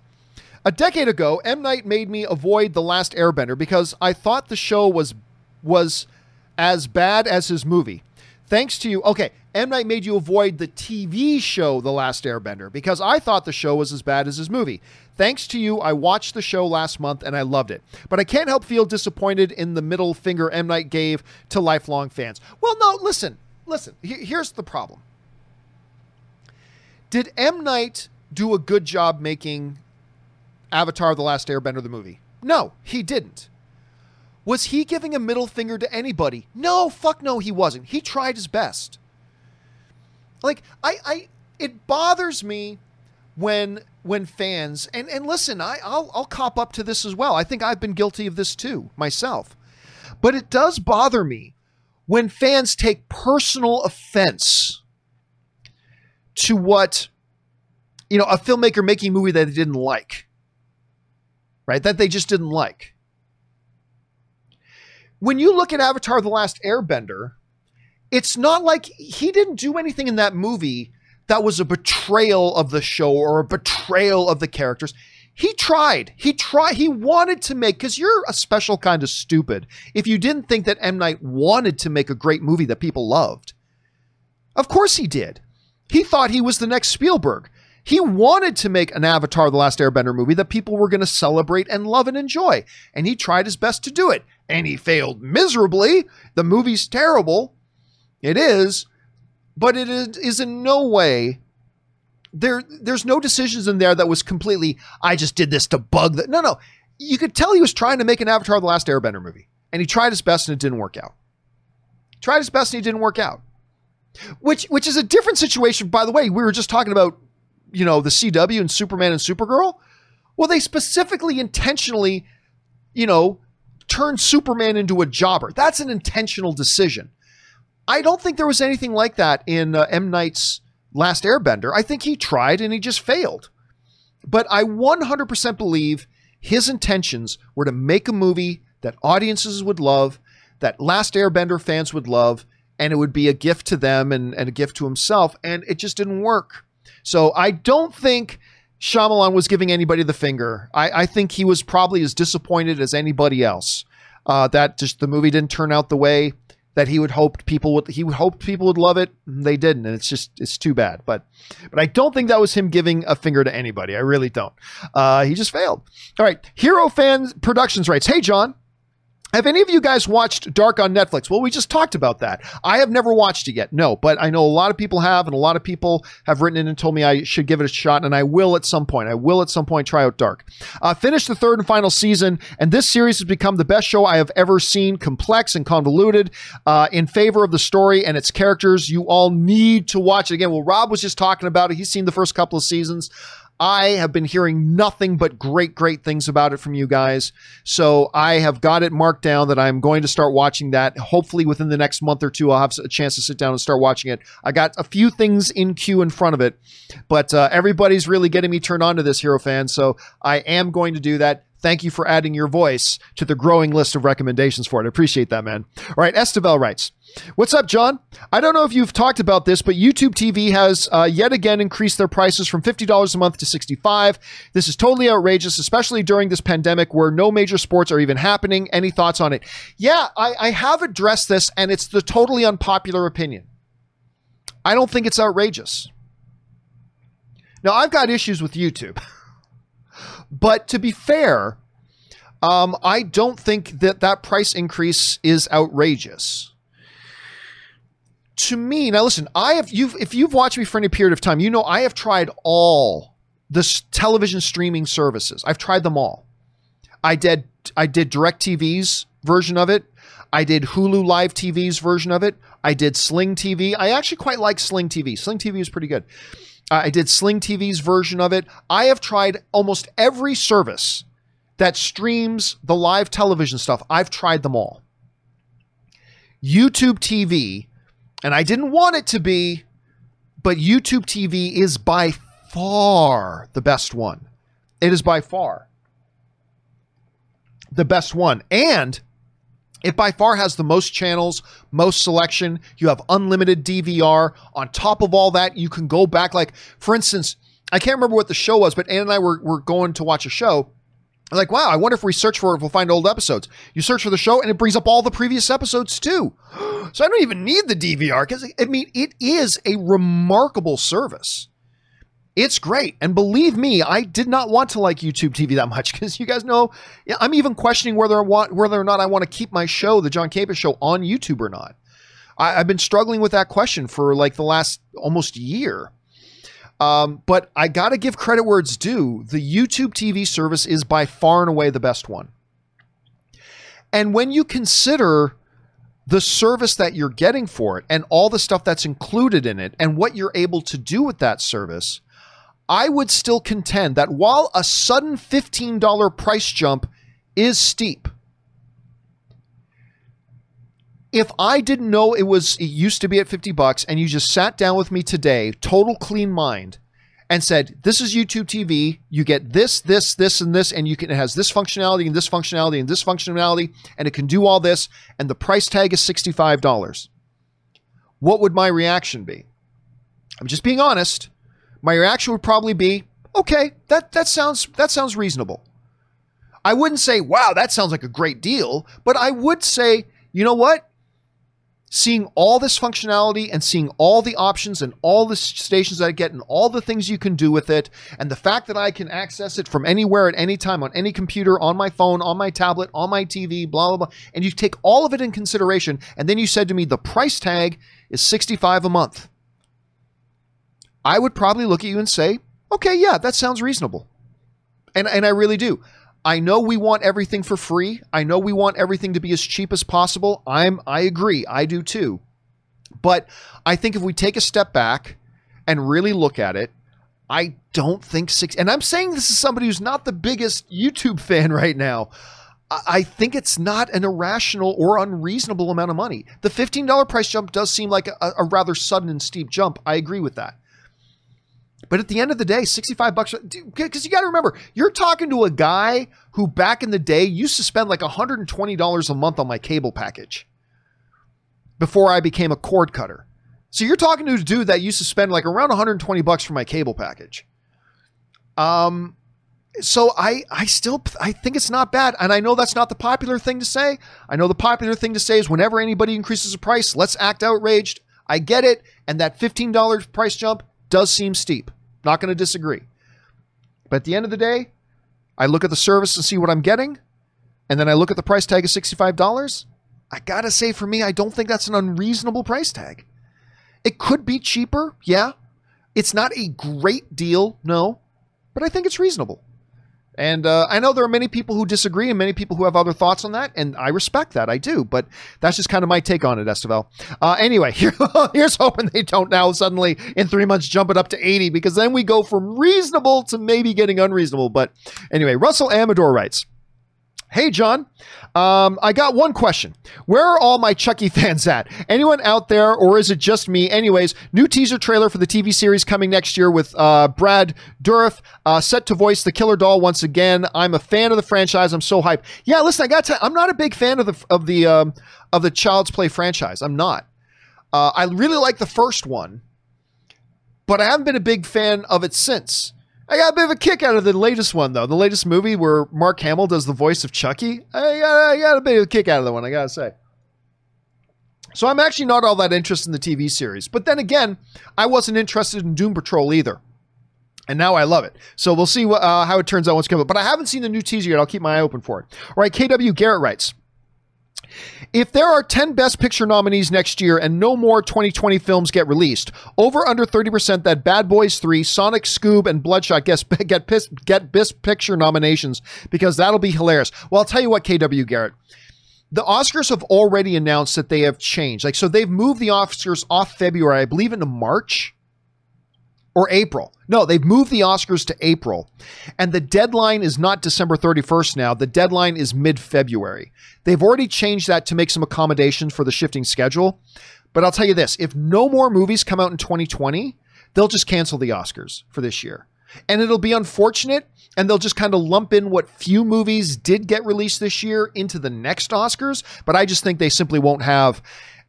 A decade ago, M Night made me avoid The Last Airbender because I thought the show was was as bad as his movie. Thanks to you, okay, M Night made you avoid the TV show The Last Airbender because I thought the show was as bad as his movie. Thanks to you, I watched the show last month and I loved it. But I can't help feel disappointed in the middle finger M Night gave to lifelong fans. Well, no, listen, listen. Here's the problem. Did M Night do a good job making Avatar: The Last Airbender the movie? No, he didn't. Was he giving a middle finger to anybody? No, fuck no, he wasn't. He tried his best. Like I, I, it bothers me when when fans and and listen, I I'll I'll cop up to this as well. I think I've been guilty of this too myself. But it does bother me when fans take personal offense to what you know a filmmaker making a movie that they didn't like right that they just didn't like when you look at avatar the last airbender it's not like he didn't do anything in that movie that was a betrayal of the show or a betrayal of the characters he tried. He tried. He wanted to make because you're a special kind of stupid if you didn't think that M Night wanted to make a great movie that people loved. Of course he did. He thought he was the next Spielberg. He wanted to make an Avatar: The Last Airbender movie that people were going to celebrate and love and enjoy, and he tried his best to do it. And he failed miserably. The movie's terrible. It is, but it is in no way there there's no decisions in there that was completely I just did this to bug that. No, no. You could tell he was trying to make an Avatar the Last Airbender movie. And he tried his best and it didn't work out. Tried his best and he didn't work out. Which which is a different situation by the way. We were just talking about you know the CW and Superman and Supergirl. Well, they specifically intentionally you know turned Superman into a jobber. That's an intentional decision. I don't think there was anything like that in uh, M Night's Last Airbender, I think he tried and he just failed. But I 100% believe his intentions were to make a movie that audiences would love, that Last Airbender fans would love, and it would be a gift to them and, and a gift to himself. And it just didn't work. So I don't think Shyamalan was giving anybody the finger. I, I think he was probably as disappointed as anybody else. Uh, that just the movie didn't turn out the way that he would hoped people would he would hope people would love it. They didn't, and it's just it's too bad. But but I don't think that was him giving a finger to anybody. I really don't. Uh, he just failed. All right, Hero Fans Productions writes, "Hey John." Have any of you guys watched Dark on Netflix? Well, we just talked about that. I have never watched it yet, no, but I know a lot of people have, and a lot of people have written in and told me I should give it a shot, and I will at some point. I will at some point try out Dark. Uh, finished the third and final season, and this series has become the best show I have ever seen. Complex and convoluted, uh, in favor of the story and its characters. You all need to watch it again. Well, Rob was just talking about it. He's seen the first couple of seasons. I have been hearing nothing but great, great things about it from you guys. So I have got it marked down that I'm going to start watching that. Hopefully, within the next month or two, I'll have a chance to sit down and start watching it. I got a few things in queue in front of it, but uh, everybody's really getting me turned on to this hero fan. So I am going to do that. Thank you for adding your voice to the growing list of recommendations for it. I appreciate that, man. All right, Estevel writes. What's up, John? I don't know if you've talked about this, but YouTube TV has uh, yet again increased their prices from $50 a month to 65. This is totally outrageous, especially during this pandemic where no major sports are even happening. Any thoughts on it? Yeah, I, I have addressed this, and it's the totally unpopular opinion. I don't think it's outrageous. Now, I've got issues with YouTube. But to be fair, um, I don't think that that price increase is outrageous. To me, now listen, I have you if you've watched me for any period of time, you know I have tried all the television streaming services. I've tried them all. I did I did DirecTV's version of it. I did Hulu Live TV's version of it. I did Sling TV. I actually quite like Sling TV. Sling TV is pretty good. Uh, I did Sling TV's version of it. I have tried almost every service that streams the live television stuff. I've tried them all. YouTube TV, and I didn't want it to be, but YouTube TV is by far the best one. It is by far the best one. And it by far has the most channels, most selection. You have unlimited DVR. On top of all that, you can go back. Like, for instance, I can't remember what the show was, but Ann and I were, were going to watch a show. I'm like, wow, I wonder if we search for it, we'll find old episodes. You search for the show, and it brings up all the previous episodes too. So I don't even need the DVR because I mean, it is a remarkable service. It's great. And believe me, I did not want to like YouTube TV that much because you guys know I'm even questioning whether I want whether or not I want to keep my show, the John Campea show, on YouTube or not. I, have been struggling with that question for like the last almost year. Um, but I got to give credit where it's due. The YouTube TV service is by far and away the best one. And when you consider the service that you're getting for it and all the stuff that's included in it and what you're able to do with that service, I would still contend that while a sudden $15 price jump is steep, if I didn't know it was it used to be at 50 bucks and you just sat down with me today, total clean mind, and said, This is YouTube TV, you get this, this, this, and this, and you can it has this functionality and this functionality and this functionality, and it can do all this, and the price tag is $65. What would my reaction be? I'm just being honest. My reaction would probably be, okay, that that sounds that sounds reasonable. I wouldn't say, wow, that sounds like a great deal, but I would say, you know what? seeing all this functionality and seeing all the options and all the stations that I get and all the things you can do with it, and the fact that I can access it from anywhere at any time on any computer, on my phone, on my tablet, on my TV, blah, blah, blah. And you take all of it in consideration. And then you said to me, the price tag is 65 a month. I would probably look at you and say, okay, yeah, that sounds reasonable. And, and I really do. I know we want everything for free. I know we want everything to be as cheap as possible. I'm I agree. I do too. But I think if we take a step back and really look at it, I don't think six and I'm saying this is somebody who's not the biggest YouTube fan right now. I think it's not an irrational or unreasonable amount of money. The $15 price jump does seem like a, a rather sudden and steep jump. I agree with that. But at the end of the day, 65 bucks, because you got to remember, you're talking to a guy who back in the day used to spend like $120 a month on my cable package before I became a cord cutter. So you're talking to a dude that used to spend like around 120 bucks for my cable package. Um, so I I still I think it's not bad, and I know that's not the popular thing to say. I know the popular thing to say is whenever anybody increases a price, let's act outraged. I get it, and that $15 price jump does seem steep. Not going to disagree. But at the end of the day, I look at the service and see what I'm getting, and then I look at the price tag of $65. I got to say, for me, I don't think that's an unreasonable price tag. It could be cheaper, yeah. It's not a great deal, no, but I think it's reasonable. And uh, I know there are many people who disagree and many people who have other thoughts on that, and I respect that. I do, but that's just kind of my take on it, Esteval. Uh, anyway, here, here's hoping they don't now suddenly in three months jump it up to 80 because then we go from reasonable to maybe getting unreasonable. But anyway, Russell Amador writes. Hey, John. Um, I got one question. Where are all my Chucky fans at? Anyone out there, or is it just me? Anyways, new teaser trailer for the TV series coming next year with uh, Brad Dourif uh, set to voice the killer doll once again. I'm a fan of the franchise. I'm so hyped. Yeah, listen, I got to. I'm not a big fan of the of the um, of the Child's Play franchise. I'm not. Uh, I really like the first one, but I haven't been a big fan of it since. I got a bit of a kick out of the latest one, though. The latest movie where Mark Hamill does the voice of Chucky. I got, I got a bit of a kick out of the one, I gotta say. So I'm actually not all that interested in the TV series. But then again, I wasn't interested in Doom Patrol either. And now I love it. So we'll see what, uh, how it turns out once it comes. But I haven't seen the new teaser yet. I'll keep my eye open for it. All right, KW Garrett writes. If there are 10 Best Picture nominees next year and no more 2020 films get released, over under 30% that Bad Boys 3, Sonic, Scoob, and Bloodshot get, get, get Best Picture nominations because that'll be hilarious. Well, I'll tell you what, KW Garrett. The Oscars have already announced that they have changed. Like, so they've moved the Oscars off February, I believe, into March or April. No, they've moved the Oscars to April. And the deadline is not December 31st now. The deadline is mid February. They've already changed that to make some accommodations for the shifting schedule. But I'll tell you this if no more movies come out in 2020, they'll just cancel the Oscars for this year. And it'll be unfortunate, and they'll just kind of lump in what few movies did get released this year into the next Oscars. But I just think they simply won't have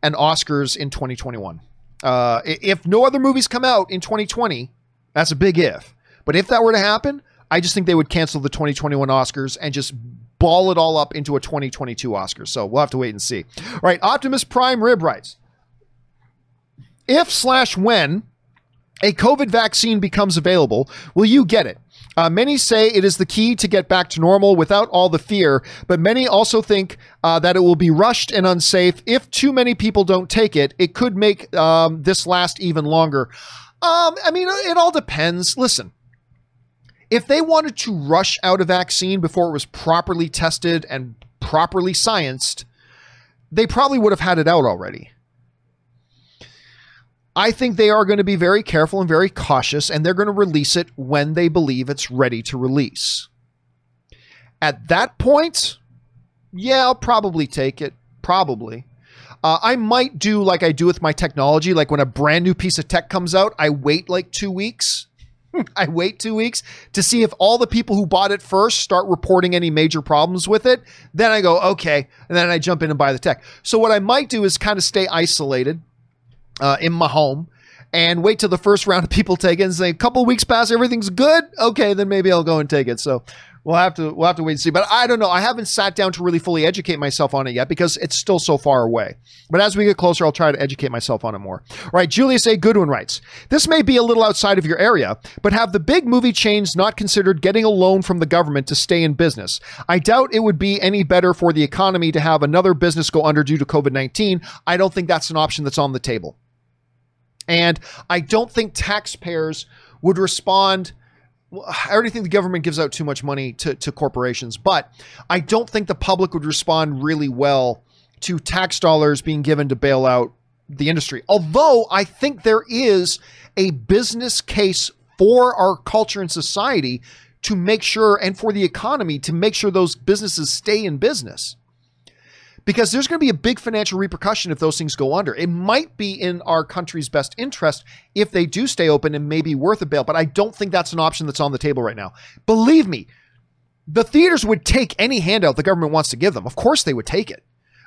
an Oscars in 2021. Uh, if no other movies come out in 2020, that's a big if. But if that were to happen, I just think they would cancel the 2021 Oscars and just ball it all up into a 2022 Oscar. So we'll have to wait and see. All right, Optimus Prime Rib writes If slash when a COVID vaccine becomes available, will you get it? Uh, many say it is the key to get back to normal without all the fear, but many also think uh, that it will be rushed and unsafe. If too many people don't take it, it could make um, this last even longer. Um, I mean, it all depends. Listen, if they wanted to rush out a vaccine before it was properly tested and properly scienced, they probably would have had it out already. I think they are going to be very careful and very cautious, and they're going to release it when they believe it's ready to release. At that point, yeah, I'll probably take it. Probably. Uh, I might do like I do with my technology. Like when a brand new piece of tech comes out, I wait like two weeks. I wait two weeks to see if all the people who bought it first start reporting any major problems with it. Then I go, okay. And then I jump in and buy the tech. So what I might do is kind of stay isolated uh, in my home and wait till the first round of people take it and say a couple weeks pass everything's good? Okay then maybe i'll go and take it. So we'll have to we'll have to wait and see. But i don't know. I haven't sat down to really fully educate myself on it yet because it's still so far away. But as we get closer i'll try to educate myself on it more. All right julius a. Goodwin writes this may be a little outside of your area but have the big movie chains not considered getting a loan from the government to stay in business? I doubt it would be any better for the economy to have another business go under due to covid-19 i don't think that's an option that's on the table and I don't think taxpayers would respond. I already think the government gives out too much money to, to corporations, but I don't think the public would respond really well to tax dollars being given to bail out the industry. Although I think there is a business case for our culture and society to make sure, and for the economy to make sure those businesses stay in business because there's going to be a big financial repercussion if those things go under. It might be in our country's best interest if they do stay open and maybe worth a bail, but I don't think that's an option that's on the table right now. Believe me, the theaters would take any handout the government wants to give them. Of course they would take it.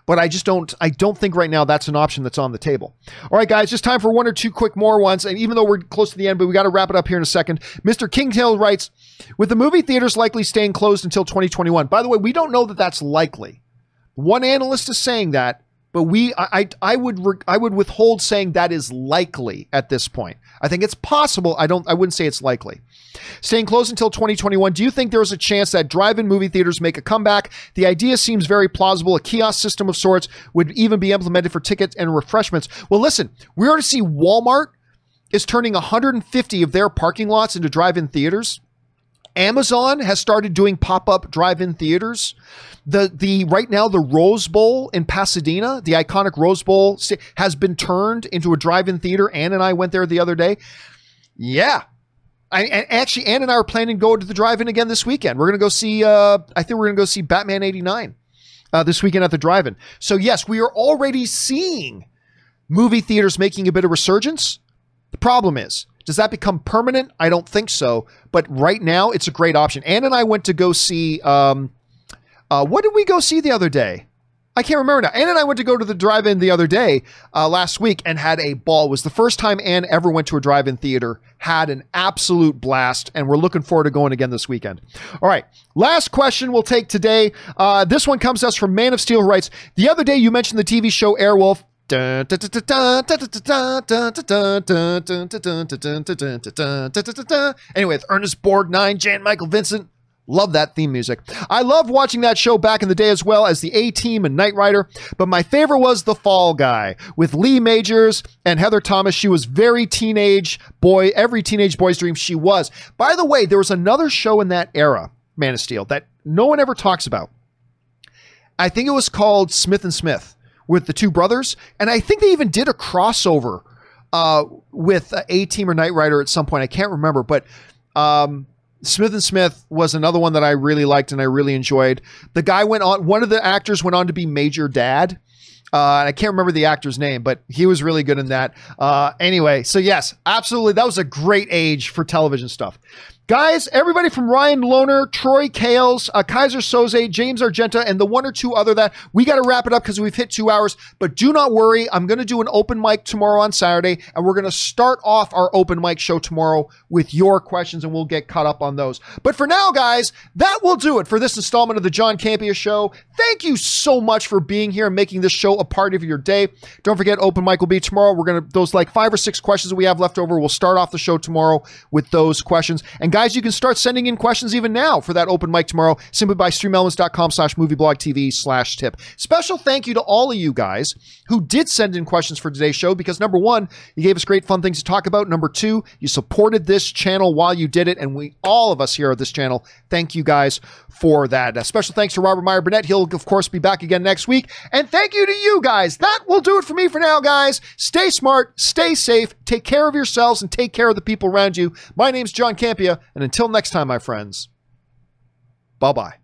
But I just don't I don't think right now that's an option that's on the table. All right, guys, just time for one or two quick more ones. And even though we're close to the end, but we got to wrap it up here in a second. Mr. Kingtail writes, with the movie theaters likely staying closed until 2021. By the way, we don't know that that's likely. One analyst is saying that, but we, I, I, I would, I would withhold saying that is likely at this point. I think it's possible. I don't, I wouldn't say it's likely. Staying closed until 2021. Do you think there is a chance that drive-in movie theaters make a comeback? The idea seems very plausible. A kiosk system of sorts would even be implemented for tickets and refreshments. Well, listen, we already see Walmart is turning 150 of their parking lots into drive-in theaters. Amazon has started doing pop-up drive-in theaters. The the right now the Rose Bowl in Pasadena, the iconic Rose Bowl has been turned into a drive-in theater. Ann and I went there the other day. Yeah. I, actually, Ann and I are planning to go to the drive-in again this weekend. We're going to go see. Uh, I think we're going to go see Batman '89 uh, this weekend at the drive-in. So yes, we are already seeing movie theaters making a bit of resurgence. The problem is does that become permanent? I don't think so. But right now, it's a great option. Ann and I went to go see. Um, uh, what did we go see the other day? I can't remember now. Ann and I went to go to the drive-in the other day, uh, last week, and had a ball. It was the first time Ann ever went to a drive-in theater. Had an absolute blast, and we're looking forward to going again this weekend. All right, last question we'll take today. Uh, this one comes to us from Man of Steel, who writes: The other day you mentioned the TV show Airwolf. Anyway, it's Ernest Borgnine, Jan Michael Vincent. Love that theme music. I love watching that show back in the day as well as the A Team and Knight Rider, but my favorite was The Fall Guy with Lee Majors and Heather Thomas. She was very teenage boy, every teenage boy's dream she was. By the way, there was another show in that era, Man of Steel, that no one ever talks about. I think it was called Smith and Smith with the two brothers, and I think they even did a crossover uh, with A Team or Knight Rider at some point. I can't remember, but um, Smith and Smith was another one that I really liked and I really enjoyed. The guy went on. One of the actors went on to be Major Dad. Uh, I can't remember the actor's name, but he was really good in that. Uh, anyway, so yes, absolutely, that was a great age for television stuff. Guys, everybody from Ryan Lohner, Troy Kales, uh, Kaiser Soze, James Argenta, and the one or two other that we got to wrap it up because we've hit two hours. But do not worry. I'm going to do an open mic tomorrow on Saturday, and we're going to start off our open mic show tomorrow with your questions, and we'll get caught up on those. But for now, guys, that will do it for this installment of the John Campea Show. Thank you so much for being here and making this show a part of your day. Don't forget, open mic will be tomorrow. We're going to, those like five or six questions we have left over, we'll start off the show tomorrow with those questions. And guys, you can start sending in questions even now for that open mic tomorrow simply by streamelements.com slash movieblogtv slash tip. Special thank you to all of you guys who did send in questions for today's show because number one, you gave us great fun things to talk about. Number two, you supported this channel while you did it. And we, all of us here at this channel, thank you guys for that. A special thanks to Robert Meyer Burnett. He'll, of course, be back again next week. And thank you to you guys. That will do it for me for now, guys. Stay smart, stay safe, take care of yourselves, and take care of the people around you. My name's John Campea, and until next time, my friends, bye bye.